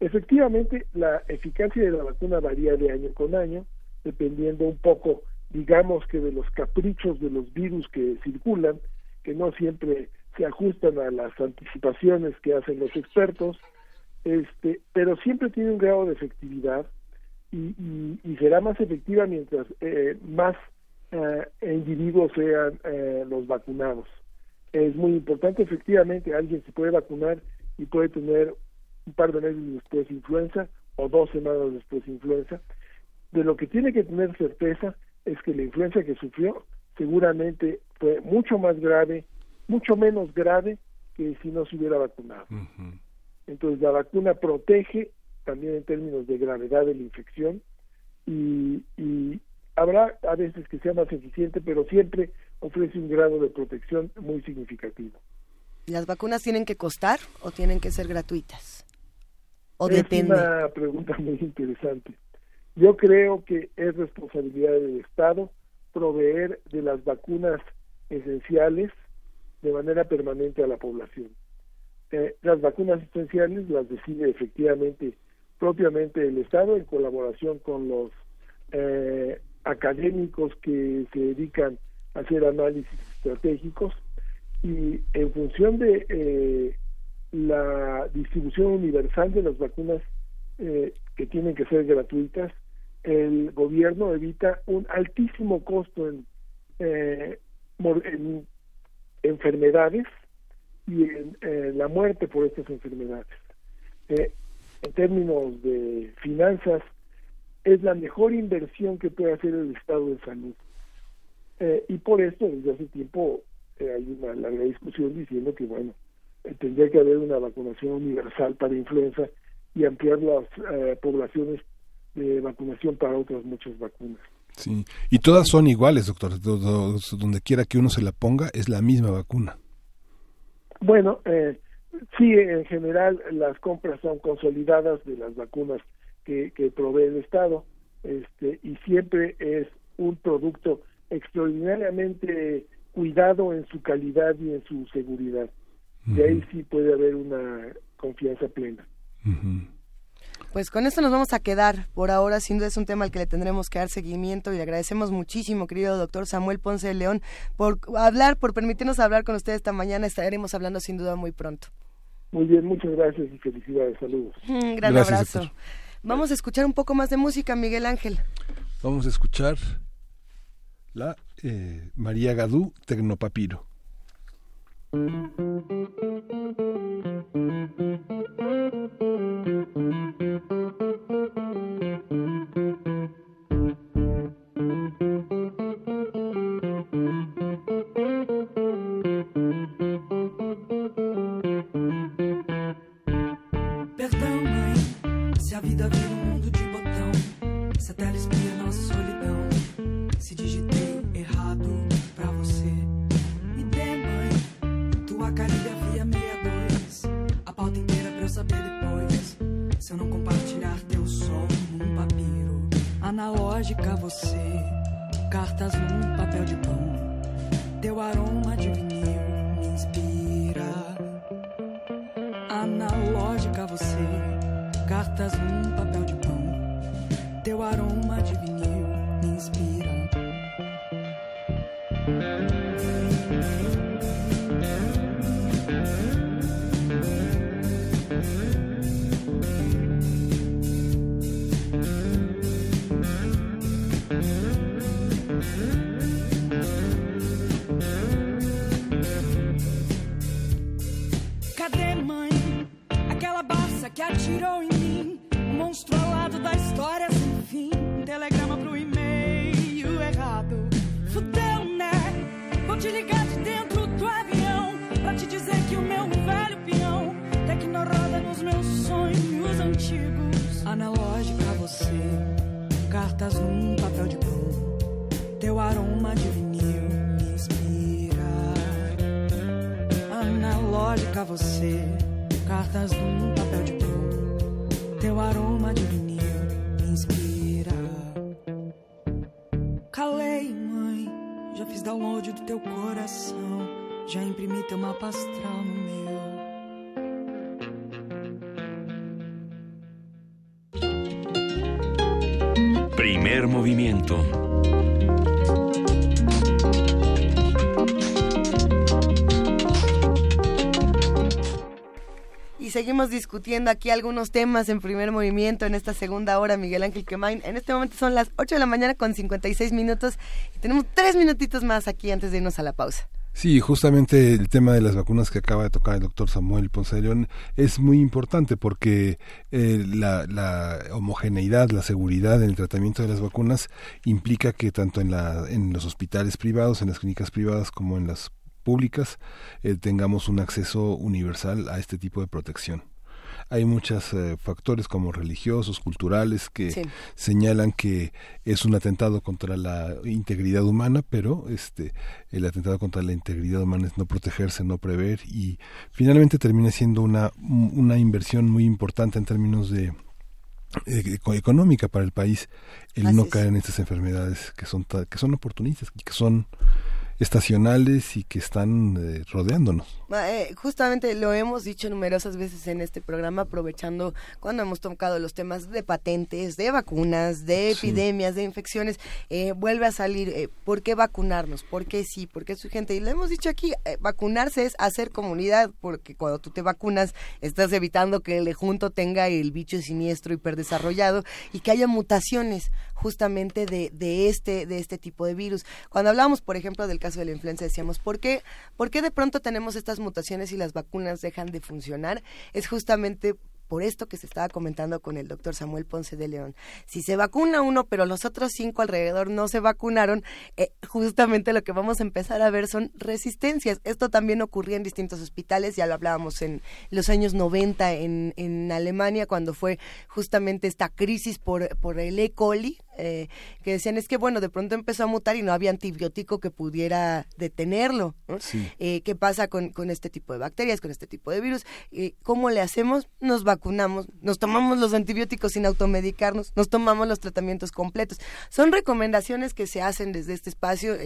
Efectivamente, la eficacia de la vacuna varía de año con año, dependiendo un poco, digamos que de los caprichos de los virus que circulan, que no siempre se ajustan a las anticipaciones que hacen los expertos, este, pero siempre tiene un grado de efectividad y, y, será más efectiva mientras eh, más eh, individuos sean eh, los vacunados. Es muy importante, efectivamente, alguien se puede vacunar y puede tener un par de meses después influenza o dos semanas después influenza. De lo que tiene que tener certeza es que la influenza que sufrió seguramente fue mucho más grave, mucho menos grave que si no se hubiera vacunado. Entonces la vacuna protege también en términos de gravedad de la infección y, y habrá a veces que sea más eficiente, pero siempre ofrece un grado de protección muy significativo. ¿Las vacunas tienen que costar o tienen que ser gratuitas? ¿O es una pregunta muy interesante. Yo creo que es responsabilidad del Estado proveer de las vacunas esenciales de manera permanente a la población. Eh, las vacunas esenciales las decide efectivamente propiamente el Estado en colaboración con los eh, académicos que se dedican a hacer análisis estratégicos y en función de eh, la distribución universal de las vacunas eh, que tienen que ser gratuitas, el gobierno evita un altísimo costo en, eh, en enfermedades y en la muerte por estas enfermedades. en términos de finanzas, es la mejor inversión que puede hacer el Estado de salud. y por esto, desde hace tiempo, hay una larga discusión diciendo que, bueno, eh, tendría que haber una vacunación universal para influenza y ampliar las eh, poblaciones de vacunación para otras muchas vacunas. Sí, y todas son iguales, doctor. Donde quiera que uno se la ponga, es la misma vacuna. Bueno, eh, sí, en general las compras son consolidadas de las vacunas que, que provee el Estado este, y siempre es un producto extraordinariamente cuidado en su calidad y en su seguridad. De ahí sí puede haber una confianza plena. Pues con esto nos vamos a quedar por ahora, sin duda es un tema al que le tendremos que dar seguimiento y le agradecemos muchísimo, querido doctor Samuel Ponce de León, por hablar, por permitirnos hablar con usted esta mañana. Estaremos hablando sin duda muy pronto. Muy bien, muchas gracias y felicidades, saludos. Un gran abrazo. Vamos a escuchar un poco más de música, Miguel Ángel. Vamos a escuchar la eh, María Gadú Tecnopapiro. Thank you. Saber depois. Se eu não compartilhar teu som num papiro. Analógica você, cartas num papel de pão. Teu aroma de vinil me inspira. Analógica você, cartas num papel de pão. Teu aroma de vinil me inspira. Atirou em mim. Monstro ao lado da história sem fim. Um telegrama pro e-mail errado. Fudeu, né? Vou te ligar de dentro do avião. Pra te dizer que o meu velho peão. Tecnoroda nos meus sonhos antigos. Analógica você. Cartas num papel de pão. Teu aroma de vinil me inspira. Analógica você, cartas num teu coração. Já imprimi teu mapa astral no meu. Primer movimiento. Seguimos discutiendo aquí algunos temas en primer movimiento en esta segunda hora, Miguel Ángel Quemain. En este momento son las 8 de la mañana con 56 minutos y tenemos tres minutitos más aquí antes de irnos a la pausa. Sí, justamente el tema de las vacunas que acaba de tocar el doctor Samuel Ponce de León es muy importante porque eh, la, la, homogeneidad, la seguridad en el tratamiento de las vacunas implica que tanto en, la, en los hospitales privados, en las clínicas privadas como en las públicas eh, tengamos un acceso universal a este tipo de protección. Hay muchos eh, factores como religiosos, culturales, que señalan que es un atentado contra la integridad humana, pero este el atentado contra la integridad humana es no protegerse, no prever y finalmente termina siendo una, una inversión muy importante en términos de eh, económica para el país el no caer en estas enfermedades que son que son oportunistas y que son estacionales y que están eh, rodeándonos. Eh, justamente lo hemos dicho numerosas veces en este programa, aprovechando cuando hemos tocado los temas de patentes, de vacunas, de epidemias, de infecciones, eh, vuelve a salir, ¿por qué vacunarnos? ¿Por qué sí? ¿Por qué su gente? Y lo hemos dicho aquí, vacunarse es hacer comunidad, porque cuando tú te vacunas estás evitando que el junto tenga el bicho siniestro hiperdesarrollado y que haya mutaciones justamente de, de, este, de este tipo de virus. Cuando hablamos, por ejemplo, del caso de la influenza, decíamos, ¿por qué, ¿por qué de pronto tenemos estas mutaciones y las vacunas dejan de funcionar? Es justamente por esto que se estaba comentando con el doctor Samuel Ponce de León. Si se vacuna uno, pero los otros cinco alrededor no se vacunaron, eh, justamente lo que vamos a empezar a ver son resistencias. Esto también ocurría en distintos hospitales, ya lo hablábamos en los años 90 en, en Alemania, cuando fue justamente esta crisis por, por el E. coli, eh, que decían es que bueno, de pronto empezó a mutar y no había antibiótico que pudiera detenerlo. Eh, ¿Qué pasa con, con, este tipo de bacterias, con este tipo de virus? Eh, ¿Cómo le hacemos? Nos vacunamos, nos tomamos los antibióticos sin automedicarnos, nos tomamos los tratamientos completos. Son recomendaciones que se hacen desde este espacio.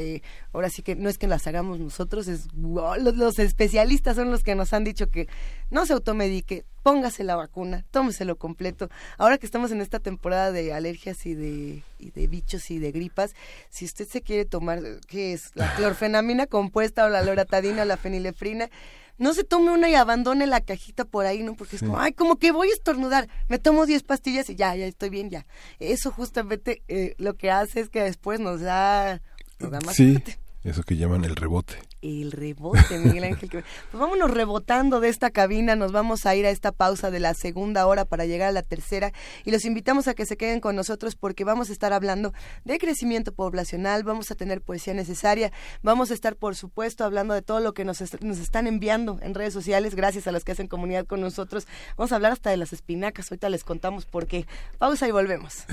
ahora sí que no es que las hagamos nosotros, es los, los especialistas son los que nos han dicho que no se automedique, póngase la vacuna, tómeselo completo. Ahora que estamos en esta temporada de alergias y de, y de bichos y de gripas, si usted se quiere tomar, ¿qué es? La clorfenamina compuesta o la loratadina o la fenilefrina, no se tome una y abandone la cajita por ahí, ¿no? Porque es como, ay, como que voy a estornudar, me tomo 10 pastillas y ya, ya estoy bien, ya. Eso justamente eh, lo que hace es que después nos da, nos da más sí. Eso que llaman el rebote. El rebote, Miguel Ángel. Pues vámonos rebotando de esta cabina, nos vamos a ir a esta pausa de la segunda hora para llegar a la tercera y los invitamos a que se queden con nosotros porque vamos a estar hablando de crecimiento poblacional, vamos a tener poesía necesaria, vamos a estar por supuesto hablando de todo lo que nos, nos están enviando en redes sociales, gracias a los que hacen comunidad con nosotros. Vamos a hablar hasta de las espinacas, ahorita les contamos por qué. Pausa y volvemos.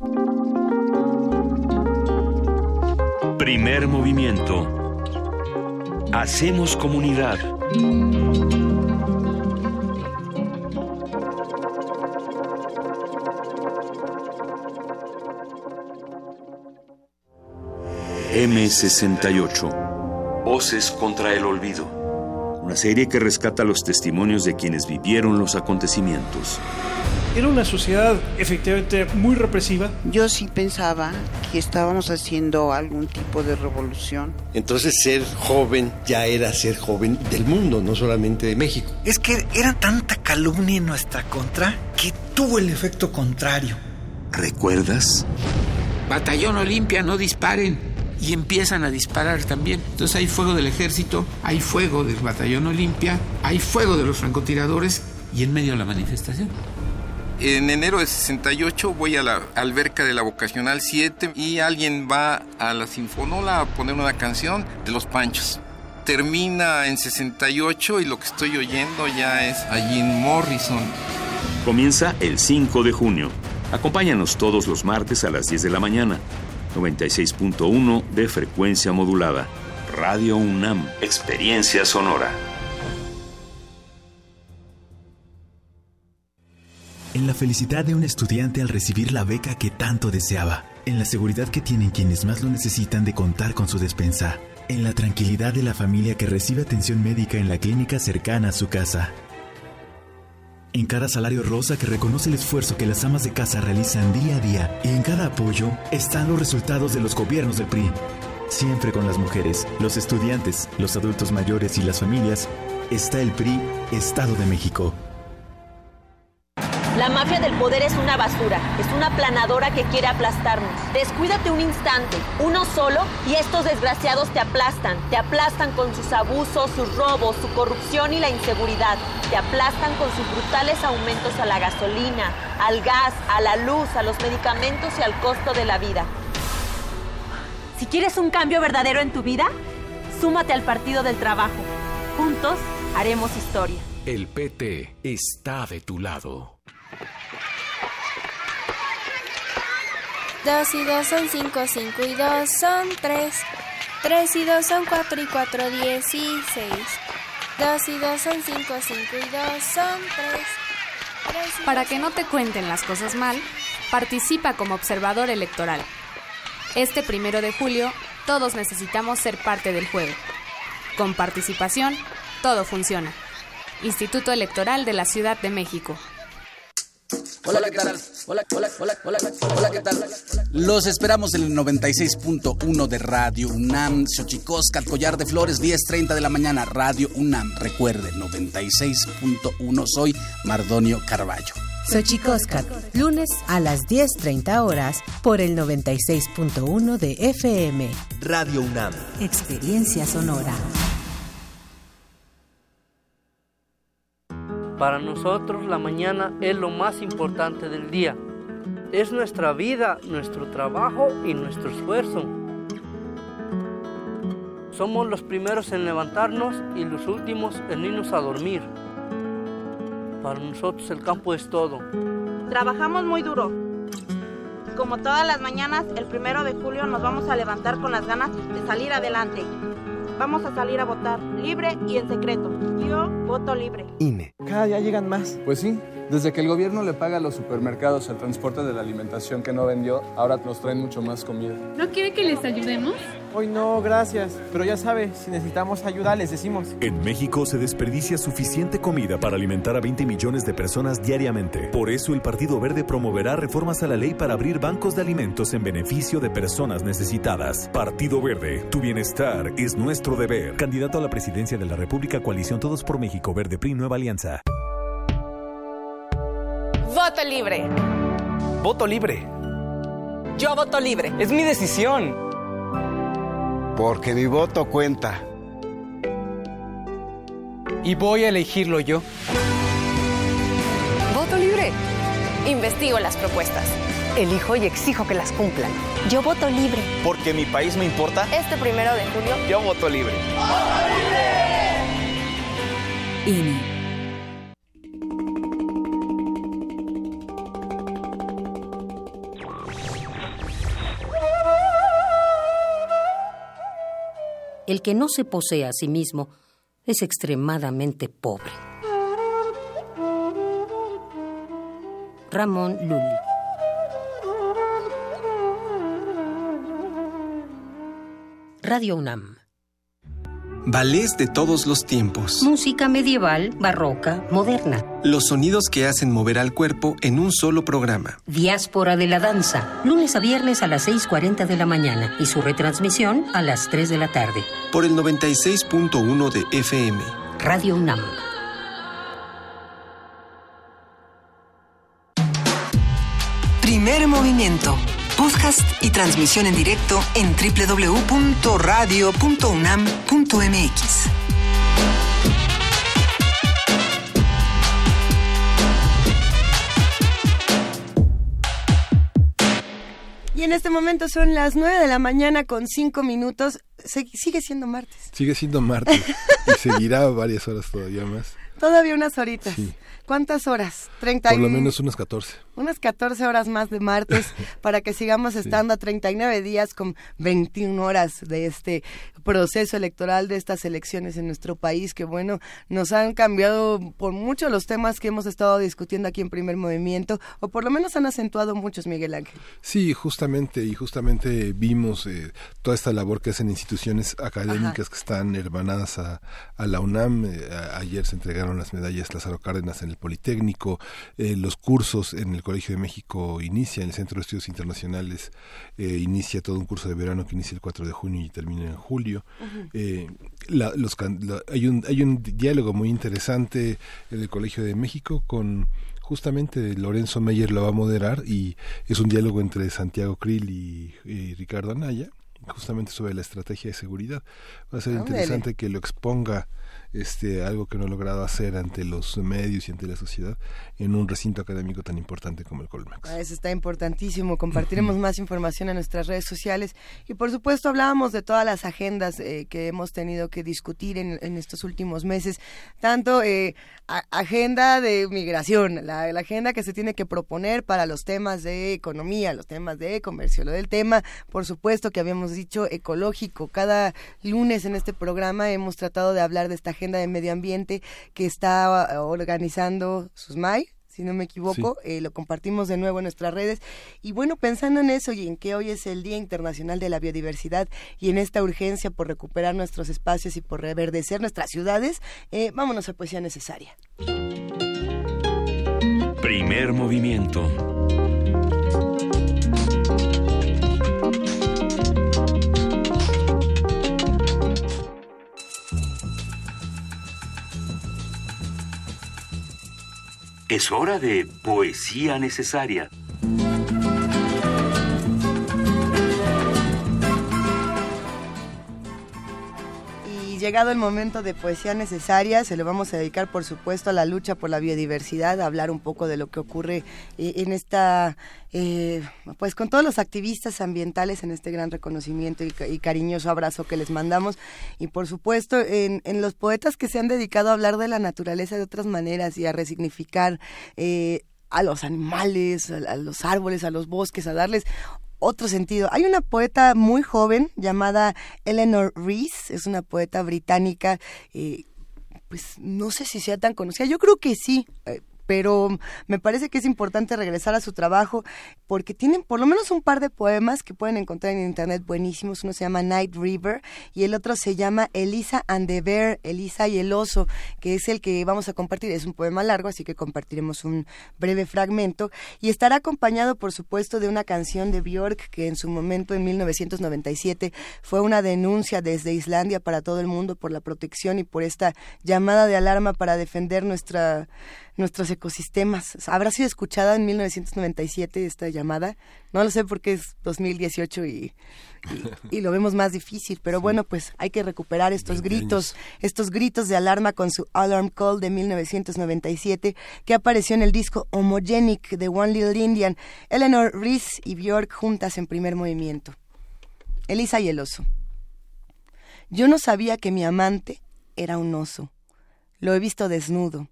Primer movimiento. Hacemos comunidad. M68. Voces contra el olvido. Una serie que rescata los testimonios de quienes vivieron los acontecimientos. Era una sociedad efectivamente muy represiva. Yo sí pensaba que estábamos haciendo algún tipo de revolución. Entonces ser joven ya era ser joven del mundo, no solamente de México. Es que era tanta calumnia en nuestra contra que tuvo el efecto contrario. ¿Recuerdas? Batallón Olimpia, no disparen. Y empiezan a disparar también. Entonces hay fuego del ejército, hay fuego del batallón Olimpia, hay fuego de los francotiradores y en medio de la manifestación en enero de 68 voy a la alberca de la Vocacional 7 y alguien va a la Sinfonola a poner una canción de Los Panchos. Termina en 68 y lo que estoy oyendo ya es a Jim Morrison. Comienza el 5 de junio. Acompáñanos todos los martes a las 10 de la mañana. 96.1 de frecuencia modulada. Radio UNAM. Experiencia sonora. en la felicidad de un estudiante al recibir la beca que tanto deseaba, en la seguridad que tienen quienes más lo necesitan de contar con su despensa, en la tranquilidad de la familia que recibe atención médica en la clínica cercana a su casa. En cada salario rosa que reconoce el esfuerzo que las amas de casa realizan día a día y en cada apoyo están los resultados de los gobiernos del PRI. Siempre con las mujeres, los estudiantes, los adultos mayores y las familias, está el PRI Estado de México. La mafia del poder es una basura, es una planadora que quiere aplastarnos. Descuídate un instante, uno solo, y estos desgraciados te aplastan. Te aplastan con sus abusos, sus robos, su corrupción y la inseguridad. Te aplastan con sus brutales aumentos a la gasolina, al gas, a la luz, a los medicamentos y al costo de la vida. Si quieres un cambio verdadero en tu vida, Súmate al Partido del Trabajo. Juntos haremos historia. El PT está de tu lado. Dos y dos son cinco, cinco y dos son tres. Tres y dos son cuatro y cuatro dieciséis. Dos y dos son cinco, cinco y dos son tres. Para que no te cuenten las cosas mal, participa como observador electoral. Este primero de julio, todos necesitamos ser parte del juego. Con participación, todo funciona. Instituto Electoral de la Ciudad de México. Hola, ¿qué tal? Hola, hola, hola, hola, hola, ¿qué tal? Los esperamos en el 96.1 de Radio UNAM, Xochicoscat, Collar de Flores, 10.30 de la mañana, Radio UNAM. Recuerde, 96.1, soy Mardonio Carballo. Xochicoscat, lunes a las 10.30 horas por el 96.1 de FM. Radio UNAM. Experiencia sonora. Para nosotros la mañana es lo más importante del día. Es nuestra vida, nuestro trabajo y nuestro esfuerzo. Somos los primeros en levantarnos y los últimos en irnos a dormir. Para nosotros el campo es todo. Trabajamos muy duro. Como todas las mañanas, el primero de julio nos vamos a levantar con las ganas de salir adelante. Vamos a salir a votar, libre y en secreto. Yo voto libre. INE. Cada día llegan más. Pues sí, desde que el gobierno le paga a los supermercados el transporte de la alimentación que no vendió, ahora nos traen mucho más comida. ¿No quiere que les ayudemos? Hoy no, gracias. Pero ya sabe, si necesitamos ayuda, les decimos. En México se desperdicia suficiente comida para alimentar a 20 millones de personas diariamente. Por eso el Partido Verde promoverá reformas a la ley para abrir bancos de alimentos en beneficio de personas necesitadas. Partido Verde, tu bienestar es nuestro deber. Candidato a la presidencia de la República, coalición Todos por México, Verde PRI, Nueva Alianza. Voto libre. Voto libre. Yo voto libre. Es mi decisión. Porque mi voto cuenta. Y voy a elegirlo yo. Voto libre. Investigo las propuestas. Elijo y exijo que las cumplan. Yo voto libre. Porque mi país me importa. Este primero de julio. Yo voto libre. ¡Voto libre! INE. El que no se posee a sí mismo es extremadamente pobre. Ramón Lully. Radio UNAM. Ballets de todos los tiempos. Música medieval, barroca, moderna. Los sonidos que hacen mover al cuerpo en un solo programa. Diáspora de la danza, lunes a viernes a las 6.40 de la mañana y su retransmisión a las 3 de la tarde. Por el 96.1 de FM. Radio UNAM. Primer movimiento. Podcast y transmisión en directo en www.radio.unam.mx. Y en este momento son las 9 de la mañana con 5 minutos. Se- sigue siendo martes. Sigue siendo martes y seguirá varias horas todavía más. Todavía unas horitas. Sí. ¿Cuántas horas? 30 Por lo menos unas 14. unas 14 horas más de martes para que sigamos estando a 39 días con 21 horas de este proceso electoral de estas elecciones en nuestro país que bueno, nos han cambiado por mucho los temas que hemos estado discutiendo aquí en Primer Movimiento o por lo menos han acentuado muchos, Miguel Ángel. Sí, justamente, y justamente vimos eh, toda esta labor que hacen instituciones académicas que están hermanadas a, a la UNAM. Eh, a- ayer se entregaron las medallas Lázaro Cárdenas en el Politécnico, eh, los cursos en el Colegio de México inicia, en el Centro de Estudios Internacionales eh, inicia todo un curso de verano que inicia el 4 de junio y termina en julio. Eh, la- los, la- hay, un, hay un diálogo muy interesante en el Colegio de México con justamente Lorenzo Meyer lo va a moderar y es un diálogo entre Santiago Krill y, y Ricardo Anaya justamente sobre la estrategia de seguridad. Va a ser interesante que lo exponga este algo que no ha logrado hacer ante los medios y ante la sociedad en un recinto académico tan importante como el Colmex. Ah, eso está importantísimo. Compartiremos más información en nuestras redes sociales y por supuesto hablábamos de todas las agendas eh, que hemos tenido que discutir en, estos últimos meses, tanto eh, agenda de migración, la, agenda que se tiene que proponer para los temas de economía, los temas de comercio, lo del tema, por supuesto que habíamos dicho ecológico. Cada lunes en este programa hemos tratado de hablar de esta agenda de medio ambiente que está uh, organizando SUSMAI, si no me equivoco, eh, lo compartimos de nuevo en nuestras redes. Y bueno, pensando en eso y en que hoy es el Día Internacional de la Biodiversidad y en esta urgencia por recuperar nuestros espacios y por reverdecer nuestras ciudades, eh, vámonos a Poesía Necesaria. Primer movimiento. Es hora de poesía necesaria. Llegado el momento de poesía necesaria, se lo vamos a dedicar, por supuesto, a la lucha por la biodiversidad, a hablar un poco de lo que ocurre eh, en esta eh, pues con todos los activistas ambientales en este gran reconocimiento y, cariñoso abrazo que les mandamos. Y por supuesto en, los poetas que se han dedicado a hablar de la naturaleza de otras maneras y a resignificar eh, a los animales, a, los árboles, a los bosques, a darles otro sentido. Hay una poeta muy joven llamada Eleanor Reese, es una poeta británica, eh, pues no sé si sea tan conocida, yo creo que sí, pero me parece que es importante regresar a su trabajo porque tienen por lo menos un par de poemas que pueden encontrar en internet buenísimos. Uno se llama Night River y el otro se llama Elisa and the Bear, Elisa y el oso, que es el que vamos a compartir. Es un poema largo, así que compartiremos un breve fragmento y estará acompañado, por supuesto, de una canción de Björk que en su momento, en 1997, fue una denuncia desde Islandia para todo el mundo por la protección y por esta llamada de alarma para defender nuestra nuestros ecosistemas. ¿Habrá sido escuchada en 1997 esta llamada? No lo sé porque es 2018 y, y, lo vemos más difícil, pero bueno, pues hay que recuperar estos gritos, estos gritos de alarma con su Alarm Call de 1997 que apareció en el disco Homogenic de One Little Indian, Eleanor Reese y Björk juntas en primer movimiento. Elisa y el oso. Yo no sabía que mi amante era un oso. Lo he visto desnudo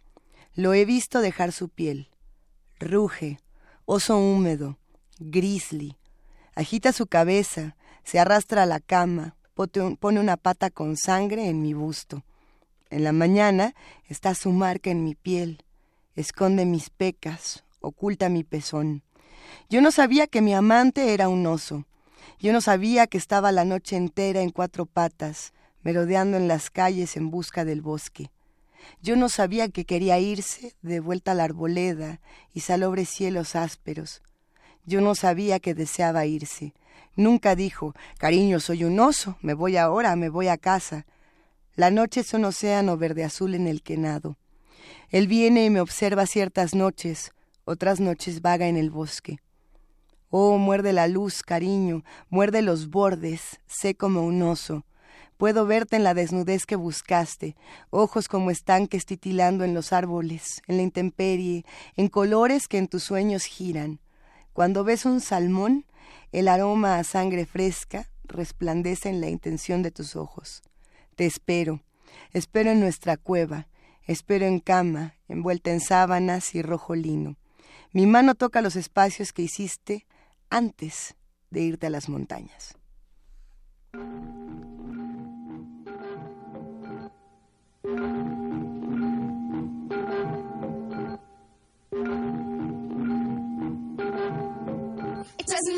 lo he visto dejar su piel. Ruge, oso húmedo, grizzly. Agita su cabeza, se arrastra a la cama, pone una pata con sangre en mi busto. En la mañana está su marca en mi piel, esconde mis pecas, oculta mi pezón. Yo no sabía que mi amante era un oso. Yo no sabía que estaba la noche entera en cuatro patas, merodeando en las calles en busca del bosque. Yo no sabía que quería irse de vuelta a la arboleda y salobres cielos ásperos. Yo no sabía que deseaba irse. Nunca dijo, cariño, soy un oso, me voy ahora, me voy a casa. La noche es un océano verde azul en el que nado. Él viene y me observa ciertas noches, otras noches vaga en el bosque. Oh, muerde la luz, cariño, muerde los bordes, sé como un oso. Puedo verte en la desnudez que buscaste, ojos como estanques titilando en los árboles, en la intemperie, en colores que en tus sueños giran. Cuando ves un salmón, el aroma a sangre fresca resplandece en la intención de tus ojos. Te espero, espero en nuestra cueva, espero en cama, envuelta en sábanas y rojo lino. Mi mano toca los espacios que hiciste antes de irte a las montañas.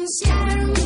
Seattle.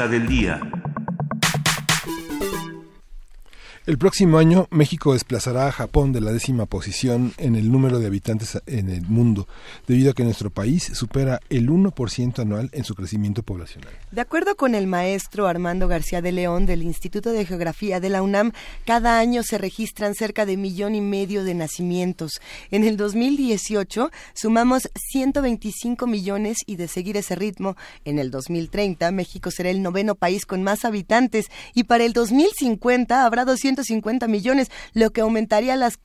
Del día. El próximo año México desplazará a Japón de la décima posición en el número de habitantes en el mundo, debido a que nuestro país supera el 1% anual en su crecimiento poblacional. De acuerdo con el maestro Armando García de León del Instituto de Geografía de la UNAM, cada año se registran cerca de millón y medio de nacimientos. En el 2018 sumamos 125 millones y de seguir ese ritmo, en el 2030 México será el noveno país con más habitantes y para el 2050 habrá 250 millones, lo que aumentaría las,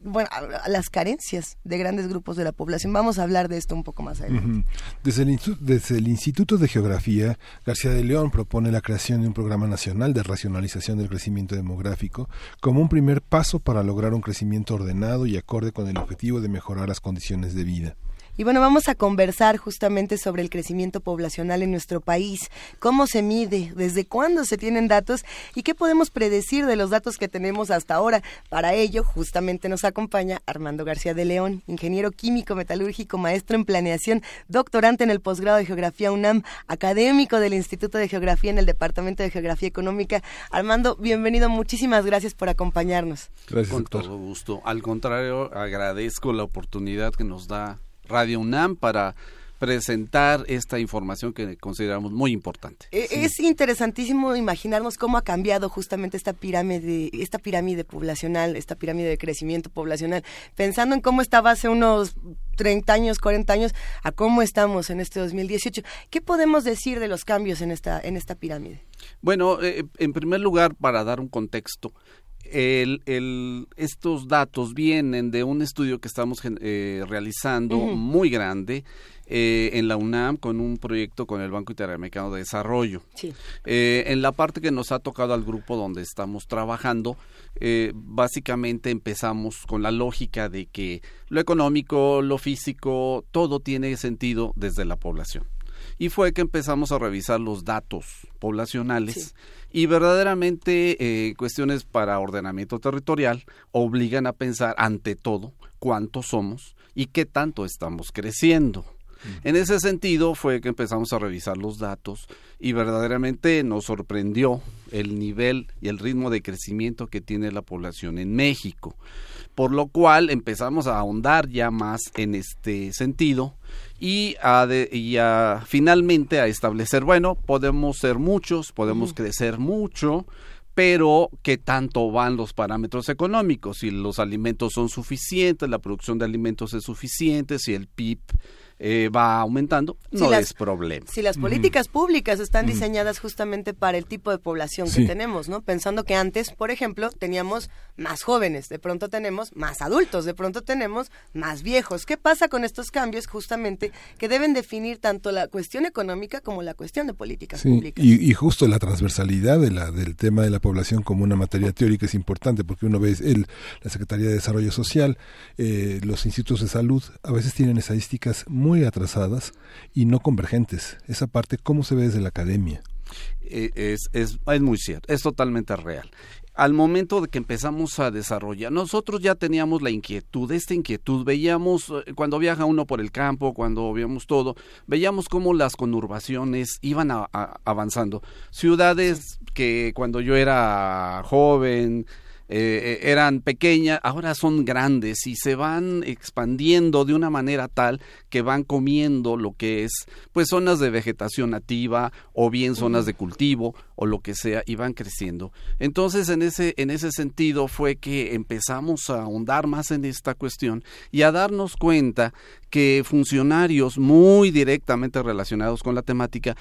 las carencias de grandes grupos de la población. Vamos a hablar de esto un poco más adelante. Desde el Instituto de Geografía, García de León propone la creación de un programa nacional de racionalización del crecimiento demográfico como un primer paso para lograr un crecimiento ordenado y acorde con el objetivo de mejorar las condiciones de vida. Y bueno, vamos a conversar justamente sobre el crecimiento poblacional en nuestro país, cómo se mide, desde cuándo se tienen datos y qué podemos predecir de los datos que tenemos hasta ahora. Para ello, justamente nos acompaña Armando García de León, ingeniero químico metalúrgico, maestro en planeación, doctorante en el posgrado de Geografía UNAM, académico del Instituto de Geografía en el Departamento de Geografía Económica. Armando, bienvenido, muchísimas gracias por acompañarnos. Gracias, Con todo gusto. Al contrario, agradezco la oportunidad que nos da Radio UNAM para presentar esta información que consideramos muy importante. E- Es interesantísimo imaginarnos cómo ha cambiado justamente esta pirámide, esta pirámide poblacional, esta pirámide de crecimiento poblacional, pensando en cómo estaba hace unos 30 años, 40 años, a cómo estamos en este 2018. ¿Qué podemos decir de los cambios en esta, en esta pirámide? Bueno, eh, en primer lugar, para dar un contexto, el, el- estos datos vienen de un estudio que estamos eh, realizando muy grande eh, en la UNAM con un proyecto con el Banco Interamericano de Desarrollo. Sí. Eh, en la parte que nos ha tocado al grupo donde estamos trabajando, eh, básicamente empezamos con la lógica de que lo económico, lo físico, todo tiene sentido desde la población. Y fue que empezamos a revisar los datos poblacionales y verdaderamente eh, cuestiones para ordenamiento territorial obligan a pensar ante todo cuántos somos y qué tanto estamos creciendo. En ese sentido fue que empezamos a revisar los datos y verdaderamente nos sorprendió el nivel y el ritmo de crecimiento que tiene la población en México. Por lo cual empezamos a ahondar ya más en este sentido y a, y a finalmente a establecer, bueno, podemos ser muchos, podemos crecer mucho, pero qué tanto van los parámetros económicos, si los alimentos son suficientes, la producción de alimentos es suficiente, si el PIB eh, va aumentando, no es problema. Si las políticas públicas están diseñadas justamente para el tipo de población que tenemos, ¿no? Pensando que antes, por ejemplo, teníamos más jóvenes, de pronto tenemos más adultos, de pronto tenemos más viejos. ¿Qué pasa con estos cambios justamente que deben definir tanto la cuestión económica como la cuestión de políticas públicas? Y, justo la transversalidad de la, del tema de la población como una materia teórica es importante porque uno ve el, la Secretaría de Desarrollo Social, eh, los institutos de salud a veces tienen estadísticas muy muy atrasadas y no convergentes. Esa parte, ¿cómo se ve desde la academia? Eh, es, es, es muy cierto, es totalmente real al momento de que empezamos a desarrollar, nosotros ya teníamos la inquietud, esta inquietud, veíamos eh, cuando viaja uno por el campo, cuando veíamos todo, veíamos cómo las conurbaciones iban avanzando. Ciudades que cuando yo era joven, eh, eh, eran pequeñas, ahora son grandes y se van expandiendo de una manera tal que van comiendo lo que es pues zonas de vegetación nativa o bien zonas de cultivo o lo que sea y van creciendo. Entonces en ese en ese sentido fue que empezamos a ahondar más en esta cuestión y a darnos cuenta que funcionarios muy directamente relacionados con la temática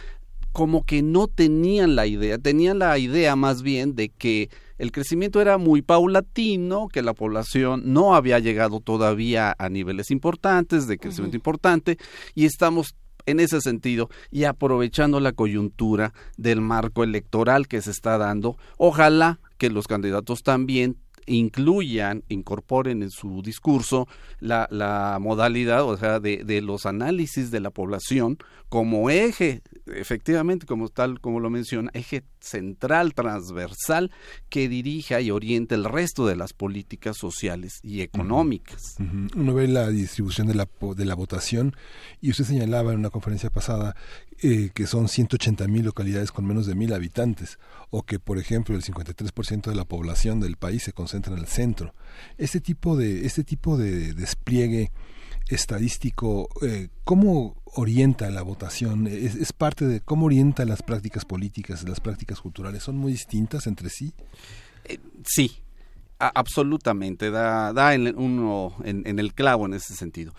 como que no tenían la idea, tenían la idea más bien de que el crecimiento era muy paulatino, que la población no había llegado todavía a niveles importantes de crecimiento importante y estamos en ese sentido y aprovechando la coyuntura del marco electoral que se está dando, ojalá que los candidatos también incluyan, incorporen en su discurso la, la modalidad, o sea, de, de, los análisis de la población como eje, efectivamente, como tal como lo menciona, eje central, transversal, que dirija y oriente el resto de las políticas sociales y económicas. Uno ve la distribución de la, de la votación y usted señalaba en una conferencia pasada eh, que son 180 mil localidades con menos de mil habitantes, o que, por ejemplo, el 53% de la población del país se concentra en el centro. Este tipo de, este tipo de despliegue estadístico, eh, ¿cómo orienta la votación? ¿Es, parte de cómo orienta las prácticas políticas, las prácticas culturales? ¿Son muy distintas entre sí? Eh, sí, absolutamente, da, da en, uno en, el clavo en ese sentido.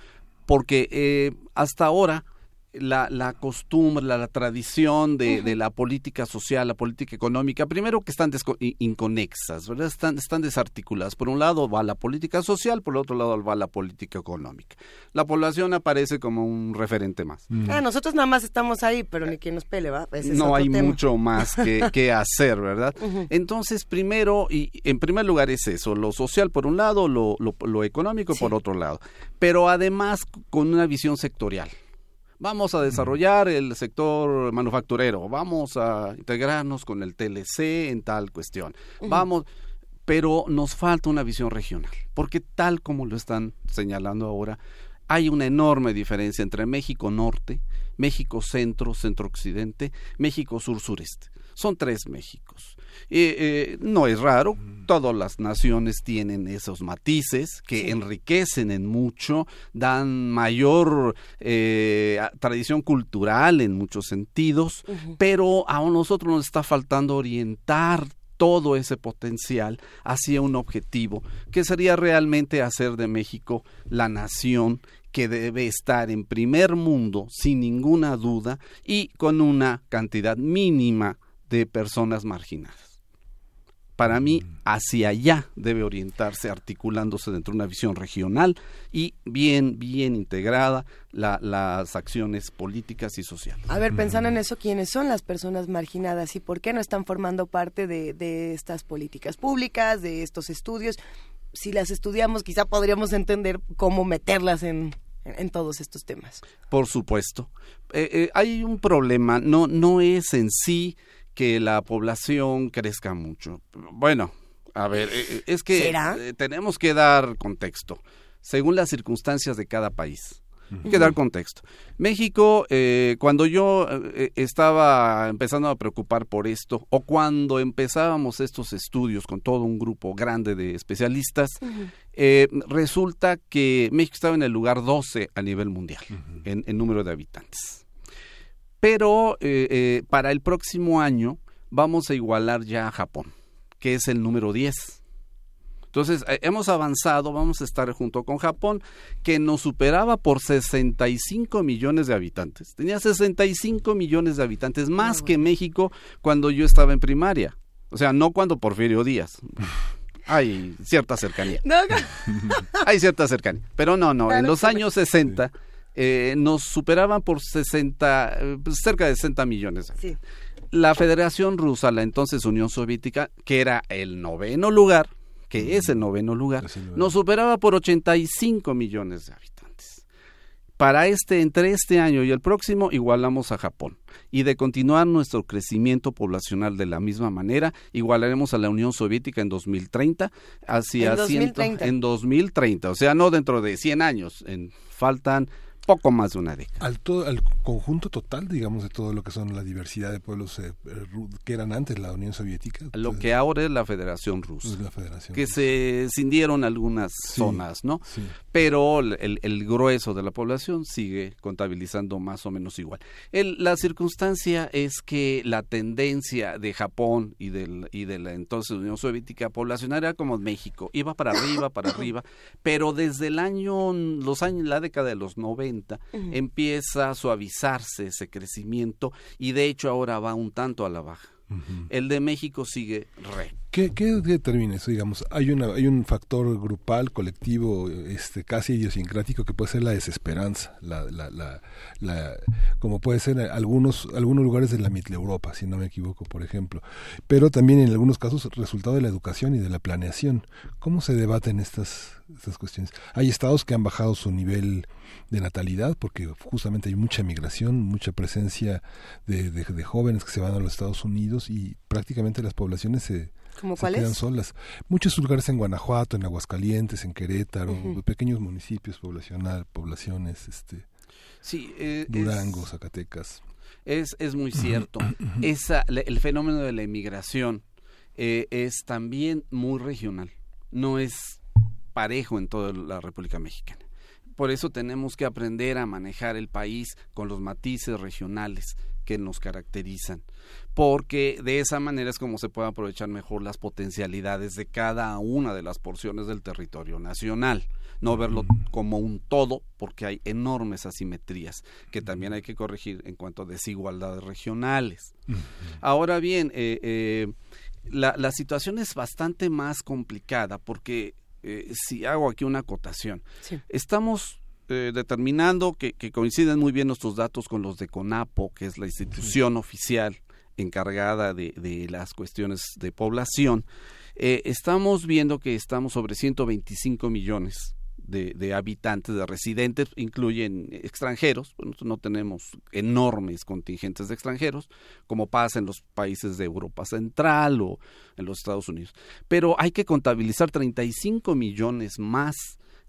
Porque hasta ahora la, la costumbre, la, tradición de, de, la política social, la política económica, primero que están inconexas, ¿verdad? Están, están desarticuladas. Por un lado va la política social, por el otro lado va la política económica. La población aparece como un referente más. Mm. Ah, nosotros nada más estamos ahí, pero ni quien nos pele, ¿va? no hay mucho más que, que hacer, ¿verdad? Entonces, primero, y en primer lugar es eso, lo social por un lado, lo, lo, lo económico por otro lado, pero además con una visión sectorial vamos a desarrollar el sector manufacturero, vamos a integrarnos con el TLC en tal cuestión, vamos, pero nos falta una visión regional, porque tal como lo están señalando ahora, hay una enorme diferencia entre México Norte, México Centro, Centro Occidente, México Sur Sureste. Son tres Méxicos. Eh, no es raro, todas las naciones tienen esos matices que enriquecen en mucho, dan mayor eh, tradición cultural en muchos sentidos, pero a nosotros nos está faltando orientar todo ese potencial hacia un objetivo que sería realmente hacer de México la nación que debe estar en primer mundo sin ninguna duda y con una cantidad mínima de personas marginadas. Para mí, mm. hacia allá debe orientarse, articulándose dentro de una visión regional y bien, bien integrada las acciones políticas y sociales. A ver, pensando en eso, ¿quiénes son las personas marginadas y por qué no están formando parte de, de estas políticas públicas, de estos estudios? Si las estudiamos, quizá podríamos entender cómo meterlas en, en todos estos temas. Por supuesto. Eh, eh, hay un problema, no, no es en sí que la población crezca mucho. Bueno, a ver, eh, eh, es que eh, tenemos que dar contexto. según las circunstancias de cada país. Hay que dar contexto. México, eh, cuando yo eh, estaba empezando a preocupar por esto, o cuando empezábamos estos estudios con todo un grupo grande de especialistas, eh, resulta que México estaba en el lugar 12 a nivel mundial en, en número de habitantes. Pero para el próximo año vamos a igualar ya a Japón, que es el número 10. Entonces, eh, hemos avanzado, vamos a estar junto con Japón, que nos superaba por 65 millones de habitantes. Tenía 65 millones de habitantes, más que México cuando yo estaba en primaria. O sea, no cuando Porfirio Díaz. Hay cierta cercanía. Hay cierta cercanía. Pero no, no, en los años 60 eh, nos superaban por 60, eh, pues, cerca de 60 millones. La Federación Rusa, la entonces Unión Soviética, que era el noveno lugar, que es el noveno lugar, nos superaba por 85 millones de habitantes. Para este, entre este año y el próximo, igualamos a Japón. Y de continuar nuestro crecimiento poblacional de la misma manera, igualaremos a la Unión Soviética en 2030, hacia En 2030. en 2030, o sea, no dentro de 100 años, en, faltan poco más de una década. Al, todo, al conjunto total, digamos, de todo lo que son la diversidad de pueblos eh, eh, que eran antes la Unión Soviética. Lo que ahora es la Federación Rusa. Es la Federación que se cindieron algunas zonas, ¿no? Pero el, el- el grueso de la población sigue contabilizando más o menos igual. El- la circunstancia es que la tendencia de Japón y, del, y de la entonces Unión Soviética poblacional era como México, iba para arriba, para arriba, pero desde el año, los años, la década de los 90, Empieza a suavizarse ese crecimiento y de hecho ahora va un tanto a la baja. El de México sigue re. ¿Qué, qué determina eso? Digamos, hay, una, hay un factor grupal, colectivo, este, casi idiosincrático que puede ser la desesperanza, la, la, la, la- como puede ser en algunos, algunos lugares de la Mitteleuropa, si no me equivoco, por ejemplo. Pero también en algunos casos resultado de la educación y de la planeación. ¿Cómo se debaten estas, estas cuestiones? Hay estados que han bajado su nivel de natalidad porque justamente hay mucha migración, mucha presencia de, de, de jóvenes que se van a los Estados Unidos y prácticamente las poblaciones se, ¿Cómo se cuáles? quedan solas. Muchos lugares en Guanajuato, en Aguascalientes, en Querétaro, Ujú. pequeños municipios poblacional, poblaciones, este, Sí, eh, es- Durango, Zacatecas. Es, es muy cierto. Esa, le- el fenómeno de la inmigración eh, es también muy regional. No es parejo en toda la República Mexicana. Por eso tenemos que aprender a manejar el país con los matices regionales que nos caracterizan, porque de esa manera es como se pueden aprovechar mejor las potencialidades de cada una de las porciones del territorio nacional, no verlo como un todo, porque hay enormes asimetrías que también hay que corregir en cuanto a desigualdades regionales. Ahora bien, eh, eh, la, la situación es bastante más complicada porque eh, si hago aquí una acotación, estamos eh, determinando que, que coinciden muy bien nuestros datos con los de CONAPO, que es la institución oficial encargada de, de las cuestiones de población. Eh, estamos viendo que estamos sobre 125 millones de, de habitantes, de residentes, incluyen extranjeros, Bueno, nosotros no tenemos enormes contingentes de extranjeros, como pasa en los países de Europa Central o en los Estados Unidos. Pero hay que contabilizar 35 millones más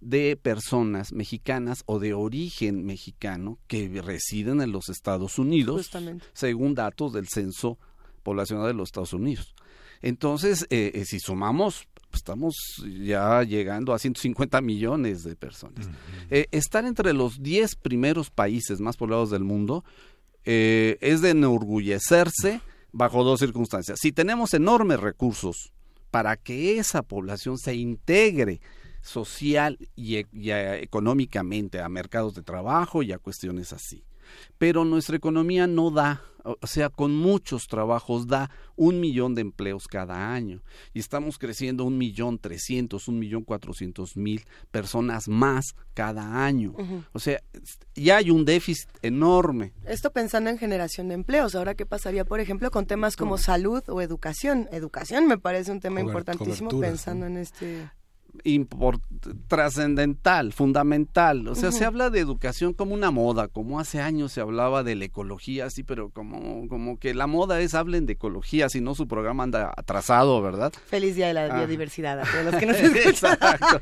de personas mexicanas o de origen mexicano que residen en los Estados Unidos, Justamente. según datos del censo poblacional de los Estados Unidos. Entonces, eh, eh, si sumamos, pues, estamos ya llegando a 150 millones de personas. Eh, estar entre los 10 primeros países más poblados del mundo eh, es de enorgullecerse bajo dos circunstancias. Si tenemos enormes recursos para que esa población se integre social y, e- y, económicamente a mercados de trabajo y a cuestiones así. Pero nuestra economía no da, o sea, con muchos trabajos da un millón de empleos cada año y estamos creciendo un millón trescientos, un millón cuatrocientos mil personas más cada año. O sea, ya hay un déficit enorme. Esto pensando en generación de empleos. Ahora, ¿qué pasaría, por ejemplo, con temas como salud o educación? Educación me parece un tema Cober- importantísimo pensando en este... trascendental, fundamental. O sea, se habla de educación como una moda, como hace años se hablaba de la ecología, sí, pero como, como que la moda es hablen de ecología, si no su programa anda atrasado, ¿verdad? Feliz Día de la Ah. Biodiversidad a todos los que nos escuchan. Exacto.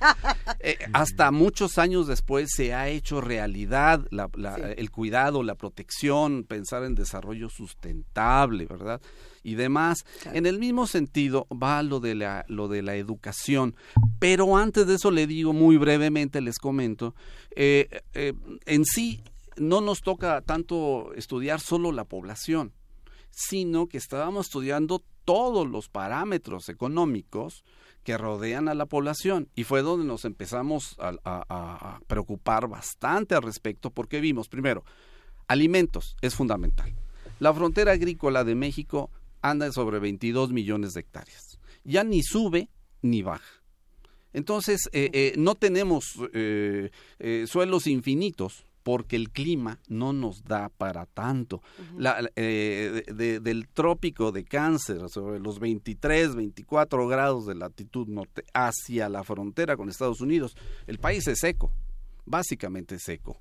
Eh, hasta muchos años después se ha hecho realidad la- la- el cuidado, la protección, pensar en desarrollo sustentable, ¿verdad? Y demás. En el mismo sentido va lo de la, lo de la educación. Pero antes de eso le digo muy brevemente, les comento, eh, eh, en sí no nos toca tanto estudiar solo la población sino que estábamos estudiando todos los parámetros económicos que rodean a la población y fue donde nos empezamos a, a- a- a preocupar bastante al respecto porque vimos, primero, alimentos es fundamental. La frontera agrícola de México anda sobre 22 millones de hectáreas. Ya ni sube ni baja. Entonces, eh, eh, no tenemos eh, suelos infinitos porque el clima no nos da para tanto. La- la- de- de- del trópico de cáncer, sobre los 23, 24 grados de latitud norte, hacia la frontera con Estados Unidos, el país es seco, básicamente seco.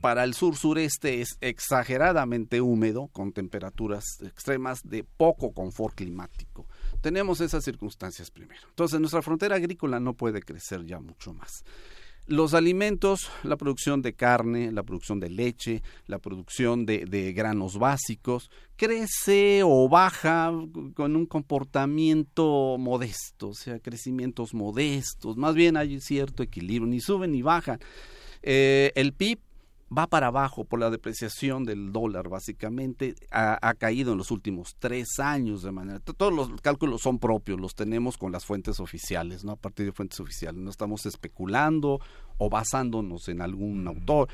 Para el sur sureste es exageradamente húmedo, con temperaturas extremas de poco confort climático. Tenemos esas circunstancias primero. Entonces nuestra frontera agrícola no puede crecer ya mucho más. Los alimentos, la producción de carne, la producción de leche, la producción de, granos básicos, crece o baja con un comportamiento modesto, o sea, crecimientos modestos. Más bien hay cierto equilibrio, ni suben ni bajan. Eh, el PIB va para abajo por la depreciación del dólar, básicamente, ha, ha caído en los últimos tres años de manera. to- Todos los cálculos son propios, los tenemos con las fuentes oficiales, ¿no? A partir de fuentes oficiales. No estamos especulando o basándonos en algún autor.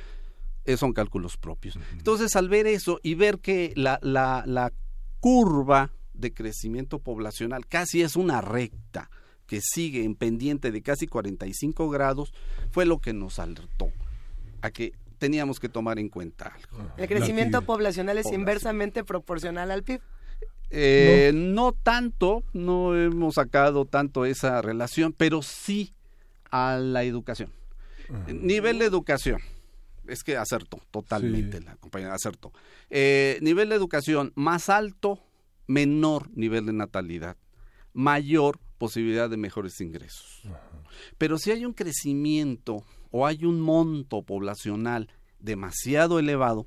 Eh, son cálculos propios. Entonces, al ver eso y ver que la, la, la curva de crecimiento poblacional casi es una recta que sigue en pendiente de casi 45 grados, fue lo que nos alertó a que teníamos que tomar en cuenta algo. El crecimiento poblacional es Población. inversamente proporcional al PIB. Eh, no. tanto, no hemos sacado tanto esa relación, pero sí a la educación. Nivel de educación. Es que acertó totalmente la compañera, acertó. Eh, nivel de educación más alto, menor nivel de natalidad, mayor posibilidad de mejores ingresos. Pero si hay un crecimiento o hay un monto poblacional demasiado elevado,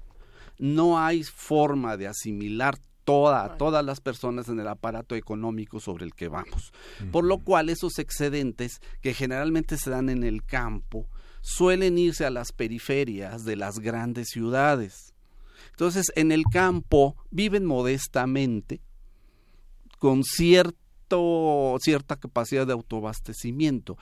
no hay forma de asimilar toda, a todas las personas en el aparato económico sobre el que vamos. Por lo cual esos excedentes que generalmente se dan en el campo suelen irse a las periferias de las grandes ciudades. Entonces, en el campo viven modestamente, con cierto, cierta capacidad de autoabastecimiento.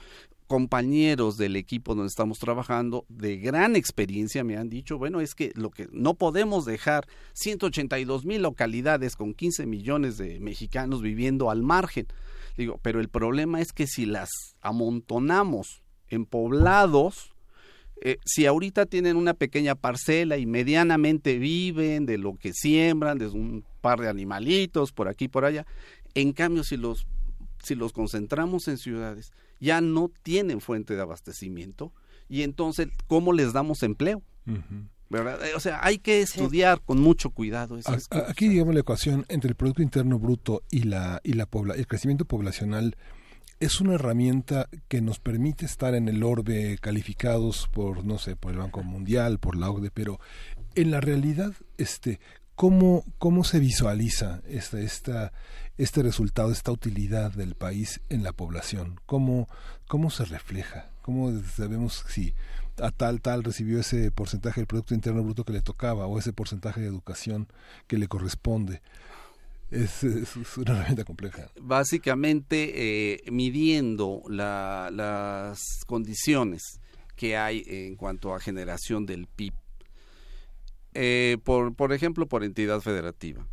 Compañeros del equipo donde estamos trabajando de gran experiencia me han dicho, bueno, es que lo que no podemos dejar 182 mil localidades con 15 millones de mexicanos viviendo al margen. Digo, pero el problema es que si las amontonamos en poblados, eh, si ahorita tienen una pequeña parcela y medianamente viven de lo que siembran, de un par de animalitos por aquí por allá, en cambio si los si los concentramos en ciudades ya no tienen fuente de abastecimiento y entonces cómo les damos empleo, ¿verdad? Eh, O sea, hay que estudiar con mucho cuidado esas cosas. Aquí digamos la ecuación entre el producto interno bruto y la y la pobla- el crecimiento poblacional es una herramienta que nos permite estar en el orbe calificados por no sé por el Banco Mundial, por la OCDE, pero en la realidad este cómo cómo se visualiza esta esta este resultado, esta utilidad del país en la población, cómo cómo se refleja, cómo sabemos si a tal tal recibió ese porcentaje del producto interno bruto que le tocaba o ese porcentaje de educación que le corresponde. Es, es- una herramienta compleja. básicamente eh, midiendo la- las condiciones que hay en cuanto a generación del PIB. Eh, por, por ejemplo, por entidad federativa.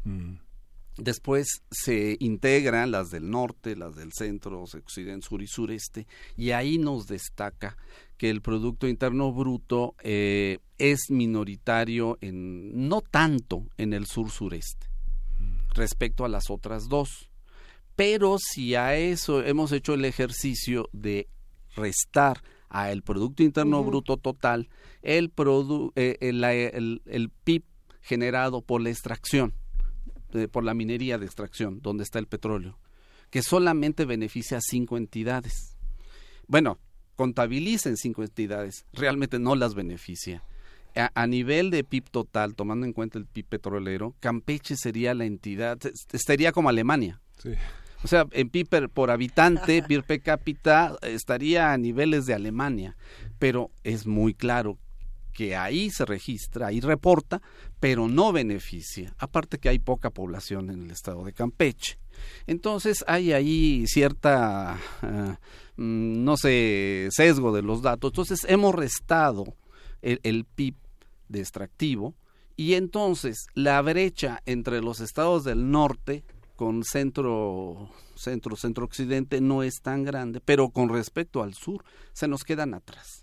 Después se integran las del norte, las del centro, occidente, sur y sureste, y ahí nos destaca que el Producto Interno Bruto eh, es minoritario en, no tanto en el sur sureste respecto a las otras dos. Pero si a eso hemos hecho el ejercicio de restar a el Producto Interno Bruto total el, eh, el, el, PIB generado por la extracción, por la minería de extracción, donde está el petróleo, que solamente beneficia a cinco entidades. Bueno, contabilicen cinco entidades, realmente no las beneficia. A, nivel de PIB total, tomando en cuenta el PIB petrolero, Campeche sería la entidad, estaría como Alemania. O sea, en PIB por habitante, PIB per cápita, estaría a niveles de Alemania. Pero es muy claro que ahí se registra, ahí reporta, pero no beneficia. Aparte que hay poca población en el estado de Campeche. Entonces hay ahí cierta, ah, mm, no sé, sesgo de los datos. Entonces hemos restado el, el PIB de extractivo y entonces la brecha entre los estados del norte con centro centro centro occidente no es tan grande pero con respecto al sur se nos quedan atrás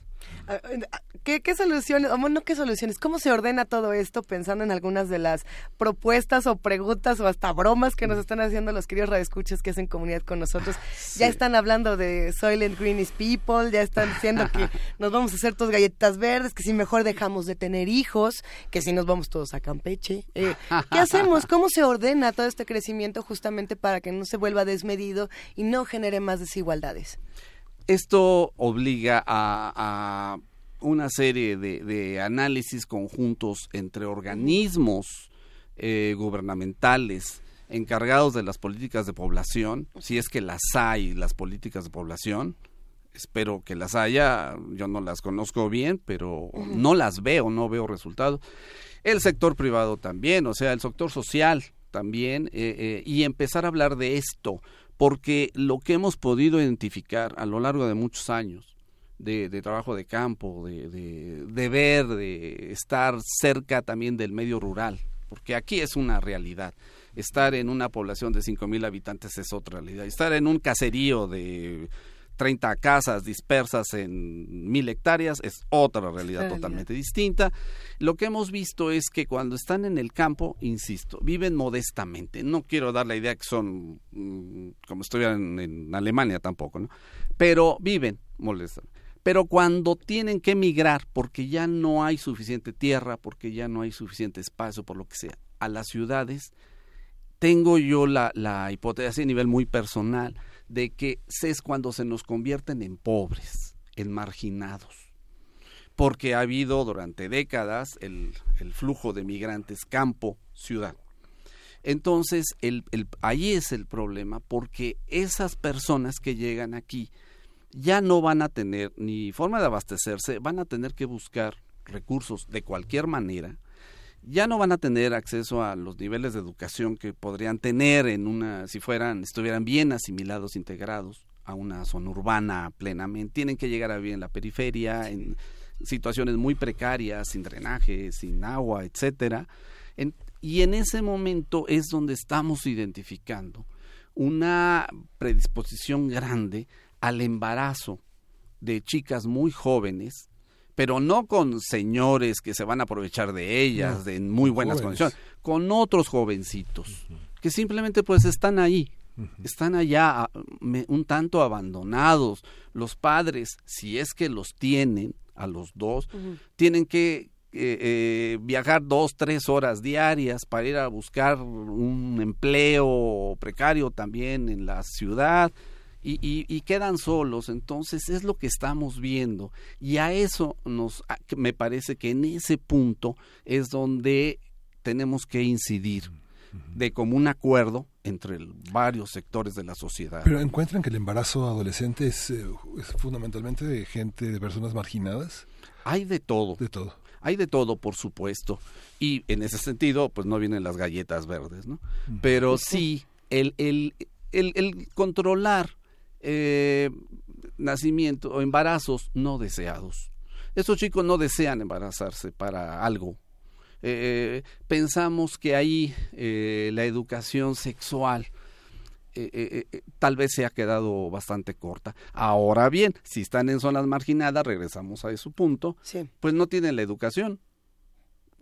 ¿Qué, ¿Qué, soluciones, no qué soluciones, cómo se ordena todo esto pensando en algunas de las propuestas o preguntas o hasta bromas que nos mm. están haciendo los queridos radioescuchas que hacen comunidad con nosotros? Ya están hablando de Soylent Green is People, ya están diciendo que nos vamos a hacer todas galletas verdes, que si mejor dejamos de tener hijos, que si nos vamos todos a Campeche. Eh, ¿Qué hacemos? ¿Cómo se ordena todo este crecimiento justamente para que no se vuelva desmedido y no genere más desigualdades? Esto obliga a, una serie de, análisis conjuntos entre organismos eh, gubernamentales encargados de las políticas de población, si es que las hay, las políticas de población, espero que las haya, yo no las conozco bien, pero no las veo, no veo resultados. El sector privado también, o sea, el sector social también, eh, eh, y empezar a hablar de esto, porque lo que hemos podido identificar a lo largo de muchos años de, trabajo de campo, de, de, ver, de estar cerca también del medio rural, porque aquí es una realidad. Estar en una población de cinco mil habitantes es otra realidad. Estar en un caserío de 30 casas dispersas en mil hectáreas es otra realidad totalmente distinta. Lo que hemos visto es que cuando están en el campo, insisto, viven modestamente. No quiero dar la idea que son mm, como estuvieran en, Alemania tampoco, ¿no? Pero viven modestamente. Pero cuando tienen que emigrar porque ya no hay suficiente tierra, porque ya no hay suficiente espacio, por lo que sea, a las ciudades, tengo yo la, la hipótesis a nivel muy personal de que es cuando se nos convierten en pobres, en marginados, porque ha habido durante décadas el, flujo de migrantes campo-ciudad. Entonces, el, ahí es el problema, porque esas personas que llegan aquí ya no van a tener ni forma de abastecerse, van a tener que buscar recursos de cualquier manera, ya no van a tener acceso a los niveles de educación que podrían tener en una si fueran estuvieran bien asimilados integrados a una zona urbana plenamente. Tienen que llegar a vivir en la periferia en situaciones muy precarias sin drenaje sin agua etcétera. Y en ese momento es donde estamos identificando una predisposición grande al embarazo de chicas muy jóvenes pero no con señores que se van a aprovechar de ellas de en muy buenas condiciones, con otros jovencitos que simplemente pues están ahí, están allá un tanto abandonados. Los padres, si es que los tienen a los dos, tienen que eh, eh, viajar dos, tres horas diarias para ir a buscar un empleo precario también en la ciudad y, quedan solos. Entonces es lo que estamos viendo. Y a eso nos, me parece que en ese punto es donde tenemos que incidir de común acuerdo entre varios sectores de la sociedad. Pero encuentran que el embarazo adolescente es, eh, es, fundamentalmente de gente, de personas marginadas. Hay de todo. De todo. Hay de todo, por supuesto. Y en ese sentido, pues no vienen las galletas verdes, ¿no? Pero sí, el, el, el, el controlar eh, nacimiento o embarazos no deseados. Estos chicos no desean embarazarse para algo. Eh, pensamos que ahí eh, la educación sexual tal vez se ha quedado bastante corta. Ahora bien, si están en zonas marginadas, regresamos a ese punto, pues no tienen la educación.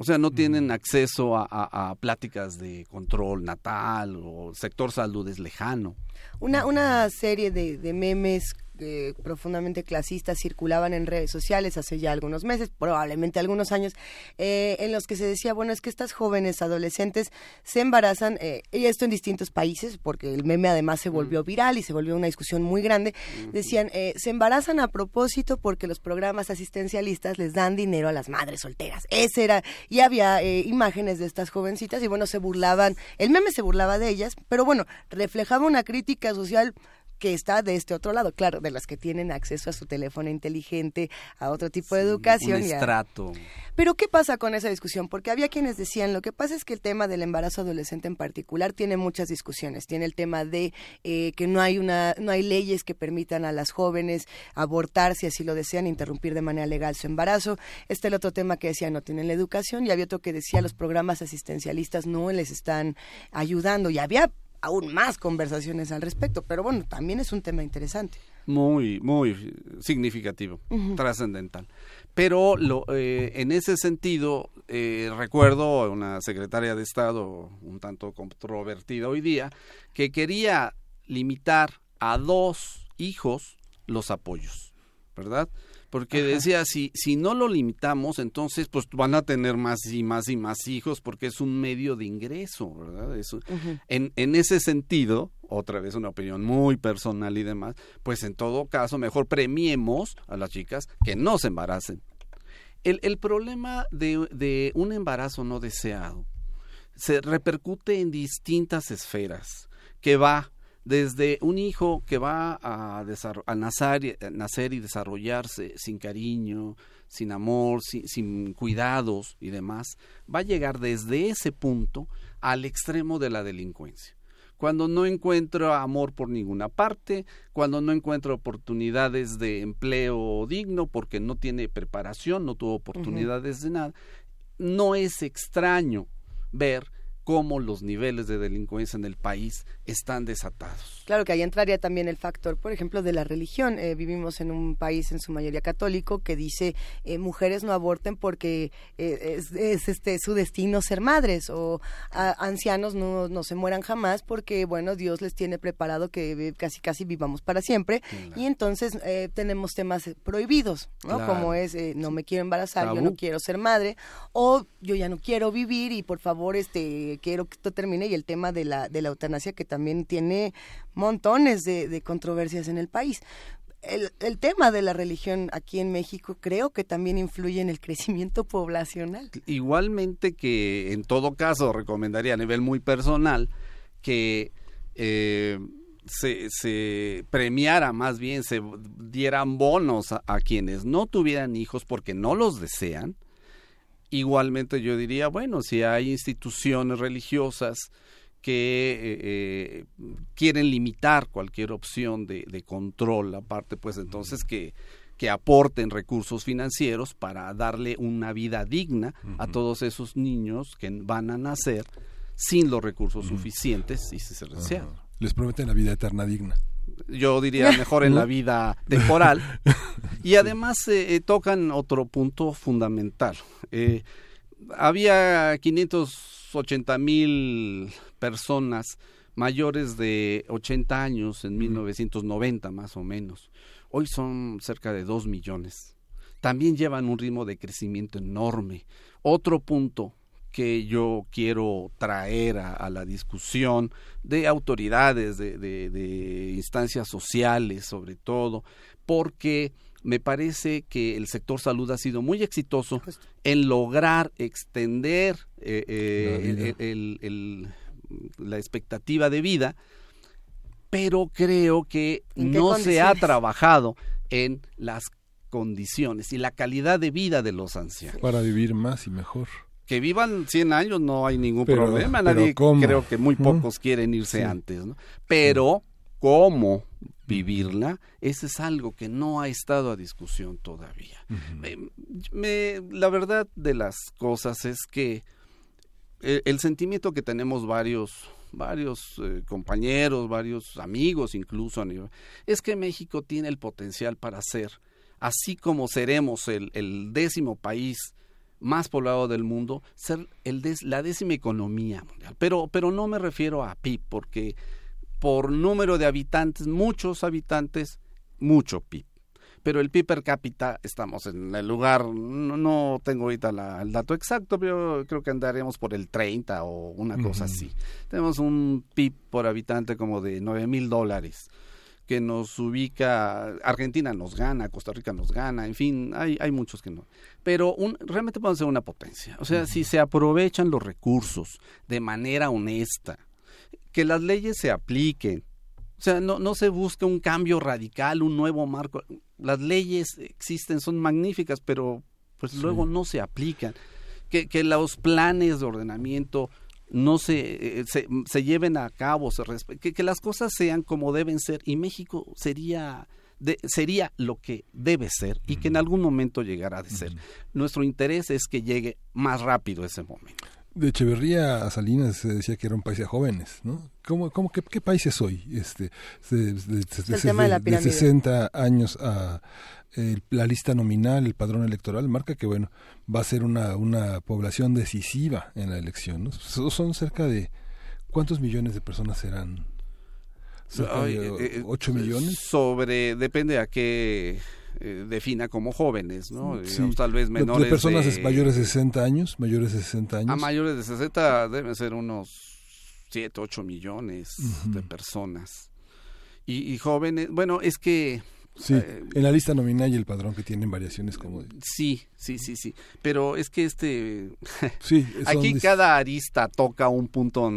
O sea, no tienen acceso a, pláticas de control natal o sector salud es lejano. Una, una serie de, memes eh, profundamente clasistas circulaban en redes sociales hace ya algunos meses, probablemente algunos años, eh, en los que se decía, bueno, es que estas jóvenes adolescentes se embarazan, eh, y esto en distintos países, porque el meme además se volvió viral y se volvió una discusión muy grande, decían, se embarazan a propósito porque los programas asistencialistas les dan dinero a las madres solteras. Ese era, y había imágenes de estas jovencitas y bueno, se burlaban, el meme se burlaba de ellas, pero bueno, reflejaba una crítica social que está de este otro lado, claro, de las que tienen acceso a su teléfono inteligente, a otro tipo de educación. Un estrato. Pero ¿qué pasa con esa discusión? Porque había quienes decían, lo que pasa es que el tema del embarazo adolescente en particular tiene muchas discusiones. Tiene el tema de eh, que no hay una, no hay leyes que permitan a las jóvenes abortar si así lo desean, interrumpir de manera legal su embarazo. Este el otro tema que decía no tienen la educación y había otro que decía los programas asistencialistas no les están ayudando y había aún más conversaciones al respecto, pero bueno, también es un tema interesante. Muy, muy significativo, trascendental. Pero lo, eh, en ese sentido, eh, recuerdo a una secretaria de Estado un tanto controvertida hoy día, que quería limitar a dos hijos los apoyos, ¿verdad? Porque decía si si no lo limitamos entonces pues van a tener más y más y más hijos porque es un medio de ingreso verdad Eso, en en ese sentido otra vez una opinión muy personal y demás pues en todo caso mejor premiemos a las chicas que no se embaracen. El, el problema de, de un embarazo no deseado se repercute en distintas esferas que va desde un hijo que va a, a nacer, y desarrollarse sin cariño, sin amor, sin, cuidados y demás, va a llegar desde ese punto al extremo de la delincuencia. Cuando no encuentro amor por ninguna parte, cuando no encuentro oportunidades de empleo digno porque no tiene preparación, no tuvo oportunidades de nada, no es extraño ver cómo los niveles de delincuencia en el país están desatados. Claro que ahí entraría también el factor, por ejemplo, de la religión. Eh, vivimos en un país en su mayoría católico que dice eh, mujeres no aborten porque eh, es, este su destino ser madres o ancianos no, no se mueran jamás porque bueno Dios les tiene preparado que casi casi vivamos para siempre. Y entonces tenemos temas prohibidos, ¿no? Como es no me quiero embarazar, yo no quiero ser madre o yo ya no quiero vivir y por favor este quiero que esto termine. Y el tema de la, de la eutanasia que también tiene montones de, controversias en el país. El, tema de la religión aquí en México creo que también influye en el crecimiento poblacional. Igualmente que en todo caso recomendaría a nivel muy personal que eh, se, se, premiara más bien, se dieran bonos a, quienes no tuvieran hijos porque no los desean, Igualmente yo diría, bueno, si hay instituciones religiosas que eh, eh, quieren limitar cualquier opción de, control, aparte pues entonces que, que aporten recursos financieros para darle una vida digna a todos esos niños que van a nacer sin los recursos suficientes y si se desean. Les prometen la vida eterna digna yo diría mejor en la vida temporal. Y además eh, tocan otro punto fundamental. Eh, había 580 mil personas mayores de 80 años en 1990 más o menos. Hoy son cerca de 2 millones. También llevan un ritmo de crecimiento enorme. Otro punto que yo quiero traer a, la discusión de autoridades, de, instancias sociales sobre todo, porque me parece que el sector salud ha sido muy exitoso en lograr extender eh, eh, la expectativa de vida, pero creo que no se ha trabajado en las condiciones y la calidad de vida de los ancianos. Para vivir más y mejor. Que vivan 100 años no hay ningún problema, nadie creo que muy pocos quieren irse antes, ¿no? Pero cómo vivirla, ese es algo que no ha estado a discusión todavía. la verdad de las cosas es que el, sentimiento que tenemos varios varios eh, compañeros, varios amigos incluso, es que México tiene el potencial para ser, así como seremos el, el décimo país más poblado del mundo, ser el la décima economía mundial. Pero, pero no me refiero a PIB, porque por número de habitantes, muchos habitantes, mucho PIB. Pero el PIB per cápita estamos en el lugar, no, tengo ahorita el dato exacto, pero creo que andaremos por el 30 o una cosa así. Tenemos un PIB por habitante como de 9 mil dólares que nos ubica, Argentina nos gana, Costa Rica nos gana, en fin, hay, hay muchos que no. Pero un, realmente podemos ser una potencia. O sea, si se aprovechan los recursos de manera honesta, que las leyes se apliquen, o sea, no, no se busca un cambio radical, un nuevo marco. Las leyes existen, son magníficas, pero pues luego no se aplican. Que, que los planes de ordenamiento no se, eh, se, lleven a cabo, se que, que, las cosas sean como deben ser y México sería sería lo que debe ser y que en algún momento llegará a ser. Nuestro interés es que llegue más rápido ese momento. De Echeverría a Salinas se decía que era un país de jóvenes, ¿no? ¿Cómo, cómo, qué, qué país es hoy? Este, de, de 60 años a la lista nominal, el padrón electoral, marca que bueno, va a ser una, una población decisiva en la elección. ¿no? Son cerca de ¿cuántos millones de personas serán? ¿8 eh, eh, millones? Sobre, depende a qué eh, defina como jóvenes, ¿no? tal vez menores. De personas mayores de 60 años, mayores de 60 años. A mayores de 60 deben ser unos 7, 8 millones de personas. Y, y jóvenes, bueno, es que Sí, eh, en la lista nominal y el padrón que tienen variaciones como... Sí, sí, sí, sí. Pero es que este... sí, aquí cada arista toca un punto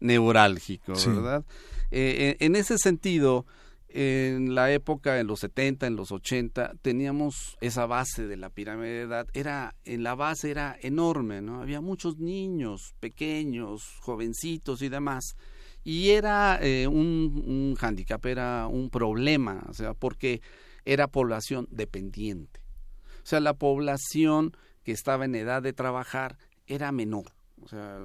neurálgico, ¿verdad? Eh, en ese sentido, en la época, en los 70, en los 80, teníamos esa base de la pirámide de edad. Era, en la base era enorme, ¿no? Había muchos niños, pequeños, jovencitos y demás y era eh, un, un hándicap, era un problema, o sea, porque era población dependiente. O sea, la población que estaba en edad de trabajar era menor. O sea,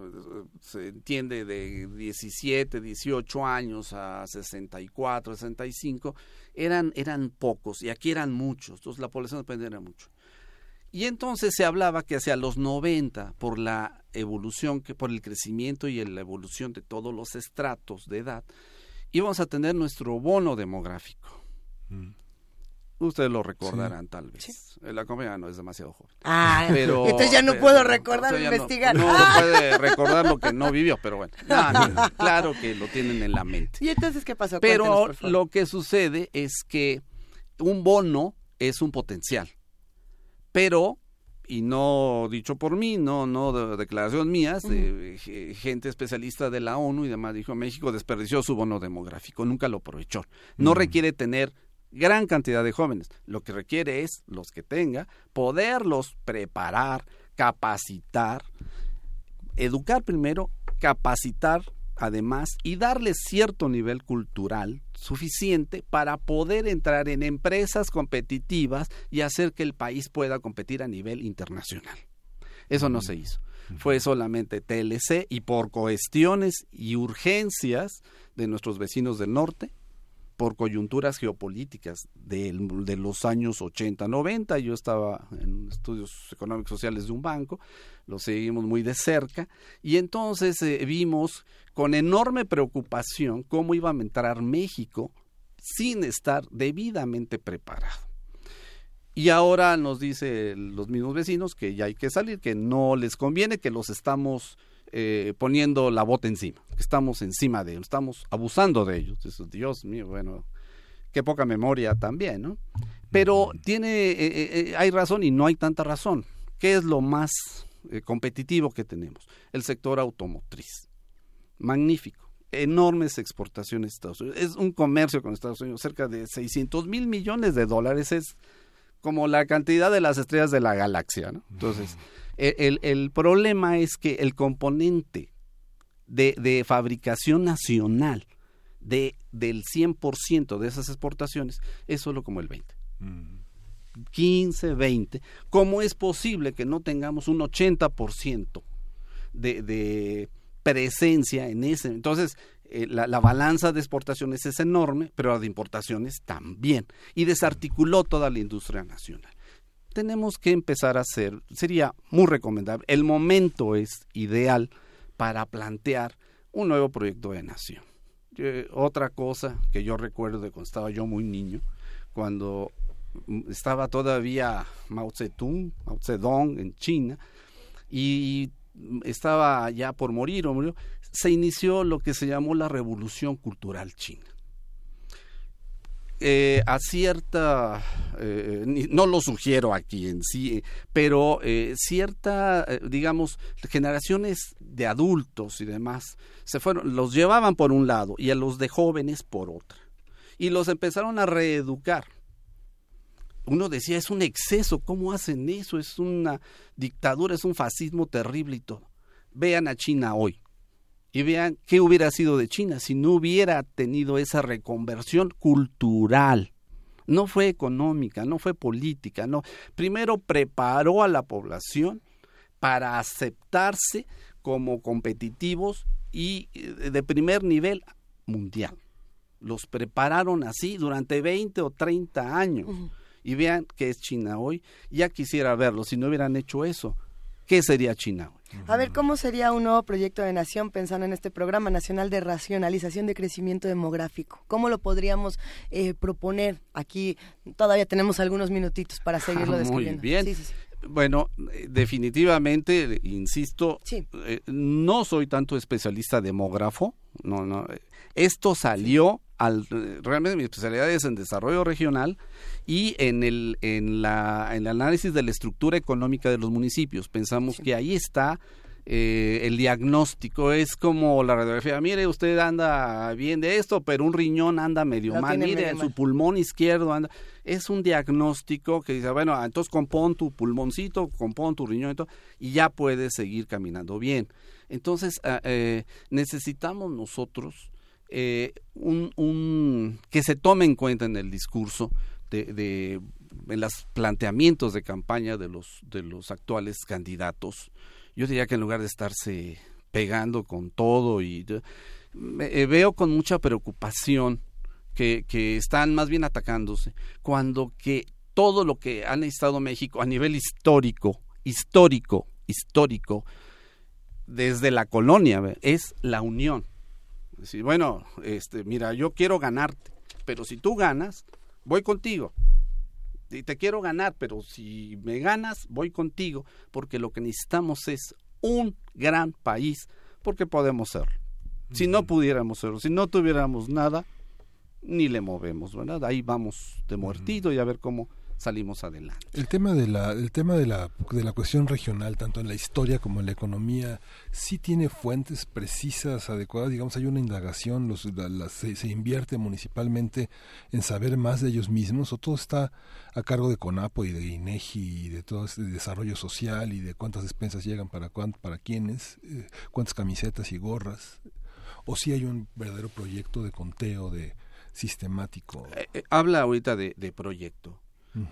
se entiende de 17, 18 años a 64, 65, eran, eran pocos y aquí eran muchos, entonces la población dependía era mucho. Y entonces se hablaba que hacia los 90, por la evolución, que por el crecimiento y la evolución de todos los estratos de edad, íbamos a tener nuestro bono demográfico. Mm. Ustedes lo recordarán tal vez. La comedia no es demasiado joven. Ah, pero, entonces ya no puedo recordar o investigar. No, puede recordar lo que no vivió, pero bueno. claro que lo tienen en la mente. ¿Y entonces qué pasó? Pero lo que sucede es que un bono es un potencial pero y no dicho por mí, no, no de declaración mías, de gente especialista de la ONU y demás, dijo México desperdició su bono demográfico, nunca lo aprovechó. No requiere tener gran cantidad de jóvenes, lo que requiere es, los que tenga, poderlos preparar, capacitar, educar primero, capacitar además y darles cierto nivel cultural suficiente para poder entrar en empresas competitivas y hacer que el país pueda competir a nivel internacional. Eso no se hizo. Fue solamente TLC y por cuestiones y urgencias de nuestros vecinos del norte, por coyunturas geopolíticas de, de los años 80, 90. Yo estaba en estudios económicos sociales de un banco, lo seguimos muy de cerca, y entonces eh, vimos con enorme preocupación cómo iba a entrar México sin estar debidamente preparado. Y ahora nos dicen los mismos vecinos que ya hay que salir, que no les conviene, que los estamos eh, poniendo la bota encima, que estamos encima de ellos, estamos abusando de ellos. Dios mío, bueno, qué poca memoria también, ¿no? Pero tiene, eh, eh, hay razón y no hay tanta razón. ¿Qué es lo más competitivo que tenemos? El sector automotriz. Magnífico. Enormes exportaciones de Estados Unidos. Es un comercio con Estados Unidos, cerca de 600 mil millones de dólares. Es como la cantidad de las estrellas de la galaxia, ¿no? Entonces, el, el, problema es que el componente de, de fabricación nacional de, del 100% de esas exportaciones es solo como el 20%. 15, 20. ¿Cómo es posible que no tengamos un 80% de, de presencia en ese? Entonces, eh, la, la, balanza de exportaciones es enorme, pero la de importaciones también. Y desarticuló toda la industria nacional tenemos que empezar a hacer, sería muy recomendable, el momento es ideal para plantear un nuevo proyecto de nación. otra cosa que yo recuerdo de cuando estaba yo muy niño, cuando estaba todavía Mao Zedong, Mao Zedong en China, y estaba ya por morir, o murió, se inició lo que se llamó la revolución cultural china. Eh, a cierta, eh, no lo sugiero aquí en sí, pero eh, cierta, digamos, generaciones de adultos y demás, se fueron, los llevaban por un lado y a los de jóvenes por otra. Y los empezaron a reeducar. Uno decía, es un exceso, ¿cómo hacen eso? Es una dictadura, es un fascismo terrible y todo. Vean a China hoy y vean qué hubiera sido de China si no hubiera tenido esa reconversión cultural. No fue económica, no fue política, no. Primero preparó a la población para aceptarse como competitivos y eh, de primer nivel mundial. Los prepararon así durante 20 o 30 años. Y vean qué es China hoy. Ya quisiera verlo si no hubieran hecho eso. ¿Qué sería China? A ver, ¿cómo sería un nuevo proyecto de nación pensando en este programa nacional de racionalización de crecimiento demográfico? ¿Cómo lo podríamos eh, proponer? Aquí todavía tenemos algunos minutitos para seguirlo describiendo. Muy bien. Bueno, eh, definitivamente, insisto, eh, no soy tanto especialista demógrafo, no, no. Esto salió al realmente mi especialidad es en desarrollo regional y en el en la en el análisis de la estructura económica de los municipios. Pensamos que ahí está eh, el diagnóstico. Es como la radiografía mire usted anda bien de esto pero un riñón anda medio mal. mire su pulmón izquierdo anda es un diagnóstico que dice bueno entonces compón tu pulmoncito compón tu riñón y, ya puedes seguir caminando bien entonces ah, eh, necesitamos nosotros eh, un, que se tome en cuenta en el discurso de, de en los planteamientos de campaña de los de los actuales candidatos. Yo diría que en lugar de estarse pegando con todo y eh, veo con mucha preocupación que, que están más bien atacándose cuando que todo lo que ha necesitado México a nivel histórico histórico histórico desde la colonia es la unión Decir, bueno, este, mira, yo quiero ganarte, pero si tú ganas, voy contigo. Y te quiero ganar, pero si me ganas, voy contigo, porque lo que necesitamos es un gran país, porque podemos serlo. Si no pudiéramos serlo, si no tuviéramos nada, ni le movemos, ¿verdad? Ahí vamos de muertito y a ver cómo salimos adelante. El tema de la el tema de la de la cuestión regional tanto en la historia como en la economía sí tiene fuentes precisas adecuadas, digamos hay una indagación, los se, invierte municipalmente en saber más de ellos mismos o todo está a cargo de Conapo y de INEGI y de todo este desarrollo social y de cuántas despensas llegan para para quiénes, eh, cuántas camisetas y gorras o si hay un verdadero proyecto de conteo de sistemático. Eh, eh, habla ahorita de, de proyecto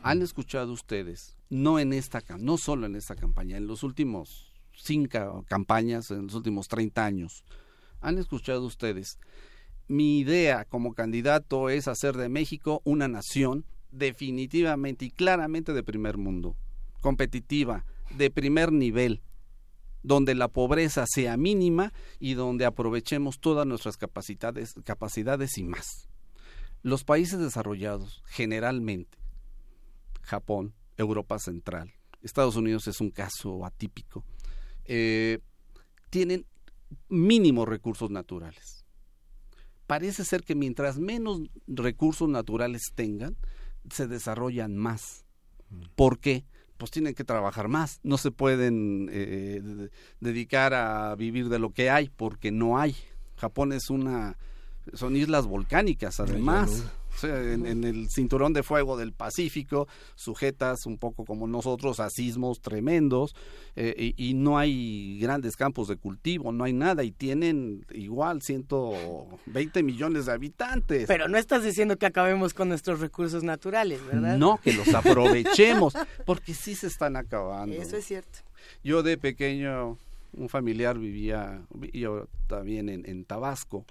¿Han escuchado ustedes, no en esta, no solo en esta campaña, en los últimos cinco campañas, en los últimos 30 años, han escuchado ustedes, mi idea como candidato es hacer de México una nación definitivamente y claramente de primer mundo, competitiva, de primer nivel, donde la pobreza sea mínima y donde aprovechemos todas nuestras capacidades, capacidades y más. Los países desarrollados, generalmente, Japón, Europa Central, Estados Unidos es un caso atípico, eh, tienen mínimos recursos naturales. Parece ser que mientras menos recursos naturales tengan, se desarrollan más. ¿Por qué? Pues tienen que trabajar más, no se pueden eh, dedicar a vivir de lo que hay porque no hay. Japón es una, son islas volcánicas además en, el cinturón de fuego del Pacífico, sujetas un poco como nosotros a sismos tremendos, eh, y, no hay grandes campos de cultivo, no hay nada, y tienen igual 120 millones de habitantes. Pero no estás diciendo que acabemos con nuestros recursos naturales, ¿verdad? No, que los aprovechemos, porque sí se están acabando. Eso es cierto. Yo de pequeño, un familiar vivía, yo también en, en Tabasco,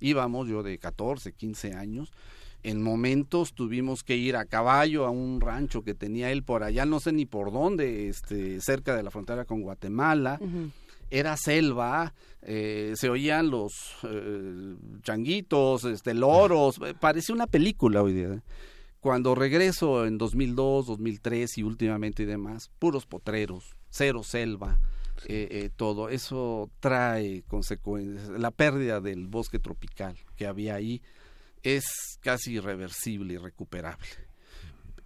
íbamos yo de 14, 15 años, en momentos tuvimos que ir a caballo a un rancho que tenía él por allá, no sé ni por dónde, este, cerca de la frontera con Guatemala. Era selva, eh, se oían los eh, changuitos, este, loros, parecía una película hoy día. Cuando regreso en 2002, 2003 y últimamente y demás, puros potreros, cero selva, eh, eh, todo eso trae consecuencias. La pérdida del bosque tropical que había ahí es casi irreversible, irrecuperable.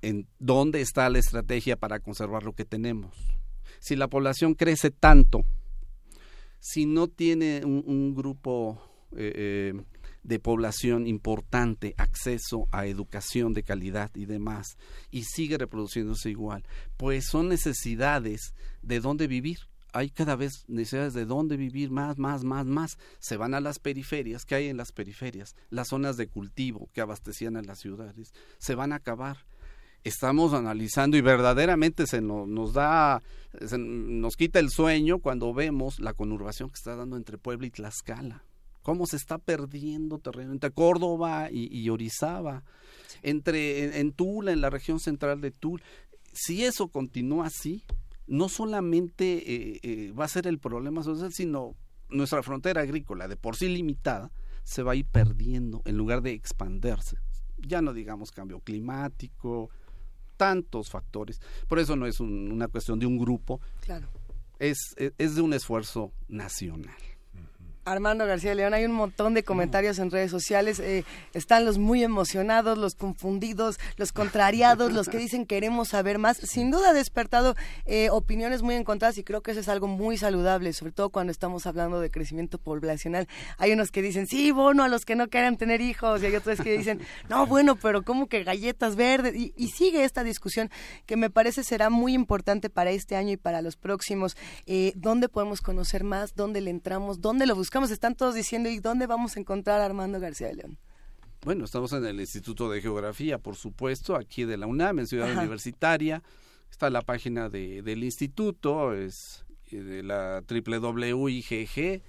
¿En dónde está la estrategia para conservar lo que tenemos? Si la población crece tanto, si no tiene un, grupo eh, de población importante acceso a educación de calidad y demás, y sigue reproduciéndose igual, pues son necesidades de dónde vivir hay cada vez necesidades de dónde vivir más, más, más, más. Se van a las periferias, ¿qué hay en las periferias? Las zonas de cultivo que abastecían a las ciudades, se van a acabar. Estamos analizando y verdaderamente se nos, da, nos quita el sueño cuando vemos la conurbación que está dando entre Puebla y Tlaxcala. Cómo se está perdiendo terreno entre Córdoba y, Orizaba, entre en Tula, en la región central de Tula. Si eso continúa así, no solamente eh, eh, va a ser el problema social, sino nuestra frontera agrícola, de por sí limitada, se va a ir perdiendo en lugar de expandirse. Ya no digamos cambio climático, tantos factores. Por eso no es una cuestión de un grupo, claro. es, es de un esfuerzo nacional. Armando García León, hay un montón de comentarios en redes sociales. Eh, están los muy emocionados, los confundidos, los contrariados, los que dicen queremos saber más. Sin duda ha despertado eh, opiniones muy encontradas y creo que eso es algo muy saludable, sobre todo cuando estamos hablando de crecimiento poblacional. Hay unos que dicen, sí, bono a los que no quieran tener hijos, y hay otros que dicen, no, bueno, pero ¿cómo que galletas verdes? Y, sigue esta discusión que me parece será muy importante para este año y para los próximos. Eh, ¿Dónde podemos conocer más? ¿Dónde le entramos? ¿Dónde lo buscamos? Están todos diciendo, ¿y dónde vamos a encontrar a Armando García de León? Bueno, estamos en el Instituto de Geografía, por supuesto, aquí de la UNAM, en Ciudad Universitaria. Está la página de, del instituto, es eh, de la www.igg.unam.mx.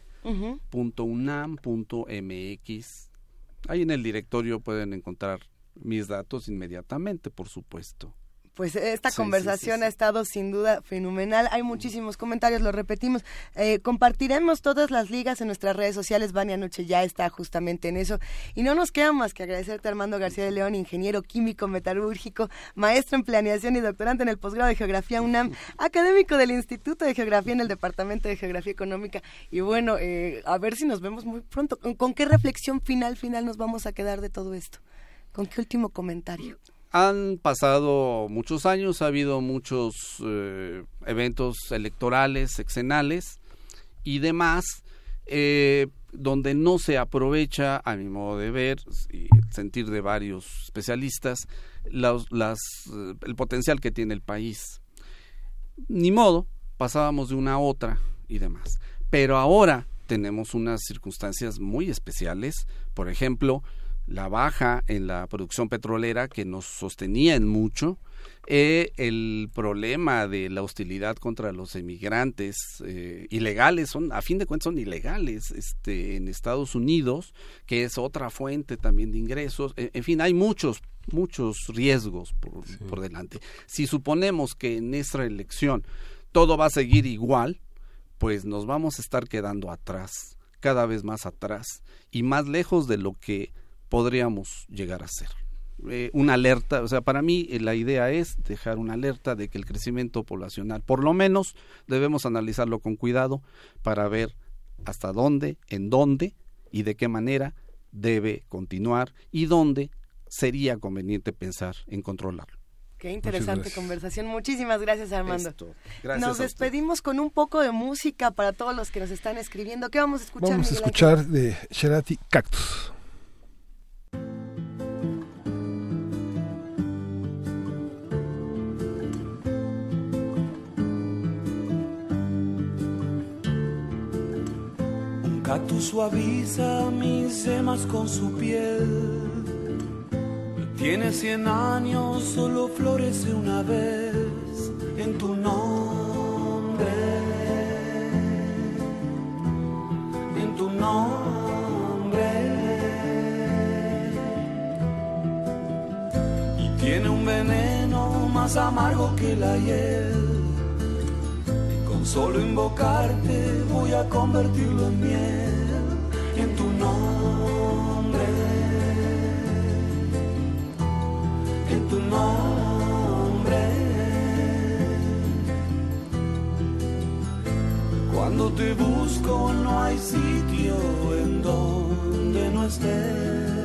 Ahí en el directorio pueden encontrar mis datos inmediatamente, por supuesto pues esta conversación ha estado sin duda fenomenal. Hay muchísimos comentarios, lo repetimos. Eh, compartiremos todas las ligas en nuestras redes sociales. Vania Noche ya está justamente en eso. Y no nos queda más que agradecerte, Armando García de León, ingeniero químico metalúrgico, maestro en planeación y doctorante en el posgrado de Geografía UNAM, académico del Instituto de Geografía en el Departamento de Geografía Económica. Y bueno, eh, a ver si nos vemos muy pronto. ¿Con qué reflexión final, final nos vamos a quedar de todo esto? ¿Con qué último comentario? Han pasado muchos años, ha habido muchos eh, eventos electorales, sexenales y demás, eh, donde no se aprovecha, a mi modo de ver y sentir de varios especialistas, eh, el potencial que tiene el país. Ni modo, pasábamos de una a otra y demás. Pero ahora tenemos unas circunstancias muy especiales, por ejemplo, la baja en la producción petrolera que nos sostenía en mucho, eh, el problema de la hostilidad contra los emigrantes eh, ilegales, son, a fin de cuentas son ilegales este, en Estados Unidos, que es otra fuente también de ingresos, en, fin, hay muchos, muchos riesgos por, por delante. Si suponemos que en esta elección todo va a seguir igual, pues nos vamos a estar quedando atrás, cada vez más atrás, y más lejos de lo que podríamos llegar a ser. Eh, una alerta, o sea, para mí eh, la idea es dejar una alerta de que el crecimiento poblacional, por lo menos debemos analizarlo con cuidado para ver hasta dónde, en dónde y de qué manera debe continuar y dónde sería conveniente pensar en controlarlo. Qué interesante conversación. Muchísimas gracias, Armando. nos despedimos con un poco de música para todos los que nos están escribiendo. ¿Qué vamos a escuchar? Vamos a escuchar de Sherati Cactus. Cactus suaviza mis semas con su piel. Tiene cien años, solo florece una vez en tu nombre. En tu nombre. Y tiene un veneno más amargo que la hiel Solo invocarte voy a convertirlo en miel en tu nombre. En tu nombre. Cuando te busco no hay sitio en donde no estés.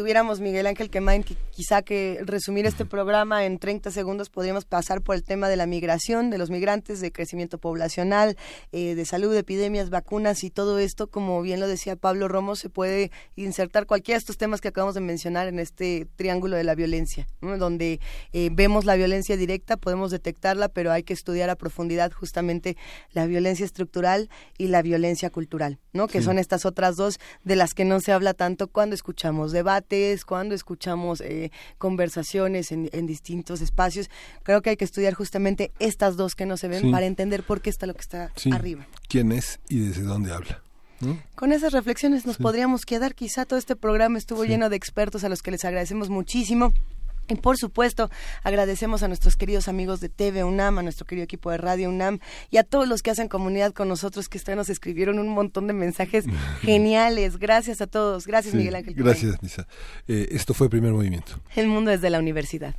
Tuviéramos Miguel Ángel Quemain, que quizá que resumir este programa en 30 segundos podríamos pasar por el tema de la migración, de los migrantes, de crecimiento poblacional, eh, de salud, epidemias, vacunas y todo esto, como bien lo decía Pablo Romo, se puede insertar cualquiera de estos temas que acabamos de mencionar en este triángulo de la violencia, ¿no? donde eh, vemos la violencia directa, podemos detectarla, pero hay que estudiar a profundidad justamente la violencia estructural y la violencia cultural, ¿no? que Sí. son estas otras dos de las que no se habla tanto cuando escuchamos debates, cuando escuchamos eh, conversaciones en, en distintos espacios. Creo que hay que estudiar justamente estas dos que no se ven Sí. para entender por qué está lo que está Sí. arriba. ¿Quién es y desde dónde habla? ¿no? Con esas reflexiones nos Sí. podríamos quedar. Quizá todo este programa estuvo lleno de expertos a los que les agradecemos muchísimo. Y por supuesto, agradecemos a nuestros queridos amigos de TV UNAM, a nuestro querido equipo de Radio UNAM y a todos los que hacen comunidad con nosotros, que vez nos escribieron un montón de mensajes geniales. Gracias a todos. Gracias, Sí, Miguel Ángel. Gracias, Misa. Eh, esto fue Primer Movimiento. El mundo desde la universidad.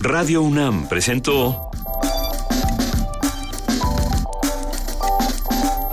Radio UNAM presentó